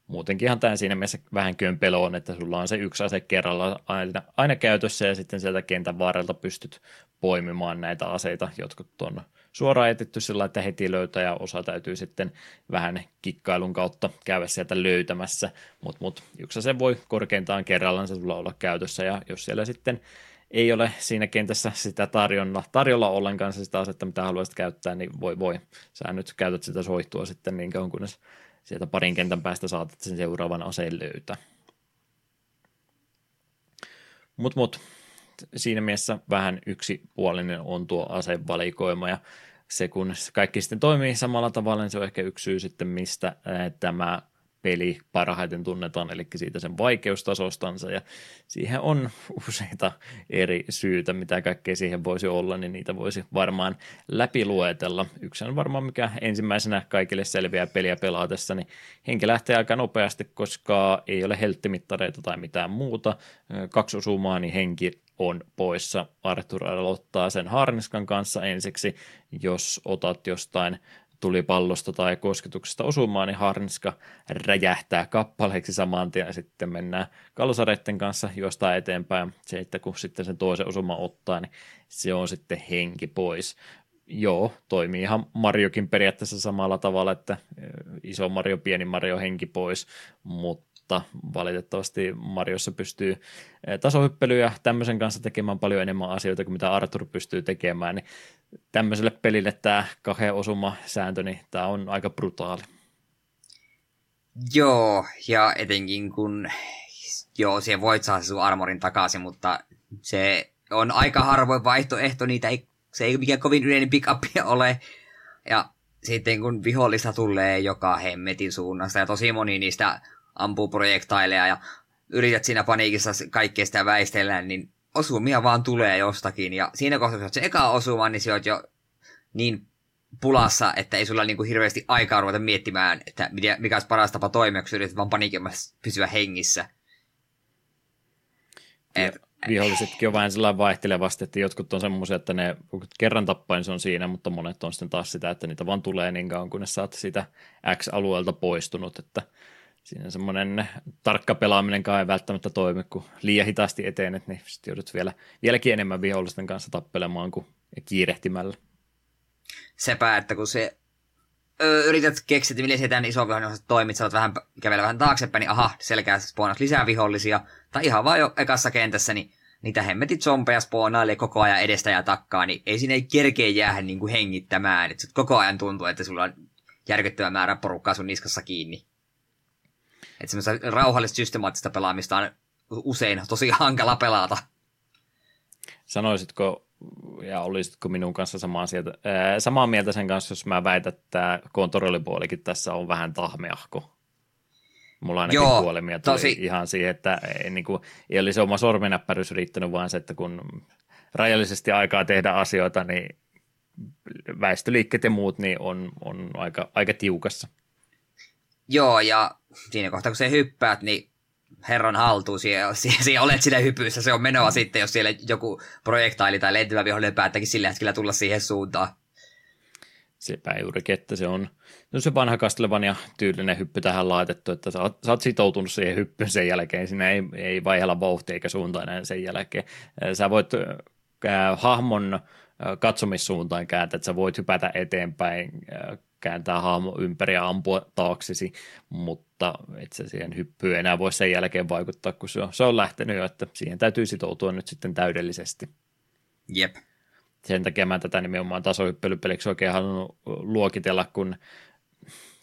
muutenkinhan tämä siinä mielessä vähän kömpelo on, että sulla on se yksi ase kerralla aina, aina käytössä ja sitten sieltä kentän varrelta pystyt poimimaan näitä aseita, jotka on suoraan etetty sillä, että heti löytää ja osa täytyy sitten vähän kikkailun kautta käydä sieltä löytämässä, mutta mut, yksi ase voi korkeintaan kerrallaan se sulla olla käytössä ja jos siellä sitten ei ole siinä kentässä sitä tarjolla, tarjolla ollenkaan sitä asetta, mitä haluaisit käyttää, niin voi voi. Sä nyt käytät sitä soihtua sitten niin kauan, kunnes sieltä parin kentän päästä saatat sen seuraavan aseen löytää. Mutta mut, siinä mielessä vähän yksipuolinen on tuo asevalikoima ja se kun kaikki sitten toimii samalla tavalla, niin se on ehkä yksi syy sitten, mistä tämä peli parhaiten tunnetaan, eli siitä sen vaikeustasostansa, ja siihen on useita eri syitä, mitä kaikkea siihen voisi olla, niin niitä voisi varmaan läpiluetella. Yksi on varmaan, mikä ensimmäisenä kaikille selviää peliä pelaatessa, niin henki lähtee aika nopeasti, koska ei ole helttimittareita tai mitään muuta. Kaksi osumaa, niin henki on poissa. Arthur aloittaa sen harniskan kanssa ensiksi, jos otat jostain tulipallosta tai kosketuksesta osumaan, niin Harniska räjähtää kappaleeksi saman tien ja sitten mennään kalsareiden kanssa juostaa eteenpäin. Se, että kun sitten sen toisen osuman ottaa, niin se on sitten henki pois. Joo, toimii ihan Mariokin periaatteessa samalla tavalla, että iso Mario, pieni Mario henki pois, mutta valitettavasti Mariossa pystyy tasohyppelyä tämmöisen kanssa tekemään paljon enemmän asioita kuin mitä Arthur pystyy tekemään, niin tämmöiselle pelille tämä kahden osuma sääntö, niin tämä on aika brutaali. Joo, ja etenkin kun, joo, siihen voit saada sun armorin takaisin, mutta se on aika harvoin vaihtoehto, niitä ei, se ei mikään kovin yleinen pick ole, ja sitten kun vihollista tulee joka hemmetin suunnasta, ja tosi moni niistä ampuu projektaileja, ja yrität siinä paniikissa kaikkea sitä väistellä, niin osumia vaan tulee jostakin. Ja siinä kohtaa, kun se eka osuma, niin sä oot jo niin pulassa, että ei sulla niinku hirveästi aikaa ruveta miettimään, että mikä olisi paras tapa toimia, kun yrität vaan panikimassa pysyä hengissä. Et, vihollisetkin on vähän sellainen vaihtelevasti, että jotkut on semmoisia, että ne kerran tappain se on siinä, mutta monet on sitten taas sitä, että niitä vaan tulee niin kauan, kunnes sä oot siitä X-alueelta poistunut, että siinä semmoinen tarkka pelaaminen ei välttämättä toimi, kun liian hitaasti etenet, niin sitten joudut vielä, vieläkin enemmän vihollisten kanssa tappelemaan kuin kiirehtimällä. Sepä, että kun se ö, yrität keksiä, miten se tämän iso vihollinen toimit, sä vähän kävellä vähän taaksepäin, niin aha, selkeä spoonas lisää vihollisia, tai ihan vaan jo ekassa kentässä, niin niitä hemmetit zombeja spoonailee koko ajan edestä ja takkaa, niin ei siinä ei kerkeä jäädä niin kuin hengittämään, että koko ajan tuntuu, että sulla on järkyttävä määrä porukkaa sun niskassa kiinni. Että semmoista rauhallista systemaattista pelaamista on usein tosi hankala pelata. Sanoisitko, ja olisitko minun kanssa samaa, sieltä, ää, samaa mieltä sen kanssa, jos mä väitän, että kontrollipuolikin tässä on vähän tahmeahko? Mulla ainakin Joo, kuolemia tuli tosi... ihan siihen, että ei, niin kuin, ei olisi oma sormenäppäryys riittänyt, vaan se, että kun rajallisesti aikaa tehdä asioita, niin väestöliikkeet ja muut niin on, on aika, aika tiukassa. Joo, ja siinä kohtaa kun se hyppäät, niin herran haltuun, siellä, siellä olet siinä hypyssä, se on menoa sitten, jos siellä joku projektaili tai lentävä vihollinen päättäkin sillä hetkellä tulla siihen suuntaan. Sepä juurikin, että se on no se vanha Castlevania tyylinen hyppy tähän laitettu, että sä oot, sä oot sitoutunut siihen hyppyyn sen jälkeen, siinä ei, ei vaihella vauhti eikä suunta enää sen jälkeen. Sä voit äh, hahmon katsomissuuntaan kääntää, että sä voit hypätä eteenpäin, kääntää hahmo ympäri ja ampua taaksesi, mutta et se siihen hyppyyn enää voi sen jälkeen vaikuttaa, kun se on, se on lähtenyt jo, että siihen täytyy sitoutua nyt sitten täydellisesti. Jep. Sen takia mä tätä nimenomaan tasohyppelypeliksi oikein halunnut luokitella, kun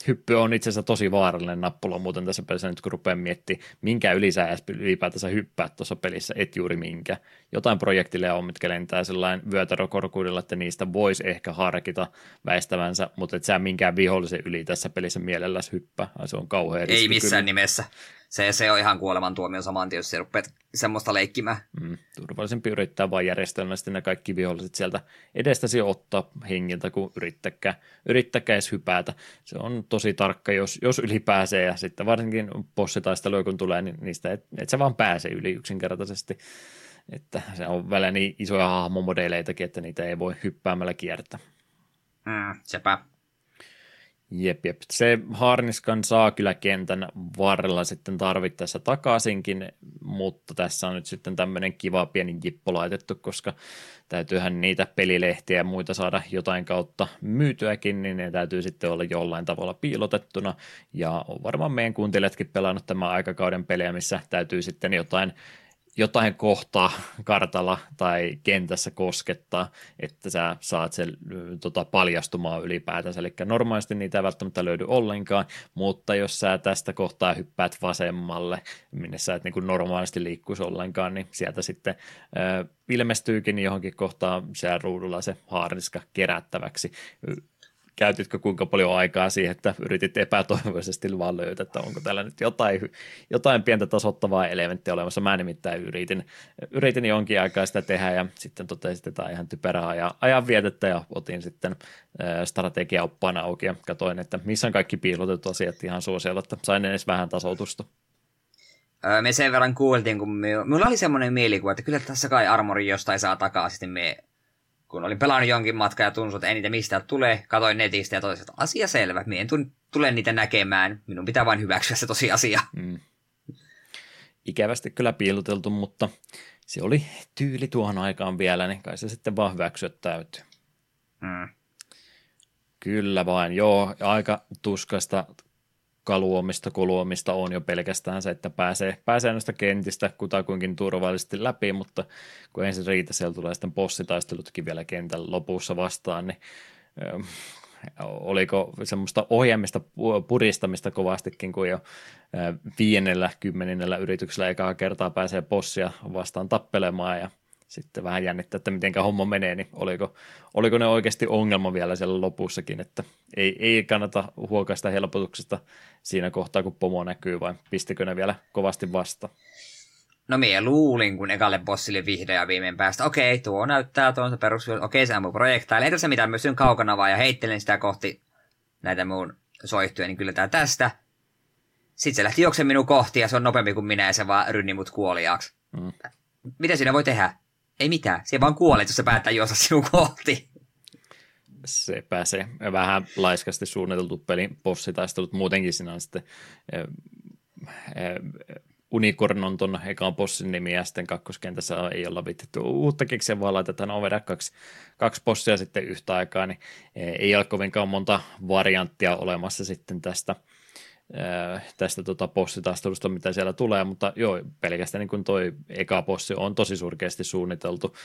hyppy on itse asiassa tosi vaarallinen nappula muuten tässä pelissä nyt kun rupeaa miettimään, minkä yli sä ylipäätänsä hyppää tuossa pelissä, et juuri minkä. Jotain projektille on, mitkä lentää sellainen vyötärökorkuudella, että niistä voisi ehkä harkita väistävänsä, mutta et sä minkään vihollisen yli tässä pelissä mielelläsi hyppää. Se on kauhean Ei missään kyllä. nimessä se, se on ihan kuolemantuomio saman tien, jos se rupeat semmoista leikkimään. Mm, turvallisempi yrittää vain järjestelmällisesti ne kaikki viholliset sieltä edestäsi ottaa hengiltä, kun yrittäkää, yrittäkää edes hypätä. Se on tosi tarkka, jos, jos yli pääsee ja sitten varsinkin bossitaisteluja kun tulee, niin niistä et, et sä vaan pääse yli yksinkertaisesti. Että se on välillä niin isoja hahmomodeleitakin, että niitä ei voi hyppäämällä kiertää. Mm, sepä. Jep, jep. Se harniskan saa kyllä kentän varrella sitten tarvittaessa takaisinkin, mutta tässä on nyt sitten tämmöinen kiva pieni jippo laitettu, koska täytyyhän niitä pelilehtiä ja muita saada jotain kautta myytyäkin, niin ne täytyy sitten olla jollain tavalla piilotettuna. Ja on varmaan meidän kuuntelijatkin pelannut tämän aikakauden pelejä, missä täytyy sitten jotain jotain kohtaa kartalla tai kentässä koskettaa, että sä saat sen tota, paljastumaan ylipäätänsä. Eli normaalisti niitä ei välttämättä löydy ollenkaan, mutta jos sä tästä kohtaa hyppäät vasemmalle, minne sä et niin kuin normaalisti liikkuisi ollenkaan, niin sieltä sitten ö, ilmestyykin johonkin kohtaan siellä ruudulla se haarniska kerättäväksi käytitkö kuinka paljon aikaa siihen, että yritit epätoivoisesti vaan löytää, että onko täällä nyt jotain, jotain pientä tasottavaa elementtiä olemassa. Mä nimittäin yritin, yritin jonkin aikaa sitä tehdä ja sitten totesin, että tämä on ihan typerää ja ajan vietettä ja otin sitten strategiaoppaan auki ja katsoin, että missä on kaikki piilotetut asiat ihan suosiolla, että sain edes vähän tasoitusta. Me sen verran kuultiin, kun me, minulla oli semmoinen mielikuva, että kyllä tässä kai armori jostain saa takaisin, me kun olin pelannut jonkin matkaa ja tunsin, että ei niitä mistään tule, katoin netistä ja toisin, että asia selvä, minä en tule niitä näkemään, minun pitää vain hyväksyä se tosiasia. Mm. Ikävästi kyllä piiloteltu, mutta se oli tyyli tuohon aikaan vielä, niin kai se sitten vaan hyväksyä täytyy. Mm. Kyllä vain, joo, aika tuskasta kaluomista, kuluomista on jo pelkästään se, että pääsee, pääsee näistä kentistä kutakuinkin turvallisesti läpi, mutta kun se riitä, siellä tulee sitten bossitaistelutkin vielä kentän lopussa vastaan, niin ö, oliko semmoista ohjelmista puristamista kovastikin, kun jo viiennellä, kymmenennellä yrityksellä ekaa kertaa pääsee bossia vastaan tappelemaan ja sitten vähän jännittää, että miten homma menee, niin oliko, oliko ne oikeasti ongelma vielä siellä lopussakin, että ei, ei kannata huokaista helpotuksesta siinä kohtaa, kun pomo näkyy, vai pistikö ne vielä kovasti vasta? No minä luulin, kun ekalle bossille vihdoin ja viimein päästä, okei, tuo näyttää tuon perus, okei, se on mun projektaili. Ei tässä mitään, myös kaukana vaan ja heittelen sitä kohti näitä mun soihtuja, niin kyllä tää tästä. Sitten se lähti juoksen minun kohti ja se on nopeampi kuin minä ja se vaan rynni mut kuoliaaksi. Mm. Mitä siinä voi tehdä? Ei mitään, se vaan kuolee, jos se päättää juosta sinun kohti. Se pääsee. Vähän laiskasti suunniteltu pelin bossitaistelut muutenkin siinä on sitten äh, äh, Unicorn on tuon ekan bossin nimi ja sitten kakkoskentässä ei olla vittitty uutta keksiä, vaan laitetaan oveda kaksi, kaksi bossia sitten yhtä aikaa, niin ei ole kovinkaan monta varianttia olemassa sitten tästä, tästä tota bossitaistelusta, mitä siellä tulee, mutta joo, pelkästään niin kuin toi eka bossi on tosi surkeasti suunniteltu,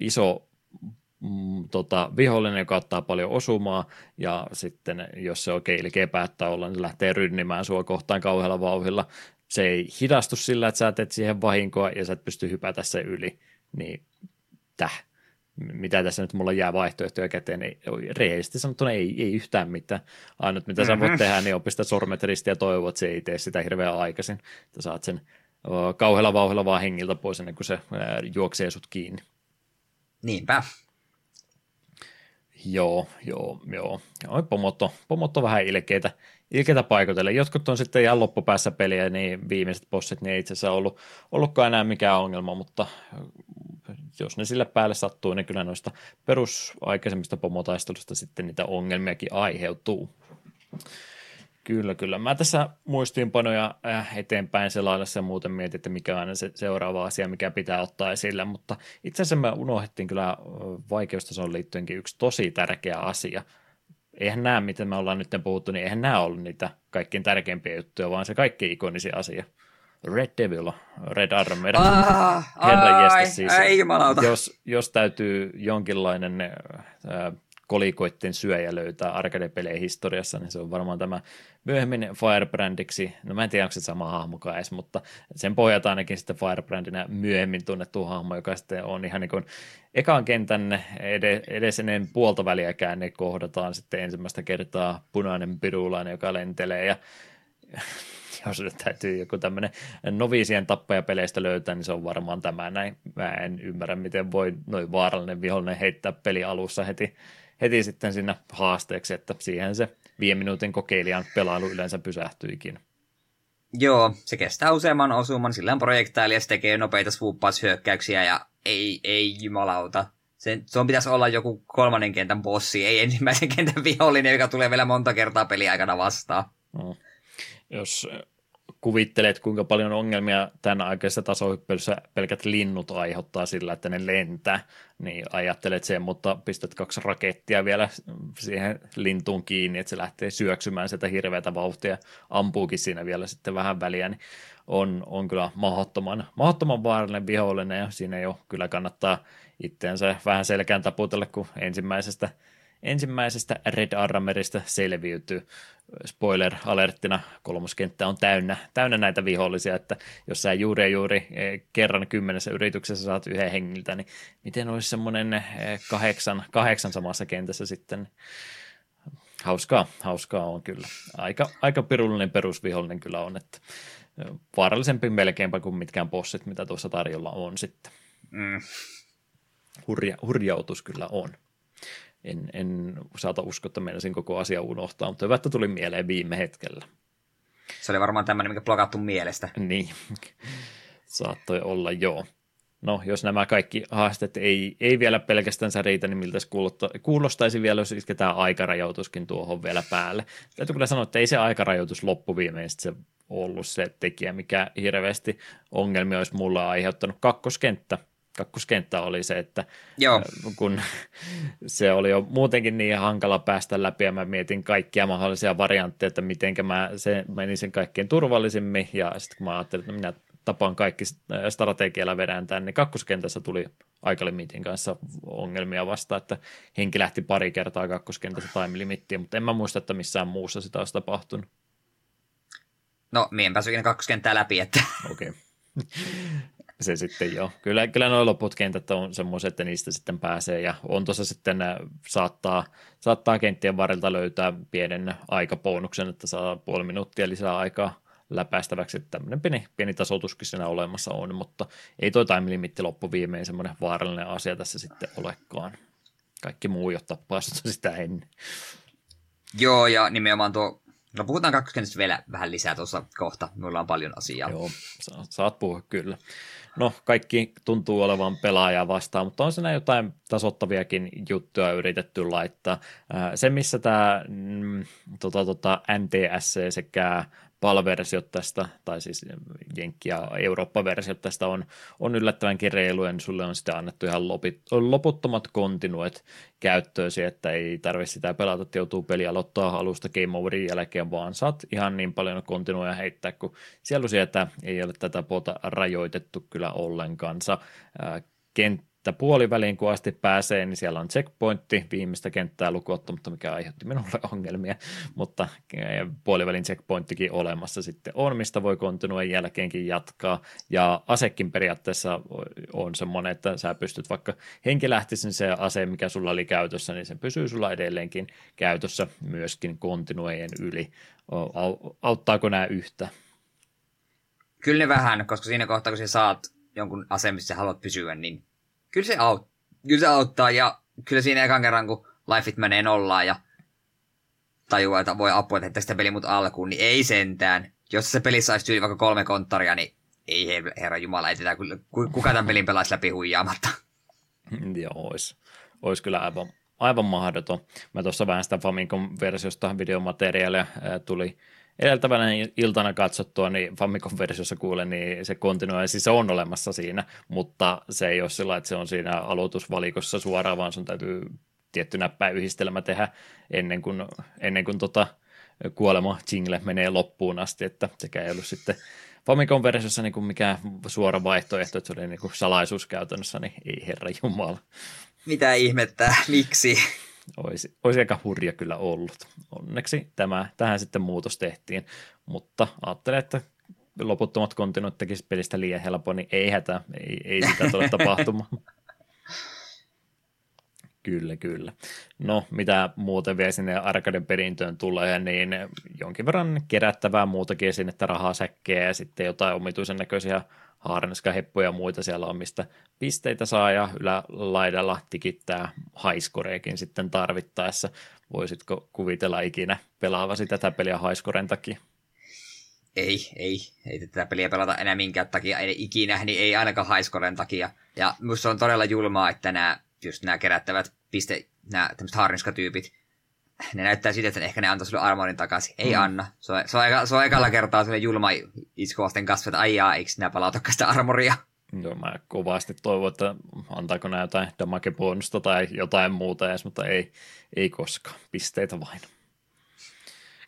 iso mm, tota, vihollinen, joka ottaa paljon osumaa, ja sitten jos se oikein ilkeä päättää olla, niin lähtee rynnimään sua kohtaan kauhealla vauhilla, se ei hidastu sillä, että sä teet siihen vahinkoa ja sä et pysty hypätä se yli, niin täh. Mitä tässä nyt mulla jää vaihtoehtoja käteen, ei, rehellisesti sanottuna ei, ei yhtään mitään. Ainut mitä mm-hmm. sä voit mhm. tehdä, niin opista sormet ristiä ja toivot, että se ei tee sitä hirveän aikaisin. Että saat sen kauhealla vauhilla vaan hengiltä pois ennen kuin se juoksee sut kiinni. Niinpä. Joo, joo, joo. Oi, pomot on, pomot on vähän ilkeitä, ilkeitä paikotelle. Jotkut on sitten ihan loppupäässä peliä, niin viimeiset bossit, niin ei itse asiassa ollut, ollutkaan enää mikään ongelma, mutta jos ne sille päälle sattuu, niin kyllä noista perusaikaisemmista pomotaistelusta sitten niitä ongelmiakin aiheutuu. Kyllä, kyllä. Mä tässä muistiinpanoja äh, eteenpäin selaillessa ja muuten mietin, että mikä on se seuraava asia, mikä pitää ottaa esille, mutta itse asiassa me unohdettiin kyllä vaikeustason liittyenkin yksi tosi tärkeä asia. Eihän nämä, miten me ollaan nyt puhuttu, niin eihän nämä ollut niitä kaikkein tärkeimpiä juttuja, vaan se kaikki ikonisin asia. Red Devil, Red Armor, ah, siis. Ei, jos, jos täytyy jonkinlainen äh, kolikoitten syöjä löytää arcade-pelejä historiassa, niin se on varmaan tämä myöhemmin Firebrandiksi, no mä en tiedä onko se sama hahmo edes, mutta sen pohjalta ainakin sitten Firebrandina myöhemmin tunnettu hahmo, joka sitten on ihan niin kuin ekan kentän edes ennen puolta väliäkään ne kohdataan sitten ensimmäistä kertaa punainen pirulainen, joka lentelee ja jos nyt täytyy joku tämmöinen noviisien tappajapeleistä löytää, niin se on varmaan tämä näin. Mä en ymmärrä, miten voi noin vaarallinen vihollinen heittää peli alussa heti heti sitten sinne haasteeksi, että siihen se viiden minuutin kokeilijan pelailu yleensä pysähtyikin. Joo, se kestää useamman osuman, sillä on projektailija, se tekee nopeita swooppaushyökkäyksiä ja ei, ei jumalauta. Se, se on pitäisi olla joku kolmannen kentän bossi, ei ensimmäisen kentän vihollinen, joka tulee vielä monta kertaa peliaikana vastaan. No. Jos kuvittelet, kuinka paljon ongelmia tämän aikaisessa tasohyppelyssä pelkät linnut aiheuttaa sillä, että ne lentää, niin ajattelet sen, mutta pistät kaksi rakettia vielä siihen lintuun kiinni, että se lähtee syöksymään sitä hirveätä vauhtia, ampuukin siinä vielä sitten vähän väliä, niin on, on kyllä mahdottoman, mahdottoman vaarallinen vihollinen ja siinä jo kyllä kannattaa itseänsä vähän selkään taputella, kun ensimmäisestä ensimmäisestä Red Armerista selviytyy. Spoiler-alerttina kolmoskenttä on täynnä, täynnä näitä vihollisia, että jos sä juuri ja juuri e, kerran kymmenessä yrityksessä saat yhden hengiltä, niin miten olisi semmoinen e, kahdeksan, kahdeksan samassa kentässä sitten? Hauskaa, hauskaa on kyllä. Aika, aika pirullinen perusvihollinen kyllä on, että e, vaarallisempi melkeinpä kuin mitkään bossit, mitä tuossa tarjolla on sitten. Mm. Hurja, hurjautus kyllä on en, en saata uskoa, että meinasin koko asia unohtaa, mutta hyvä, että tuli mieleen viime hetkellä. Se oli varmaan tämmöinen, mikä blokattu mielestä. Niin, saattoi olla joo. no jos nämä kaikki haasteet ei, ei vielä pelkästään riitä, niin miltä se kuulostaisi vielä, jos isketään aikarajoituskin tuohon vielä päälle. Täytyy kyllä sanoa, että ei se aikarajoitus loppuviimein se ollut se tekijä, mikä hirveästi ongelmia olisi mulla aiheuttanut. Kakkoskenttä kakkoskenttä oli se, että Joo. kun se oli jo muutenkin niin hankala päästä läpi ja mä mietin kaikkia mahdollisia variantteja, että miten mä se, menin sen kaikkein turvallisimmin ja sitten kun mä ajattelin, että minä tapaan kaikki strategialla vedän tänne, niin kakkoskentässä tuli aikalimitin kanssa ongelmia vasta, että henki lähti pari kertaa kakkoskentässä time limittiin, mutta en mä muista, että missään muussa sitä olisi tapahtunut. No, mien päässyt kakkoskenttää läpi, että... Okei. Okay. se sitten joo. Kyllä, kyllä nuo loput kentät on semmoiset, että niistä sitten pääsee ja on tuossa sitten äh, saattaa, saattaa kenttien varrelta löytää pienen aikabonuksen, että saa puoli minuuttia lisää aikaa läpäistäväksi, että tämmöinen pieni, pieni tasoituskin siinä olemassa on, mutta ei toi time limitti loppu viimein semmoinen vaarallinen asia tässä sitten olekaan. Kaikki muu jo tappaa sitä ennen. Joo, ja nimenomaan tuo No puhutaan kakkoskentästä vielä vähän lisää tuossa kohta. Meillä on paljon asiaa. Joo, saat puhua kyllä. No, kaikki tuntuu olevan pelaajaa vastaan, mutta on siinä jotain tasottaviakin juttuja yritetty laittaa. Se, missä tämä mm, tota, tota, NTSC sekä PAL-versiot tästä, tai siis Jenkki- ja Eurooppa-versiot tästä on, on yllättävänkin reiluja, niin sulle on sitten annettu ihan lopit, loputtomat kontinuet käyttöösi, että ei tarvitse sitä pelata, että joutuu peli aloittaa alusta Game Overin jälkeen, vaan saat ihan niin paljon kontinuja heittää, kun siellä sieltä ei ole tätä puolta rajoitettu kyllä ollenkaan. Kent, että puoliväliin kun asti pääsee, niin siellä on checkpointti viimeistä kenttää lukuottamatta, mikä aiheutti minulle ongelmia, mutta puolivälin checkpointtikin olemassa sitten on, mistä voi kontinuojen jälkeenkin jatkaa, ja asekin periaatteessa on semmoinen, että sä pystyt vaikka henki lähtisi, niin se ase, mikä sulla oli käytössä, niin se pysyy sulla edelleenkin käytössä myöskin kontinuojen yli. Auttaako nämä yhtä? Kyllä ne vähän, koska siinä kohtaa, kun sä saat jonkun aseen, missä haluat pysyä, niin kyllä se, aut, kyllä se auttaa ja kyllä siinä ekan kerran, kun lifeit menee nollaan ja tajuaa, että voi apua tehdä sitä peli mut alkuun, niin ei sentään. Jos se pelissä olisi tyyli vaikka kolme konttoria, niin ei herra jumala, ei tätä, kuka tämän pelin pelaisi läpi huijaamatta. Joo, olisi, olisi kyllä aivan, aivan mahdoton. Mä tuossa vähän sitä Famicom-versiosta videomateriaalia tuli edeltävänä iltana katsottua, niin Famicom-versiossa kuulen, niin se kontinuoi, siis se on olemassa siinä, mutta se ei ole sillä, että se on siinä aloitusvalikossa suoraan, vaan sun täytyy tietty näppäyhdistelmä tehdä ennen kuin, ennen kuin tota kuolema jingle menee loppuun asti, että sekä ei ollut sitten Famicom-versiossa niin kuin mikään suora vaihtoehto, että se oli niin kuin salaisuus käytännössä, niin ei herra jumala. Mitä ihmettä, miksi? Olisi, olisi aika hurja kyllä ollut. Onneksi tämä, tähän sitten muutos tehtiin, mutta ajattelen, että loputtomat kontinuit tekisi pelistä liian helppoa, niin ei hätä, ei, ei sitä tule tapahtumaan. Kyllä, kyllä. No, mitä muuten vielä sinne arkaden perintöön tulee, niin jonkin verran kerättävää muutakin sinne, että rahaa säkkejä ja sitten jotain omituisen näköisiä heppuja ja muita siellä on, mistä pisteitä saa ja ylälaidalla tikittää haiskoreekin sitten tarvittaessa. Voisitko kuvitella ikinä pelaavasi tätä peliä haiskoren takia? Ei, ei, ei tätä peliä pelata enää minkään takia, ei ikinä, niin ei ainakaan haiskoren takia. Ja minusta on todella julmaa, että nämä, just nämä kerättävät piste, nämä tämmöiset harniskatyypit, ne näyttää siltä, että ehkä ne antaa sulle armorin takaisin. Ei mm. anna. Se on, se on, eka, se on ekalla kertaa sellainen julma iskuvasten kasvu, että aijaa, eikö sinä palauta sitä armoria? Joo, mä kovasti toivon, että antaako nämä jotain damage tai jotain muuta edes, mutta ei, ei koskaan. Pisteitä vain.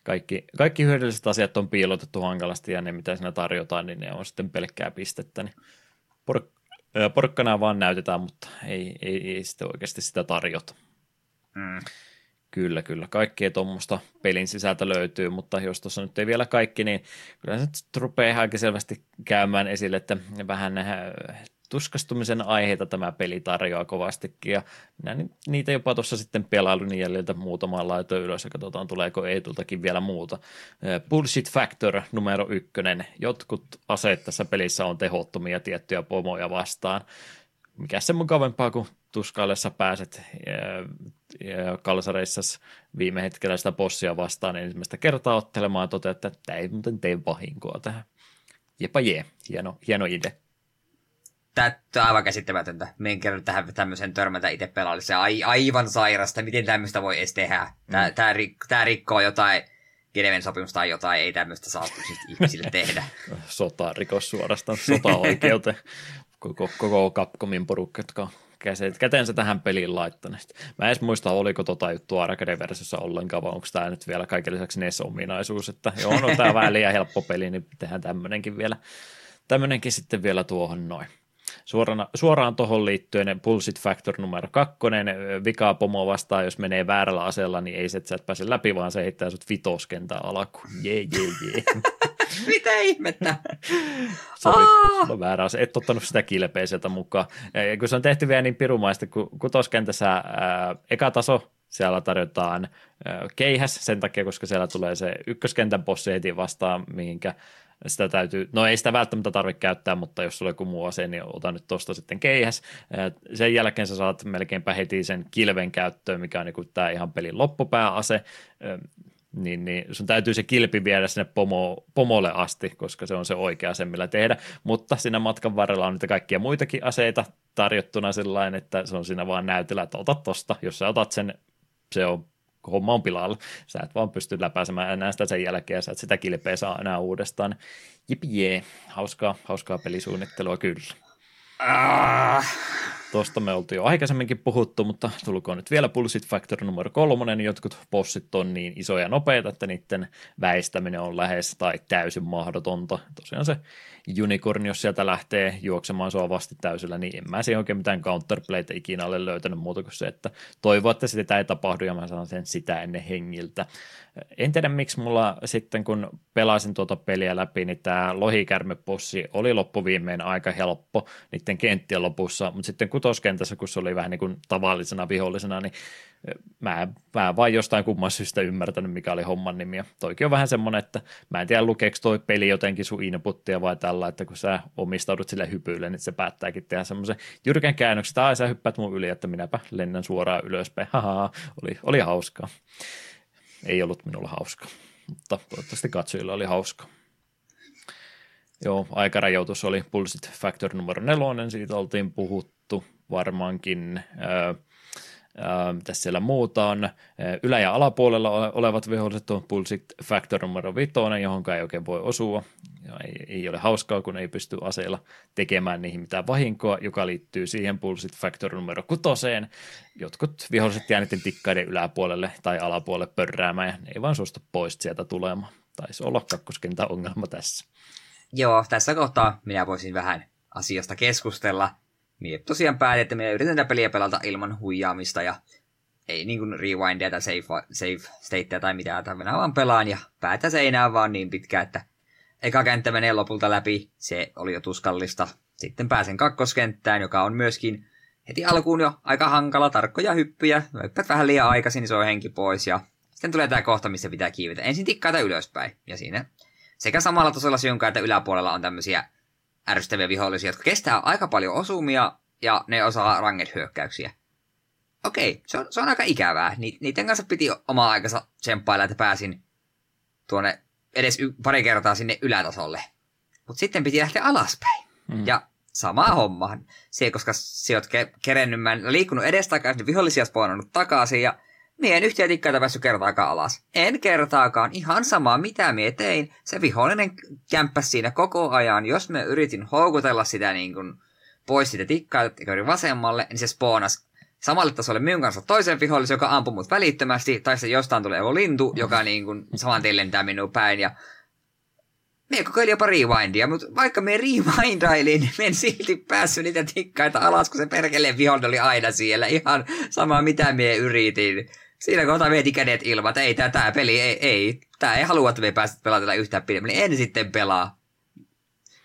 Kaikki, kaikki hyödylliset asiat on piilotettu hankalasti ja ne, mitä siinä tarjotaan, niin ne on sitten pelkkää pistettä. Niin por, porkkana vaan näytetään, mutta ei, ei, ei sitten oikeasti sitä tarjota. Mm. Kyllä, kyllä. Kaikkea tuommoista pelin sisältä löytyy, mutta jos tuossa nyt ei vielä kaikki, niin kyllä se nyt rupeaa aika selvästi käymään esille, että vähän äh, tuskastumisen aiheita tämä peli tarjoaa kovastikin, ja minä niitä jopa tuossa sitten pelailun jäljiltä muutamaan laitoin ylös, ja katsotaan tuleeko Eetultakin vielä muuta. Bullshit Factor numero ykkönen. Jotkut aseet tässä pelissä on tehottomia tiettyjä pomoja vastaan. Mikä se mukavampaa kuin tuskaillessa pääset kalsareissa viime hetkellä sitä bossia vastaan ensimmäistä kertaa ottelemaan ja toteat, että tämä ei muuten tee vahinkoa tähän. Jepa jee, hieno, hieno ide. Tämä on aivan käsittämätöntä. Me en kerro tähän tämmöisen törmätä itse pelaille. Se ai, aivan sairasta. Miten tämmöistä voi edes tehdä? Tämä, mm. tämä, rik, tämä rikkoo jotain Geneven sopimusta tai jotain. Ei tämmöistä saa ihmisille tehdä. Sotarikos suorastaan. Sota-oikeuteen. Koko, koko Capcomin porukka, jotka käteensä tähän peliin laittaneet. Mä en edes muista, oliko tota juttua arcade-versiossa ollenkaan, vai onko tämä nyt vielä kaiken lisäksi NES-ominaisuus, että joo, no tämä vähän liian helppo peli, niin tehdään tämmönenkin vielä, tämmönenkin sitten vielä tuohon noin. Suorana, suoraan tuohon liittyen Bullshit Factor numero kakkonen, vikaa pomo vastaan, jos menee väärällä aseella, niin ei se, että sä et pääse läpi, vaan se heittää sut vitoskentään alkuun. Jee, jee, jee. Mitä ihmettä? Sori, on väärä asia. Et ottanut sitä kilpeä sieltä mukaan. Ja kun se on tehty vielä niin pirumaista, kun kutoskentässä ää, eka taso, siellä tarjotaan ää, keihäs sen takia, koska siellä tulee se ykköskentän bossi heti vastaan, mihinkä sitä täytyy, no ei sitä välttämättä tarvitse käyttää, mutta jos sulla on joku muu ase, niin ota nyt tuosta sitten keihäs. Sen jälkeen sä saat melkeinpä heti sen kilven käyttöön, mikä on niin tämä ihan pelin loppupääase niin, niin sun täytyy se kilpi viedä sinne pomo, pomolle asti, koska se on se oikea se, millä tehdä, mutta siinä matkan varrella on niitä kaikkia muitakin aseita tarjottuna sillä että se on siinä vaan näytellä, että otat tosta, jos sä otat sen, se on homma on pilalla. Sä et vaan pysty läpäisemään enää sitä sen jälkeen, sä et sitä kilpeä saa enää uudestaan. Jipie, hauskaa, hauskaa pelisuunnittelua kyllä. Ah. Tuosta me oltiin jo aikaisemminkin puhuttu, mutta tulkoon nyt vielä Pulsit Factor numero kolmonen. Jotkut bossit on niin isoja ja nopeita, että niiden väistäminen on lähes tai täysin mahdotonta. Tosiaan se unicorn, jos sieltä lähtee juoksemaan sua vasti täysillä, niin en mä siihen oikein mitään counterplayta ikinä ole löytänyt muuta kuin se, että toivoo, että sitä ei tapahdu ja mä saan sen sitä ennen hengiltä. En tiedä, miksi mulla sitten, kun pelasin tuota peliä läpi, niin tämä lohikärmepossi oli loppuviimein aika helppo niiden kenttien lopussa, mutta sitten kutoskentässä, kun se oli vähän niin kuin tavallisena vihollisena, niin mä, mä vain jostain kumman syystä ymmärtänyt, mikä oli homman nimi. Ja toikin on vähän semmoinen, että mä en tiedä lukeeko toi peli jotenkin sun inputtia vai tällä, että kun sä omistaudut sille hypyille, niin se päättääkin tehdä semmoisen jyrkän käännöksen, että sä hyppäät mun yli, että minäpä lennän suoraan ylöspäin. Haha, oli, oli hauskaa. Ei ollut minulla hauska, mutta toivottavasti katsojilla oli hauska. Joo, aikarajoitus oli Pulsit Factor numero nelonen, siitä oltiin puhuttu varmaankin. Öö, mitä siellä muuta on. Ylä- ja alapuolella olevat viholliset on Pulsit Factor numero 5, johon ei oikein voi osua. Ei, ei, ole hauskaa, kun ei pysty aseilla tekemään niihin mitään vahinkoa, joka liittyy siihen Pulsit Factor numero 6. Jotkut viholliset jää niiden tikkaiden yläpuolelle tai alapuolelle pörräämään, ja ne ei vaan suostu pois sieltä tulemaan. Taisi olla kakkoskentä ongelma tässä. Joo, tässä kohtaa minä voisin vähän asiasta keskustella minä tosiaan päätin, että minä yritän tätä peliä pelata ilman huijaamista ja ei niin kuin rewindia tai save, save statea tai mitään, että minä vaan pelaan ja päätä seinään vaan niin pitkä, että eka kenttä menee lopulta läpi, se oli jo tuskallista. Sitten pääsen kakkoskenttään, joka on myöskin heti alkuun jo aika hankala, tarkkoja hyppyjä, hyppäät vähän liian aikaisin, niin se on henki pois ja sitten tulee tämä kohta, missä pitää kiivetä. Ensin tikkaita ylöspäin ja siinä sekä samalla tasolla että yläpuolella on tämmöisiä ärsyttäviä vihollisia, jotka kestää aika paljon osumia ja ne osaa ranget hyökkäyksiä. Okei, se on, se on aika ikävää. Ni, niiden kanssa piti omaa aikansa tsemppailla, että pääsin tuonne edes y- pari kertaa sinne ylätasolle. Mutta sitten piti lähteä alaspäin. Mm. Ja sama homma. Se, koska se oot ke- kerennyt, mä en liikkunut edestakaisin, vihollisia spawnannut takaisin ja Mie en yhtiä tikkaita päässyt kertaakaan alas. En kertaakaan. Ihan sama, mitä mie tein. Se vihollinen kämppäsi siinä koko ajan. Jos me yritin houkutella sitä niin kuin pois siitä tikkaa, vasemmalle, niin se spoonas samalle tasolle minun kanssa toisen vihollisen, joka ampui mut välittömästi, tai se jostain tulee joku lintu, joka niin kuin saman tien lentää minun päin, ja me kokeilin jopa rewindia, mutta vaikka me rewindailin, niin en silti päässyt niitä tikkaita alas, kun se perkeleen vihollinen oli aina siellä. Ihan sama, mitä me yritin. Siinä kohtaa veti kädet ilman, että ei tämä peli, ei, ei. Tämä ei halua, että me päästä pelata yhtään pidemmän, niin en sitten pelaa.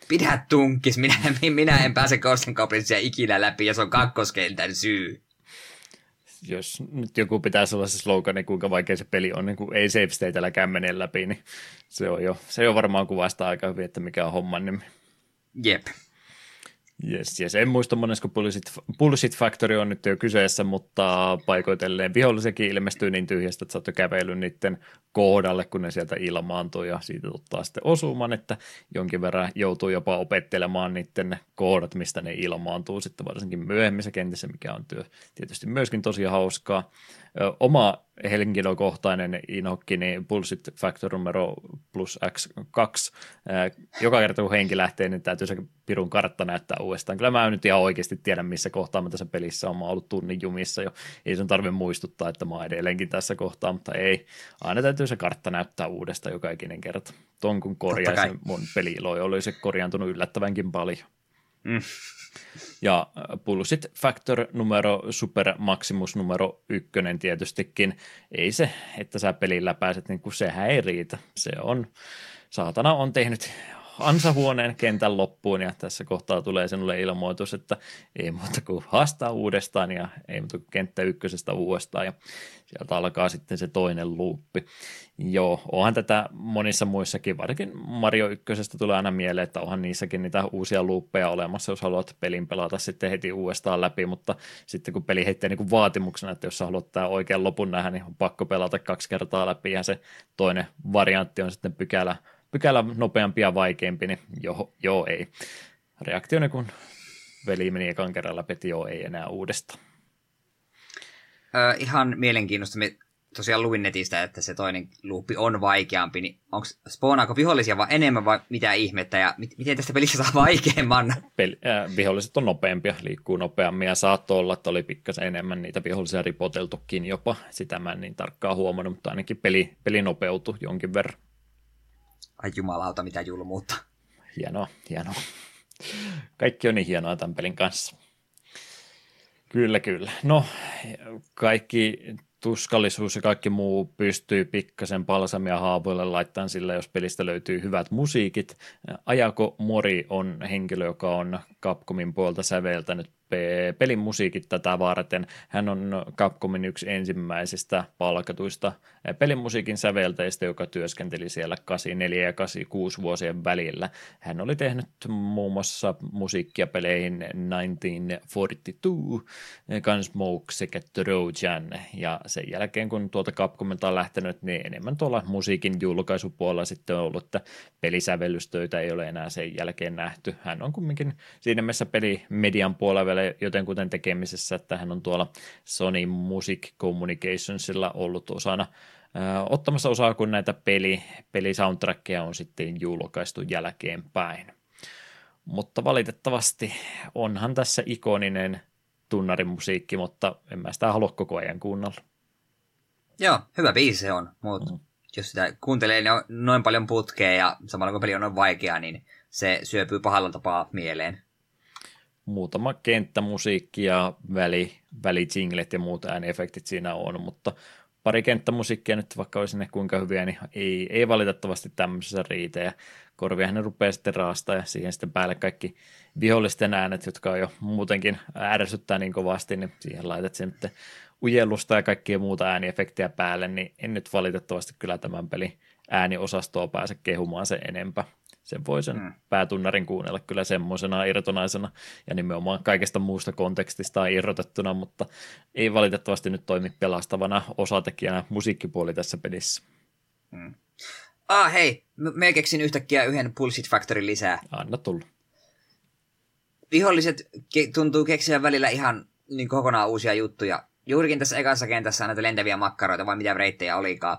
Pidä tunkis, minä, minä en pääse Ghosten Goblinsia ikinä läpi, ja se on kakkoskentän syy. Jos nyt joku pitää sellaisen sloganin, kuinka vaikea se peli on, niin kuin ei save stateilläkään mene läpi, niin se on jo, se on varmaan kuvasta aika hyvin, että mikä on homman nimi. Jep. Yes, yes. En muista monesko Bullshit, Bullshit Factory on nyt jo kyseessä, mutta paikoitelleen vihollisiakin ilmestyy niin tyhjästä, että sä oot kävellyt niiden kohdalle, kun ne sieltä ilmaantuu ja siitä ottaa sitten osuman, että jonkin verran joutuu jopa opettelemaan niiden kohdat, mistä ne ilmaantuu sitten varsinkin myöhemmissä kentissä, mikä on työ tietysti myöskin tosi hauskaa oma henkilökohtainen inokki, niin Bullshit Factor numero plus X2. Joka kerta kun henki lähtee, niin täytyy se pirun kartta näyttää uudestaan. Kyllä mä en nyt ihan oikeasti tiedä, missä kohtaa mä tässä pelissä on. Mä ollut tunnin jumissa jo. Ei sen tarvitse muistuttaa, että mä oon edelleenkin tässä kohtaa, mutta ei. Aina täytyy se kartta näyttää uudestaan joka ikinen kerta. Ton kun korjaisi mun peli oli se korjaantunut yllättävänkin paljon. Mm. Ja äh, Factor numero Super Maximus numero ykkönen tietystikin. Ei se, että sä pelillä pääset, niin kuin sehän ei riitä. Se on, saatana on tehnyt ansahuoneen kentän loppuun ja tässä kohtaa tulee sinulle ilmoitus, että ei muuta kuin haastaa uudestaan ja ei muuta kuin kenttä ykkösestä uudestaan ja sieltä alkaa sitten se toinen luuppi. Joo, onhan tätä monissa muissakin, varsinkin Mario ykkösestä tulee aina mieleen, että onhan niissäkin niitä uusia luuppeja olemassa, jos haluat pelin pelata sitten heti uudestaan läpi, mutta sitten kun peli heittää niin kuin vaatimuksena, että jos sä haluat tämä oikean lopun nähdä, niin on pakko pelata kaksi kertaa läpi ja se toinen variantti on sitten pykälä pykälä nopeampi ja vaikeampi, niin joo, joo ei. Reaktioni kun veli meni ekan kerran läpi, joo ei enää uudesta. Öö, ihan mielenkiintoista. Me tosiaan luin netistä, että se toinen luuppi on vaikeampi, niin onko spawnaako vihollisia vaan enemmän vai mitä ihmettä, ja mit, miten tästä pelistä saa vaikeamman? Peli, äh, viholliset on nopeampia, liikkuu nopeammin, ja saattoi olla, että oli pikkasen enemmän niitä vihollisia ripoteltukin jopa, sitä mä en niin tarkkaan huomannut, mutta ainakin peli, peli nopeutui jonkin verran. Ai jumalauta, mitä julmuutta. Hienoa, hienoa. Kaikki on niin hienoa tämän pelin kanssa. Kyllä, kyllä. No, kaikki tuskallisuus ja kaikki muu pystyy pikkasen palsamia haavoille laittamaan sillä, jos pelistä löytyy hyvät musiikit. Ajako Mori on henkilö, joka on Capcomin puolta säveltänyt pelin musiikit tätä varten. Hän on Capcomin yksi ensimmäisistä palkatuista pelimusiikin säveltäjistä, joka työskenteli siellä 84 ja 86 vuosien välillä. Hän oli tehnyt muun muassa musiikkia peleihin 1942, Gunsmoke sekä Trojan, ja sen jälkeen kun tuolta Capcomilta on lähtenyt, niin enemmän tuolla musiikin julkaisupuolella sitten on ollut, että pelisävellystöitä ei ole enää sen jälkeen nähty. Hän on kumminkin siinä mielessä pelimedian puolella joten kuten tekemisessä, että hän on tuolla Sony Music Communicationsilla ollut osana ottamassa osaa, kun näitä peli, pelisoundtrackeja on sitten julkaistu jälkeenpäin. Mutta valitettavasti onhan tässä ikoninen tunnarimusiikki, mutta en mä sitä halua koko ajan kuunnella. Joo, hyvä biisi se on, mutta mm. jos sitä kuuntelee niin noin paljon putkea ja samalla kun peli on noin vaikea, niin se syöpyy pahalla tapaa mieleen muutama kenttämusiikki ja väli, välijinglet ja muut ääniefektit siinä on, mutta pari kenttämusiikkia nyt vaikka olisi ne kuinka hyviä, niin ei, ei valitettavasti tämmöisessä riitä ja korviahan ne rupeaa sitten raastaa ja siihen sitten päälle kaikki vihollisten äänet, jotka on jo muutenkin ärsyttää niin kovasti, niin siihen laitat sen sitten ujellusta ja kaikkia muuta ääniefektiä päälle, niin en nyt valitettavasti kyllä tämän pelin ääniosastoa pääse kehumaan se enempää. Sen voi sen mm. päätunnarin kuunnella kyllä semmoisena irtonaisena ja nimenomaan kaikesta muusta kontekstista irrotettuna, mutta ei valitettavasti nyt toimi pelastavana osatekijänä musiikkipuoli tässä pelissä. Mm. Ah hei, me keksin yhtäkkiä yhden Pulsit Factorin lisää. Anna tulla. Viholliset ke- tuntuu keksiä välillä ihan niin kokonaan uusia juttuja. Juurikin tässä ekassa kentässä on näitä lentäviä makkaroita, vai mitä reittejä olikaan.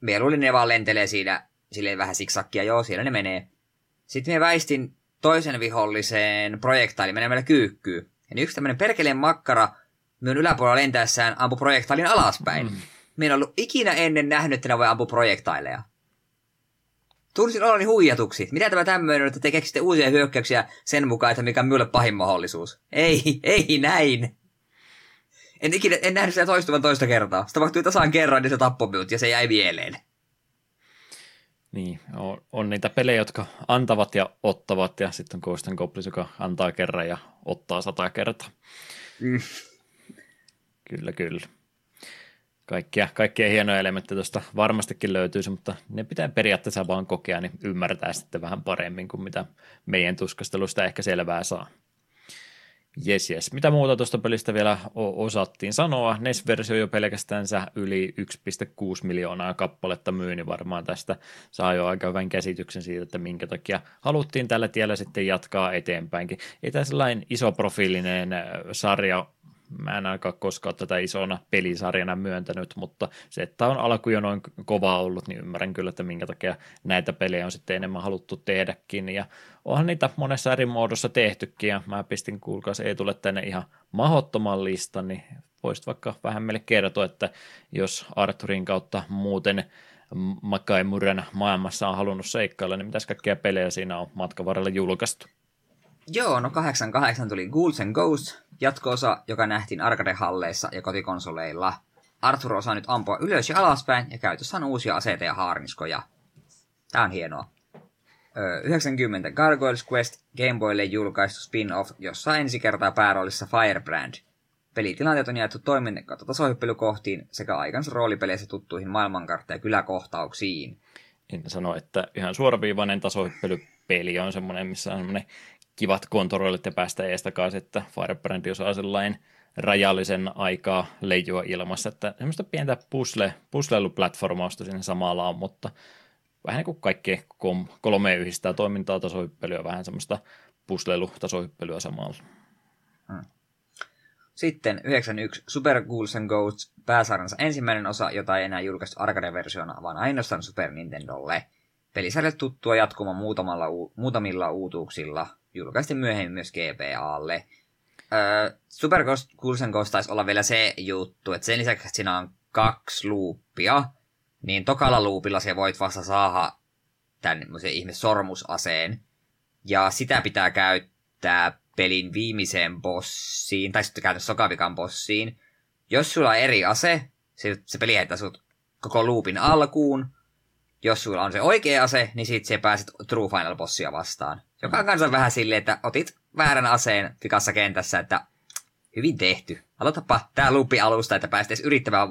Mieluulin ne vaan lentelee siinä silleen vähän siksakkia, joo, siellä ne menee. Sitten me väistin toisen viholliseen projektailin menee meillä kyykkyyn. Ja niin yksi tämmöinen perkeleen makkara myön yläpuolella lentäessään ampui projektailin alaspäin. Mm. Minä en ollut ikinä ennen nähnyt, että ne voi ampua projektaileja. Tunsin oloni huijatuksi. Mitä tämä tämmöinen on, että te keksitte uusia hyökkäyksiä sen mukaan, että mikä on minulle pahin mahdollisuus? Ei, ei näin. En ikinä, en nähnyt sitä toistuvan toista kertaa. Se tapahtui tasan kerran, niin se tappoi minut ja se jäi mieleen. Niin, on, on niitä pelejä, jotka antavat ja ottavat, ja sitten on Ghost Goblins, joka antaa kerran ja ottaa sata kertaa. Mm. Kyllä, kyllä. Kaikkia, kaikkia hienoja elementtejä tuosta varmastikin löytyisi, mutta ne pitää periaatteessa vaan kokea, niin ymmärtää sitten vähän paremmin kuin mitä meidän tuskastelusta ehkä selvää saa. Jes, jes. Mitä muuta tuosta pelistä vielä osattiin sanoa? NES-versio jo pelkästänsä yli 1,6 miljoonaa kappaletta myy, niin varmaan tästä saa jo aika hyvän käsityksen siitä, että minkä takia haluttiin tällä tiellä sitten jatkaa eteenpäinkin. Ei tämä sellainen isoprofiilinen sarja mä en ainakaan koskaan tätä isona pelisarjana myöntänyt, mutta se, että on alku jo noin kova ollut, niin ymmärrän kyllä, että minkä takia näitä pelejä on sitten enemmän haluttu tehdäkin, ja onhan niitä monessa eri muodossa tehtykin, ja mä pistin kuulkaas ei tule tänne ihan mahottoman listan, niin voisit vaikka vähän meille kertoa, että jos Arthurin kautta muuten Makaimuren maailmassa on halunnut seikkailla, niin mitäs kaikkea pelejä siinä on matkan varrella julkaistu? Joo, no 88 tuli Ghouls and Ghosts, jatko-osa, joka nähtiin arcade-halleissa ja kotikonsoleilla. Arthur osaa nyt ampua ylös ja alaspäin, ja käytössä on uusia aseita ja haarniskoja. Tää on hienoa. Öö, 90 Gargoyles Quest Gameboylle julkaistu spin-off, jossa ensi kertaa pääroolissa Firebrand. Pelitilanteet on jaettu toiminnan kautta tasohyppelykohtiin sekä aikansa roolipeleissä tuttuihin maailmankartta- ja kyläkohtauksiin. En sano, että ihan suoraviivainen tasohyppelypeli on semmoinen, missä on semmoinen kivat kontrollit ja päästä ees takaisin, että Firebrand osaa sellainen rajallisen aikaa leijua ilmassa, että semmoista pientä puzzle, puzzleiluplatformausta siinä samalla on, mutta vähän niin kuin kaikki kolme yhdistää toimintaa, tasohyppelyä, vähän semmoista puzzleilu-tasohyppelyä samalla. Hmm. Sitten 91 Super Ghouls and Ghosts pääsarjansa ensimmäinen osa, jota ei enää julkaistu arcade-versiona, vaan ainoastaan Super Nintendolle. Pelisarjalle tuttua jatkuma muutamalla, muutamilla uutuuksilla, julkaistiin myöhemmin myös GPAlle. Öö, Super Ghouls and Ghost taisi olla vielä se juttu, että sen lisäksi, siinä on kaksi luuppia, niin tokalla luupilla se voit vasta saada tämän ihme sormusaseen. Ja sitä pitää käyttää pelin viimeiseen bossiin, tai sitten käytännössä sokavikan bossiin. Jos sulla on eri ase, se, se peli heittää sut koko loopin alkuun. Jos sulla on se oikea ase, niin sitten se pääset True Final Bossia vastaan. Joka on kanssa vähän silleen, että otit väärän aseen vikassa kentässä, että hyvin tehty. Aloitapa tää lupi alusta, että pääsit edes yrittämään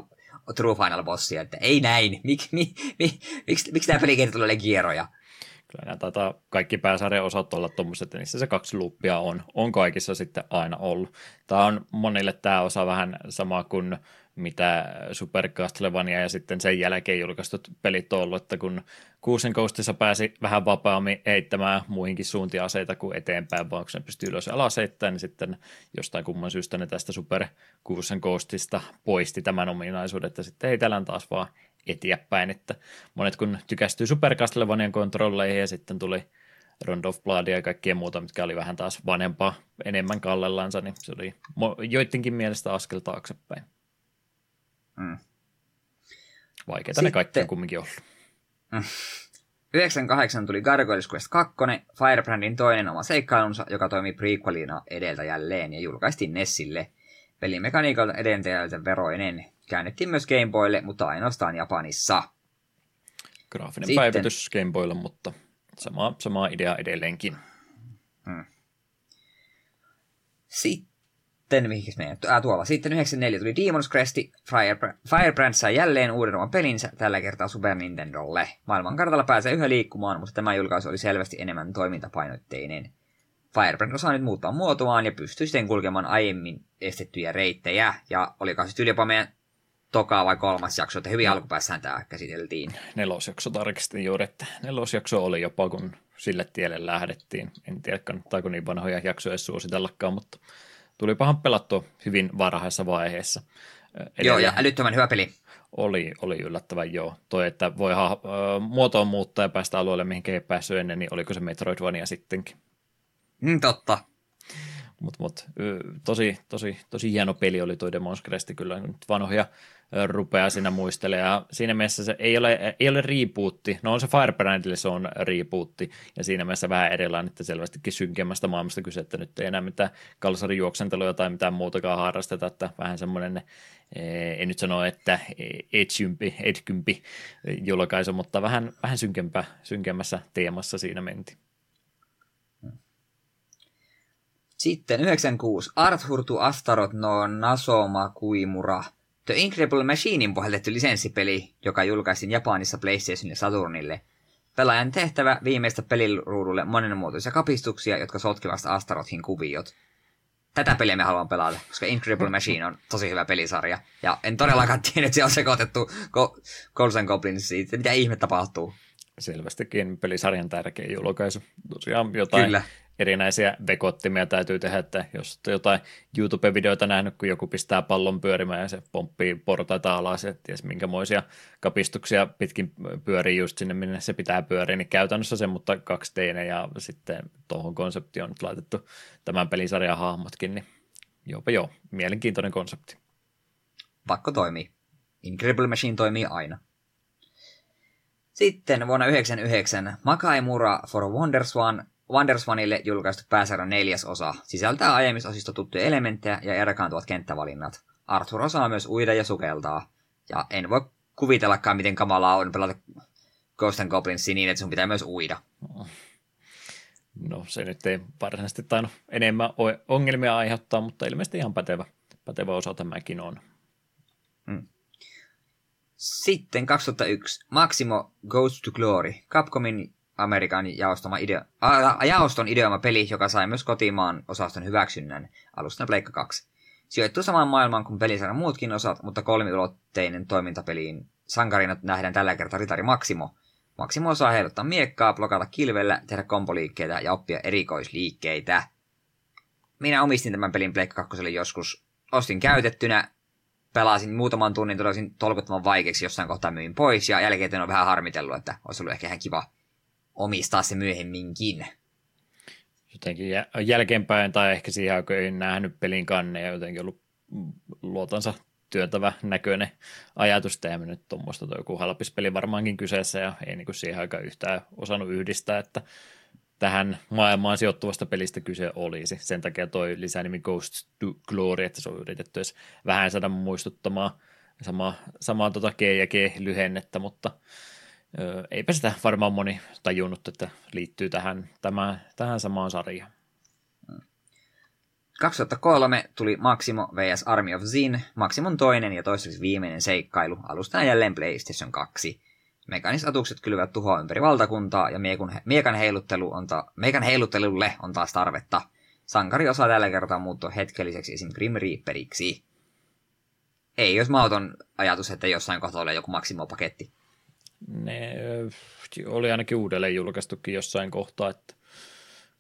True Final Bossia, että ei näin. Mik, mi, mi, miksi, miksi tämä pelikenttä tulee kierroja? Kyllä nämä taitaa kaikki pääsarjan osat olla tuommoiset, että niissä se kaksi luppia on. On kaikissa sitten aina ollut. Tämä on monille tämä osa vähän sama kuin mitä Super Castlevania ja sitten sen jälkeen julkaistut pelit on ollut, että kun Kuusen Coastissa pääsi vähän vapaammin heittämään muihinkin suuntiaseita kuin eteenpäin, vaan kun pystyy ylös alas heittämään, niin sitten jostain kumman syystä ne tästä Super Kuusen Coastista poisti tämän ominaisuuden, että sitten heitellään taas vaan eteenpäin, että monet kun tykästyy Super Castlevanian kontrolleihin ja sitten tuli Round of Bloodia ja kaikkea muuta, mitkä oli vähän taas vanempaa enemmän kallellansa, niin se oli joidenkin mielestä askel taaksepäin. Mm. Vaikeita Sitten... ne kaikki on kumminkin ollut. Mm. 98 tuli Gargoyles Quest 2, Firebrandin toinen oma seikkailunsa, joka toimi prequelina edeltäjälleen ja julkaistiin Nessille. Pelin mekaniikalta edeltäjältä veroinen. Käännettiin myös Game Boylle, mutta ainoastaan Japanissa. Graafinen Sitten... päivitys Game Boylle, mutta sama, sama idea edelleenkin. Hmm. Sitten sitten, mihin meidän, äh, tuolla. Sitten 94 tuli Demon's Crest, Firebrand, Firebrand sai jälleen uuden oman pelinsä, tällä kertaa Super Nintendolle. Maailmankartalla pääsee yhä liikkumaan, mutta tämä julkaisu oli selvästi enemmän toimintapainotteinen. Firebrand osaa nyt muuttaa muotoaan ja pystyy sitten kulkemaan aiemmin estettyjä reittejä, ja oliko sitten jopa meidän toka vai kolmas jakso, että hyvin no. alkupäässään tämä käsiteltiin. Nelosjakso tarkistin juuri, että nelosjakso oli jopa, kun sille tielle lähdettiin. En tiedä, kannattaako niin vanhoja jaksoja suositellakaan, mutta tulipahan pelattua hyvin varhaisessa vaiheessa. Eli joo, ja älyttömän hyvä peli. Oli, oli yllättävän joo. Toi, että voi ha- muotoon muuttaa ja päästä alueelle, mihin ei päässyt ennen, niin oliko se Metroidvania sittenkin. Mm, totta. Mutta mut, tosi, tosi, tosi hieno peli oli tuo Demon's Crest, kyllä nyt vanhoja rupeaa siinä muistelemaan. Ja siinä mielessä se ei ole, ei ole rebootti. No on se Firebrandille se on rebootti. Ja siinä mielessä vähän erilainen, että selvästikin synkemmästä maailmasta kyse, että nyt ei enää mitään kalsarijuoksentelua tai mitään muutakaan harrasteta. Että vähän semmoinen, en nyt sano, että etsyympi, etkympi julkaisu, mutta vähän, vähän synkempä, synkemmässä teemassa siinä menti. Sitten 96. Arthur to Astaroth no Nasoma Kuimura – The Incredible Machinein pohjallettu lisenssipeli, joka julkaistiin Japanissa PlayStation ja Saturnille. Pelaajan tehtävä viimeistä peliruudulle monenmuotoisia kapistuksia, jotka sotkevat Astarothin kuviot. tätä peliä me haluan pelata, koska Incredible Machine on tosi hyvä pelisarja. Ja en todellakaan tiedä, että se on sekoitettu Calls and Goblins siitä, mitä ihme tapahtuu. Selvästikin pelisarjan tärkein julkaisu. Tosiaan jotain Kyllä erinäisiä vekottimia täytyy tehdä, että jos jotain YouTube-videoita nähnyt, kun joku pistää pallon pyörimään ja se pomppii portaita alas, ja ties minkämoisia kapistuksia pitkin pyörii just sinne, minne se pitää pyöriä, niin käytännössä se, mutta 2 d ja sitten tuohon konseptiin on nyt laitettu tämän pelisarjan hahmotkin, niin jopa joo, mielenkiintoinen konsepti. Pakko toimii. Incredible Machine toimii aina. Sitten vuonna 1999 Makaimura for Wonderswan Wonderswanille julkaistu pääsarjan neljäs osa sisältää aiemmisosista tuttuja elementtejä ja erkaantuvat kenttävalinnat. Arthur osaa myös uida ja sukeltaa. Ja en voi kuvitellakaan, miten kamalaa on pelata Ghost and Goblins niin, että sun pitää myös uida. No se nyt ei varsinaisesti tainnut enemmän ongelmia aiheuttaa, mutta ilmeisesti ihan pätevä, pätevä osa tämäkin on. Hmm. Sitten 2001 Maximo Goes to Glory, Capcomin Amerikan jaostoma ideo, a, jaoston ideoma peli, joka sai myös kotimaan osaston hyväksynnän alusta Pleikka 2. Sijoittuu samaan maailmaan kuin pelisarjan muutkin osat, mutta kolmiulotteinen toimintapeliin sankarina nähdään tällä kertaa ritari Maximo. Maximo osaa heiluttaa miekkaa, blokata kilvellä, tehdä kompoliikkeitä ja oppia erikoisliikkeitä. Minä omistin tämän pelin Pleikka 2 joskus. Ostin käytettynä, pelasin muutaman tunnin, todellakin tolkuttoman vaikeaksi, jossain kohtaa myin pois, ja jälkeen on vähän harmitellut, että olisi ollut ehkä ihan kiva omistaa se myöhemminkin. Jotenkin jälkeenpäin tai ehkä siihen ei nähnyt pelin kanne ja jotenkin ollut luotansa työntävä näköinen ajatus tehdä nyt tuommoista joku halpispeli varmaankin kyseessä ja ei niin siihen aikaan yhtään osannut yhdistää, että tähän maailmaan sijoittuvasta pelistä kyse olisi. Sen takia toi lisänimi Ghost to Glory, että se on yritetty edes vähän saada muistuttamaan samaa, samaa tota G ja G-lyhennettä, mutta eipä sitä varmaan moni tajunnut, että liittyy tähän, tämä, tähän samaan sarjaan. 2003 tuli Maximo vs. Army of Zin, Maximon toinen ja toistaiseksi viimeinen seikkailu, alustana jälleen PlayStation 2. Mekanisatukset kylvät tuhoa ympäri valtakuntaa ja miekun, miekan, heiluttelu on ta, miekan heiluttelulle on taas tarvetta. Sankari osaa tällä kertaa muuttua hetkelliseksi esim. Grim Reaperiksi. Ei jos mauton ajatus, että jossain kohtaa joku Maximo-paketti ne oli ainakin uudelleen julkaistukin jossain kohtaa, että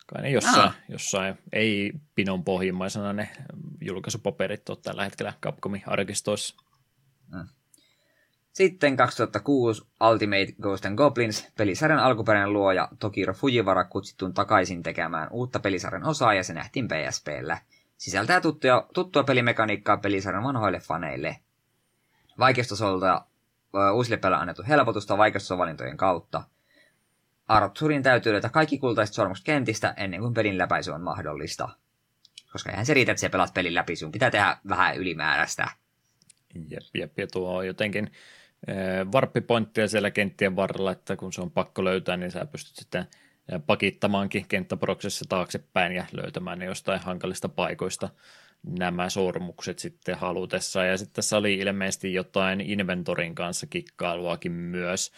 kai ne jossain, ah. jossain ei pinon pohjimmaisena ne julkaisupaperit ole tällä hetkellä Capcomin arkistoissa. Mm. Sitten 2006 Ultimate Ghost and Goblins, pelisarjan alkuperäinen luoja Tokiro Fujiwara kutsittuun takaisin tekemään uutta pelisarjan osaa ja se nähtiin PSPllä. Sisältää tuttua, tuttua pelimekaniikkaa pelisarjan vanhoille faneille. Vaikeustasolta uusille pelaajille annettu helpotusta vaikeusvalintojen kautta. Arthurin täytyy löytää kaikki kultaiset sormukset kentistä ennen kuin pelin läpäisy on mahdollista. Koska eihän se riitä, että sä pelaat pelin läpi, sun pitää tehdä vähän ylimääräistä. Jep, jep, ja tuo on jotenkin varppipointtia siellä kenttien varrella, että kun se on pakko löytää, niin sä pystyt sitten pakittamaankin kenttäproksessa taaksepäin ja löytämään ne jostain hankalista paikoista nämä sormukset sitten halutessa. Ja sitten tässä oli ilmeisesti jotain inventorin kanssa kikkailuakin myös,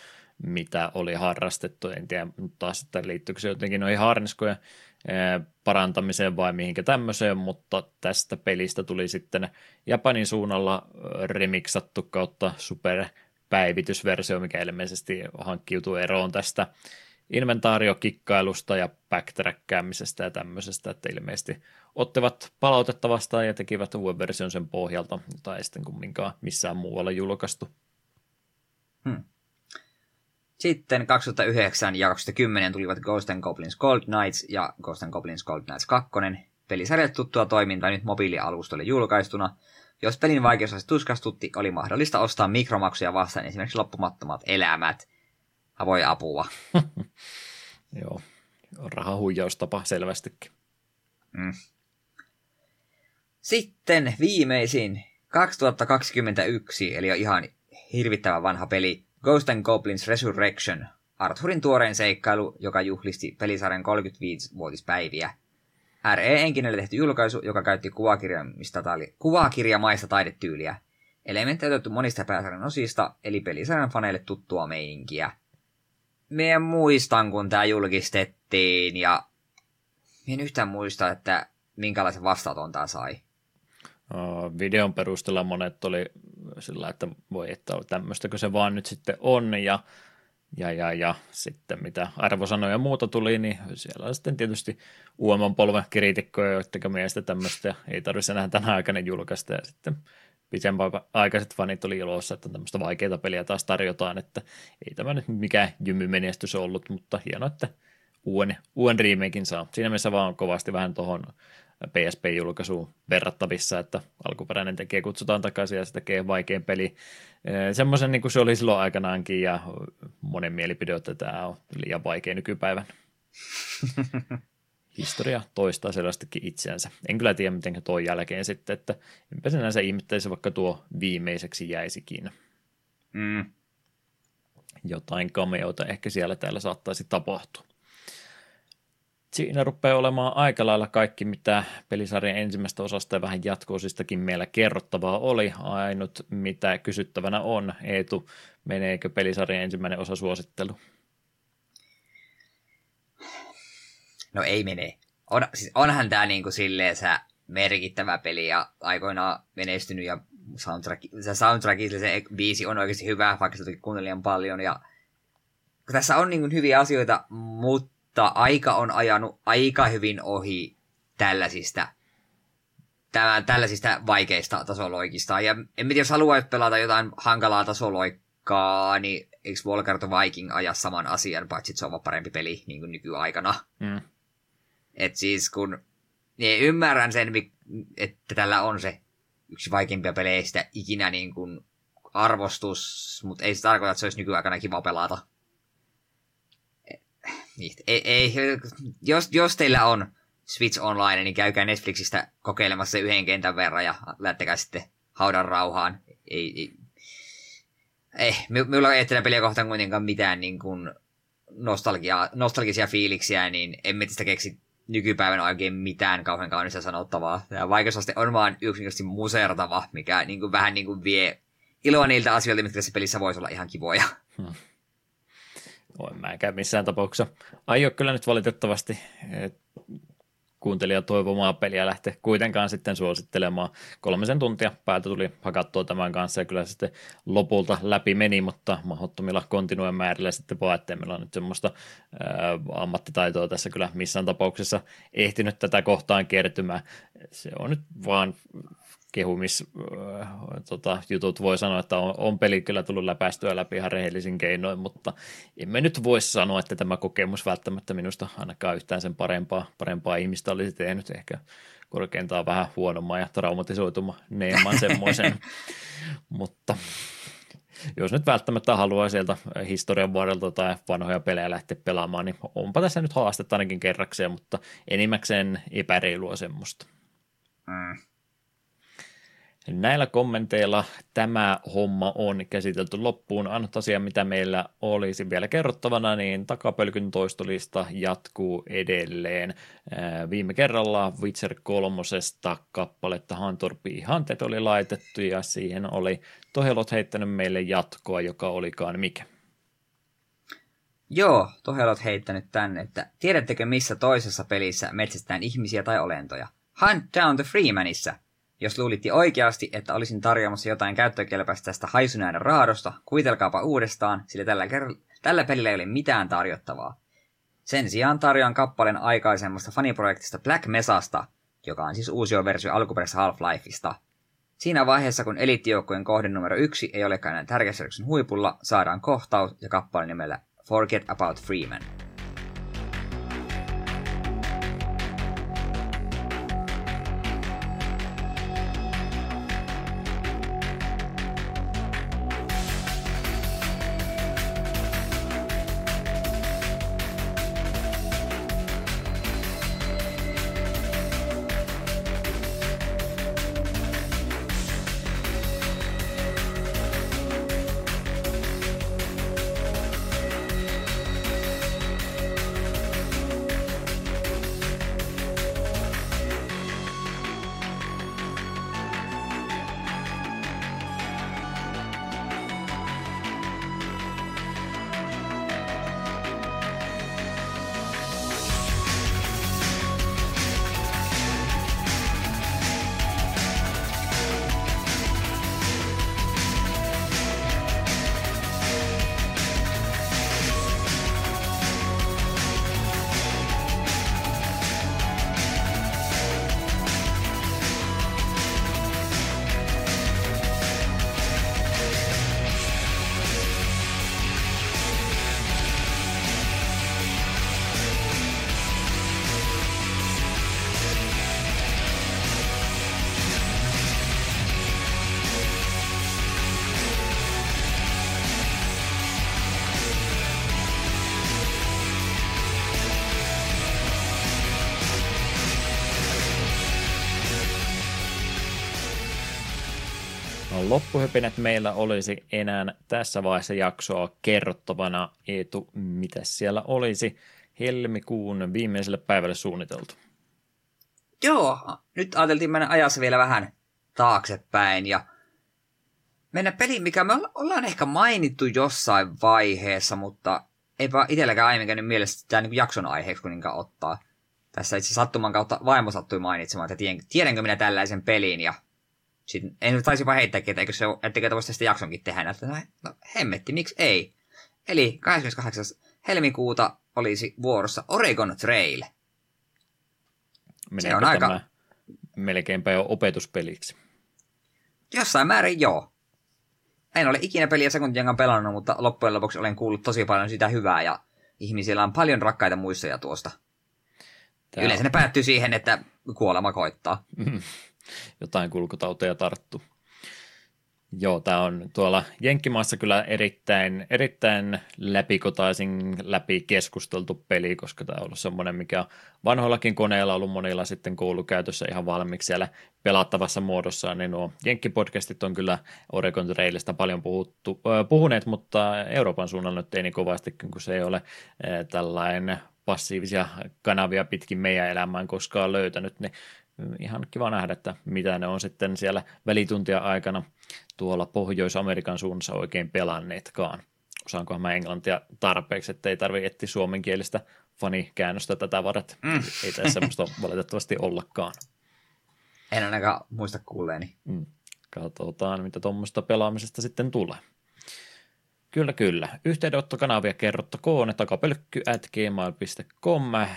mitä oli harrastettu. En tiedä taas, että liittyykö se jotenkin noihin harniskojen parantamiseen vai mihinkä tämmöiseen, mutta tästä pelistä tuli sitten Japanin suunnalla remiksattu kautta superpäivitysversio, mikä ilmeisesti hankkiutuu eroon tästä inventaariokikkailusta ja backtrackkäämisestä ja tämmöisestä, että ilmeisesti ottivat palautetta vastaan ja tekivät web-version sen pohjalta, jota ei sitten kumminkaan missään muualla julkaistu. Hmm. Sitten 2009 ja 2010 tulivat Ghost and Goblins Gold Knights ja Ghost and Goblins Gold Knights 2. Pelisarjat tuttua toimintaa nyt mobiilialustolle julkaistuna. Jos pelin vaikeus tuskastutti, oli mahdollista ostaa mikromaksuja vastaan esimerkiksi loppumattomat elämät – voi apua. Joo, rahahuijaustapa selvästikin. Mm. Sitten viimeisin 2021, eli on ihan hirvittävän vanha peli, Ghost and Goblins Resurrection, Arthurin tuoreen seikkailu, joka juhlisti pelisarjan 35-vuotispäiviä. RE-enkinelle tehty julkaisu, joka käytti kuvakirjamaista taidetyyliä. Elementtejä otettu monista pääsarjan osista, eli pelisarjan faneille tuttua meininkiä minä muistan, kun tämä julkistettiin, ja en yhtään muista, että minkälaisen vastaanoton tämä sai? Videon perusteella monet oli sillä, että voi, että tämmöistäkö se vaan nyt sitten on, ja, ja, ja, ja sitten mitä arvosanoja ja muuta tuli, niin siellä on sitten tietysti uudemman polven kriitikkoja, joiden mielestä tämmöistä ei tarvitse enää tänä aikana julkaista, ja sitten aikaiset fanit oli iloissa, että tämmöistä vaikeita peliä taas tarjotaan, että ei tämä nyt mikään jymymenestys ollut, mutta hienoa, että uuden, uuden remakein saa. Siinä mielessä vaan kovasti vähän tuohon PSP-julkaisuun verrattavissa, että alkuperäinen tekee kutsutaan takaisin ja se tekee vaikein peli. Semmoisen niin kuin se oli silloin aikanaankin ja monen mielipide, että tämä on liian vaikea nykypäivän. Historia toistaa selvästikin itseänsä. En kyllä tiedä, miten tuo jälkeen sitten, että enpä sinänsä ihmettäisi, vaikka tuo viimeiseksi jäisikin. Mm. Jotain kameota ehkä siellä täällä saattaisi tapahtua siinä rupeaa olemaan aika lailla kaikki, mitä pelisarjan ensimmäistä osasta ja vähän jatkoosistakin meillä kerrottavaa oli. Ainut, mitä kysyttävänä on, Eetu, meneekö pelisarjan ensimmäinen osa suosittelu? No ei mene. On, siis onhan tämä niinku silleen sä merkittävä peli ja aikoinaan menestynyt ja soundtrack, se soundtrack, se biisi on oikeasti hyvä, vaikka se kuuntelijan paljon ja tässä on niin hyviä asioita, mutta aika on ajanut aika hyvin ohi tällaisista, tämän, tällaisista vaikeista tasoloikista. Ja en tiedä, jos haluaisi pelata jotain hankalaa tasoloikkaa, niin eikö Volker Viking aja saman asian, paitsi se on parempi peli niin kuin nykyaikana. Mm. Et siis kun niin ymmärrän sen, että tällä on se yksi vaikeimpia peleistä ikinä niin kuin arvostus, mutta ei se tarkoita, että se olisi nykyaikana kiva pelata niin, ei, ei, jos, jos teillä on Switch Online, niin käykää Netflixistä kokeilemassa yhden kentän verran ja lähtekää sitten haudan rauhaan. Ei, ei, ei minulla ei tätä peliä kohtaan kuitenkaan mitään niin kuin nostalgia, nostalgisia fiiliksiä, niin emme tästä keksi nykypäivänä oikein mitään kauhean kaunista sanottavaa. Ja vaikeusaste on vaan yksinkertaisesti musertava, mikä niin kuin, vähän niin kuin vie iloa niiltä asioilta, mitkä tässä pelissä voisi olla ihan kivoja. Hmm en mäkään missään tapauksessa aio kyllä nyt valitettavasti kuuntelija toivomaa peliä lähteä kuitenkaan sitten suosittelemaan. Kolmisen tuntia päältä tuli hakattua tämän kanssa ja kyllä se sitten lopulta läpi meni, mutta mahdottomilla kontinuen määrillä sitten vaan, ettei meillä on nyt semmoista ää, ammattitaitoa tässä kyllä missään tapauksessa ehtinyt tätä kohtaan kertymään. Se on nyt vaan kehumis äh, tota, jutut voi sanoa, että on, on peli kyllä tullut läpäistyä läpi ihan rehellisin keinoin, mutta emme nyt voi sanoa, että tämä kokemus välttämättä minusta ainakaan yhtään sen parempaa, parempaa ihmistä olisi tehnyt. Ehkä korkeintaan vähän huonomman ja traumatisoitumaneemman semmoisen, mutta jos nyt välttämättä haluaa sieltä historian varrelta tai vanhoja pelejä lähteä pelaamaan, niin onpa tässä nyt haastetta ainakin kerrakseen, mutta enimmäkseen epäreilua semmoista. Mm. Näillä kommenteilla tämä homma on käsitelty loppuun. Ainut asia, mitä meillä olisi vielä kerrottavana, niin takapölkyn toistolista jatkuu edelleen. Viime kerralla Witcher kolmosesta kappaletta Hantorpi Hunted oli laitettu ja siihen oli Tohelot heittänyt meille jatkoa, joka olikaan mikä. Joo, Tohelot heittänyt tänne, että tiedättekö missä toisessa pelissä metsästään ihmisiä tai olentoja? Hunt Down the Freemanissa – jos luulitti oikeasti, että olisin tarjoamassa jotain käyttökelpäistä tästä haisunäänen raadosta, kuitelkaapa uudestaan, sillä tällä, ker- tällä pelillä ei ole mitään tarjottavaa. Sen sijaan tarjoan kappaleen aikaisemmasta faniprojektista Black Mesasta, joka on siis uusi versio alkuperäisestä Half-Lifeista. Siinä vaiheessa, kun eliittijoukkojen kohde numero yksi ei olekaan enää tärkeässä huipulla, saadaan kohtaus ja kappale nimellä Forget About Freeman. Loppuhypinät meillä olisi enää tässä vaiheessa jaksoa kerrottavana. Eetu, mitä siellä olisi helmikuun viimeiselle päivälle suunniteltu? Joo, nyt ajateltiin mennä ajassa vielä vähän taaksepäin ja mennä peliin, mikä me ollaan ehkä mainittu jossain vaiheessa, mutta eipä itselläkään aiemmin käynyt mielessä tämä niin jakson aiheeksi kuninkaan ottaa. Tässä itse sattuman kautta vaimo sattui mainitsemaan, että tiedänkö minä tällaisen pelin ja sitten en taisi vaan heittääkin, että eikö se ole, etteikö voisi tästä jaksonkin tehdä. Että no, no hemmetti, miksi ei? Eli 28. helmikuuta olisi vuorossa Oregon Trail. Meneekö se on aika... melkeinpä jo opetuspeliksi? Jossain määrin joo. En ole ikinä peliä sekuntiankaan pelannut, mutta loppujen lopuksi olen kuullut tosi paljon sitä hyvää ja ihmisillä on paljon rakkaita muistoja tuosta. Tää Yleensä on... ne päättyy siihen, että kuolema koittaa. Jotain kulkutauteja tarttuu. Joo, tämä on tuolla Jenkkimaassa kyllä erittäin, erittäin läpikotaisin läpi keskusteltu peli, koska tämä on ollut semmoinen, mikä on vanhoillakin koneilla ollut monilla sitten koulukäytössä ihan valmiiksi siellä pelattavassa muodossa, niin nuo Jenkkipodcastit on kyllä Oregon Trailista paljon puhuttu, äh, puhuneet, mutta Euroopan suunnalla nyt ei niin kovasti, kun se ei ole äh, tällainen passiivisia kanavia pitkin meidän elämään koskaan löytänyt, niin ihan kiva nähdä, että mitä ne on sitten siellä välituntia aikana tuolla Pohjois-Amerikan suunnassa oikein pelanneetkaan. Osaankohan mä englantia tarpeeksi, että ei tarvitse etsiä suomenkielistä fanikäännöstä tätä varat. Mm. Ei tässä semmoista valitettavasti ollakaan. En ainakaan muista kuulleeni. Mm. Katsotaan, mitä tuommoista pelaamisesta sitten tulee. Kyllä, kyllä. Yhteydenottokanavia kerrottakoon takapölkky at gmail.com, eh,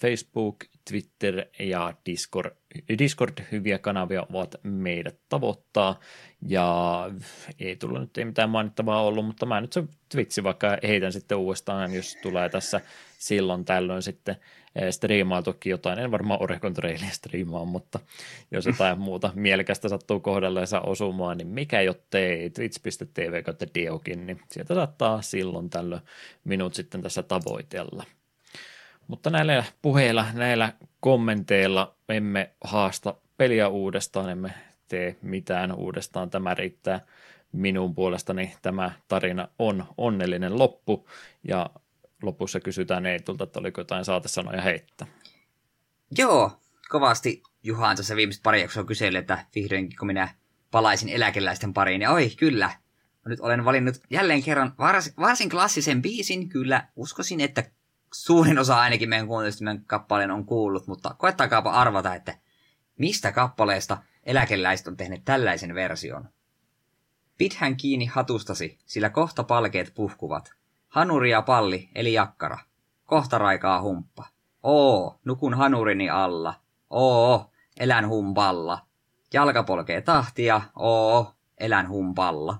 Facebook, Twitter ja Discord, Discord hyviä kanavia ovat meidät tavoittaa. Ja ei tullut nyt ei mitään mainittavaa ollut, mutta mä nyt se Twitchi vaikka heitän sitten uudestaan, jos tulee tässä silloin tällöin sitten eh, striimailtukin jotain. En varmaan Oregon Trailia striimaa, mutta jos jotain muuta mielekästä sattuu kohdalleensa osumaan, niin mikä jottei twitch.tv kautta diokin, niin sieltä saattaa silloin tällöin minut sitten tässä tavoitella. Mutta näillä puheilla, näillä kommenteilla emme haasta peliä uudestaan, emme tee mitään uudestaan. Tämä riittää minun puolestani. Tämä tarina on onnellinen loppu ja lopussa kysytään Eetulta, että oliko jotain saatesanoja heittää. Joo, kovasti Juhan tuossa viimeiset pari jaksoa kyseli, että vihdoinkin kun minä palaisin eläkeläisten pariin, niin oi kyllä, nyt olen valinnut jälleen kerran varsin klassisen biisin, kyllä uskoisin, että suurin osa ainakin meidän kuuntelijoista kappaleen on kuullut, mutta koettakaapa arvata, että mistä kappaleesta eläkeläiset on tehneet tällaisen version. Pidhän kiinni hatustasi, sillä kohta palkeet puhkuvat. Hanuri ja palli, eli jakkara. Kohta raikaa humppa. Oo, nukun hanurini alla. Oo, elän humpalla. Jalka polkee tahtia. Oo, elän humpalla.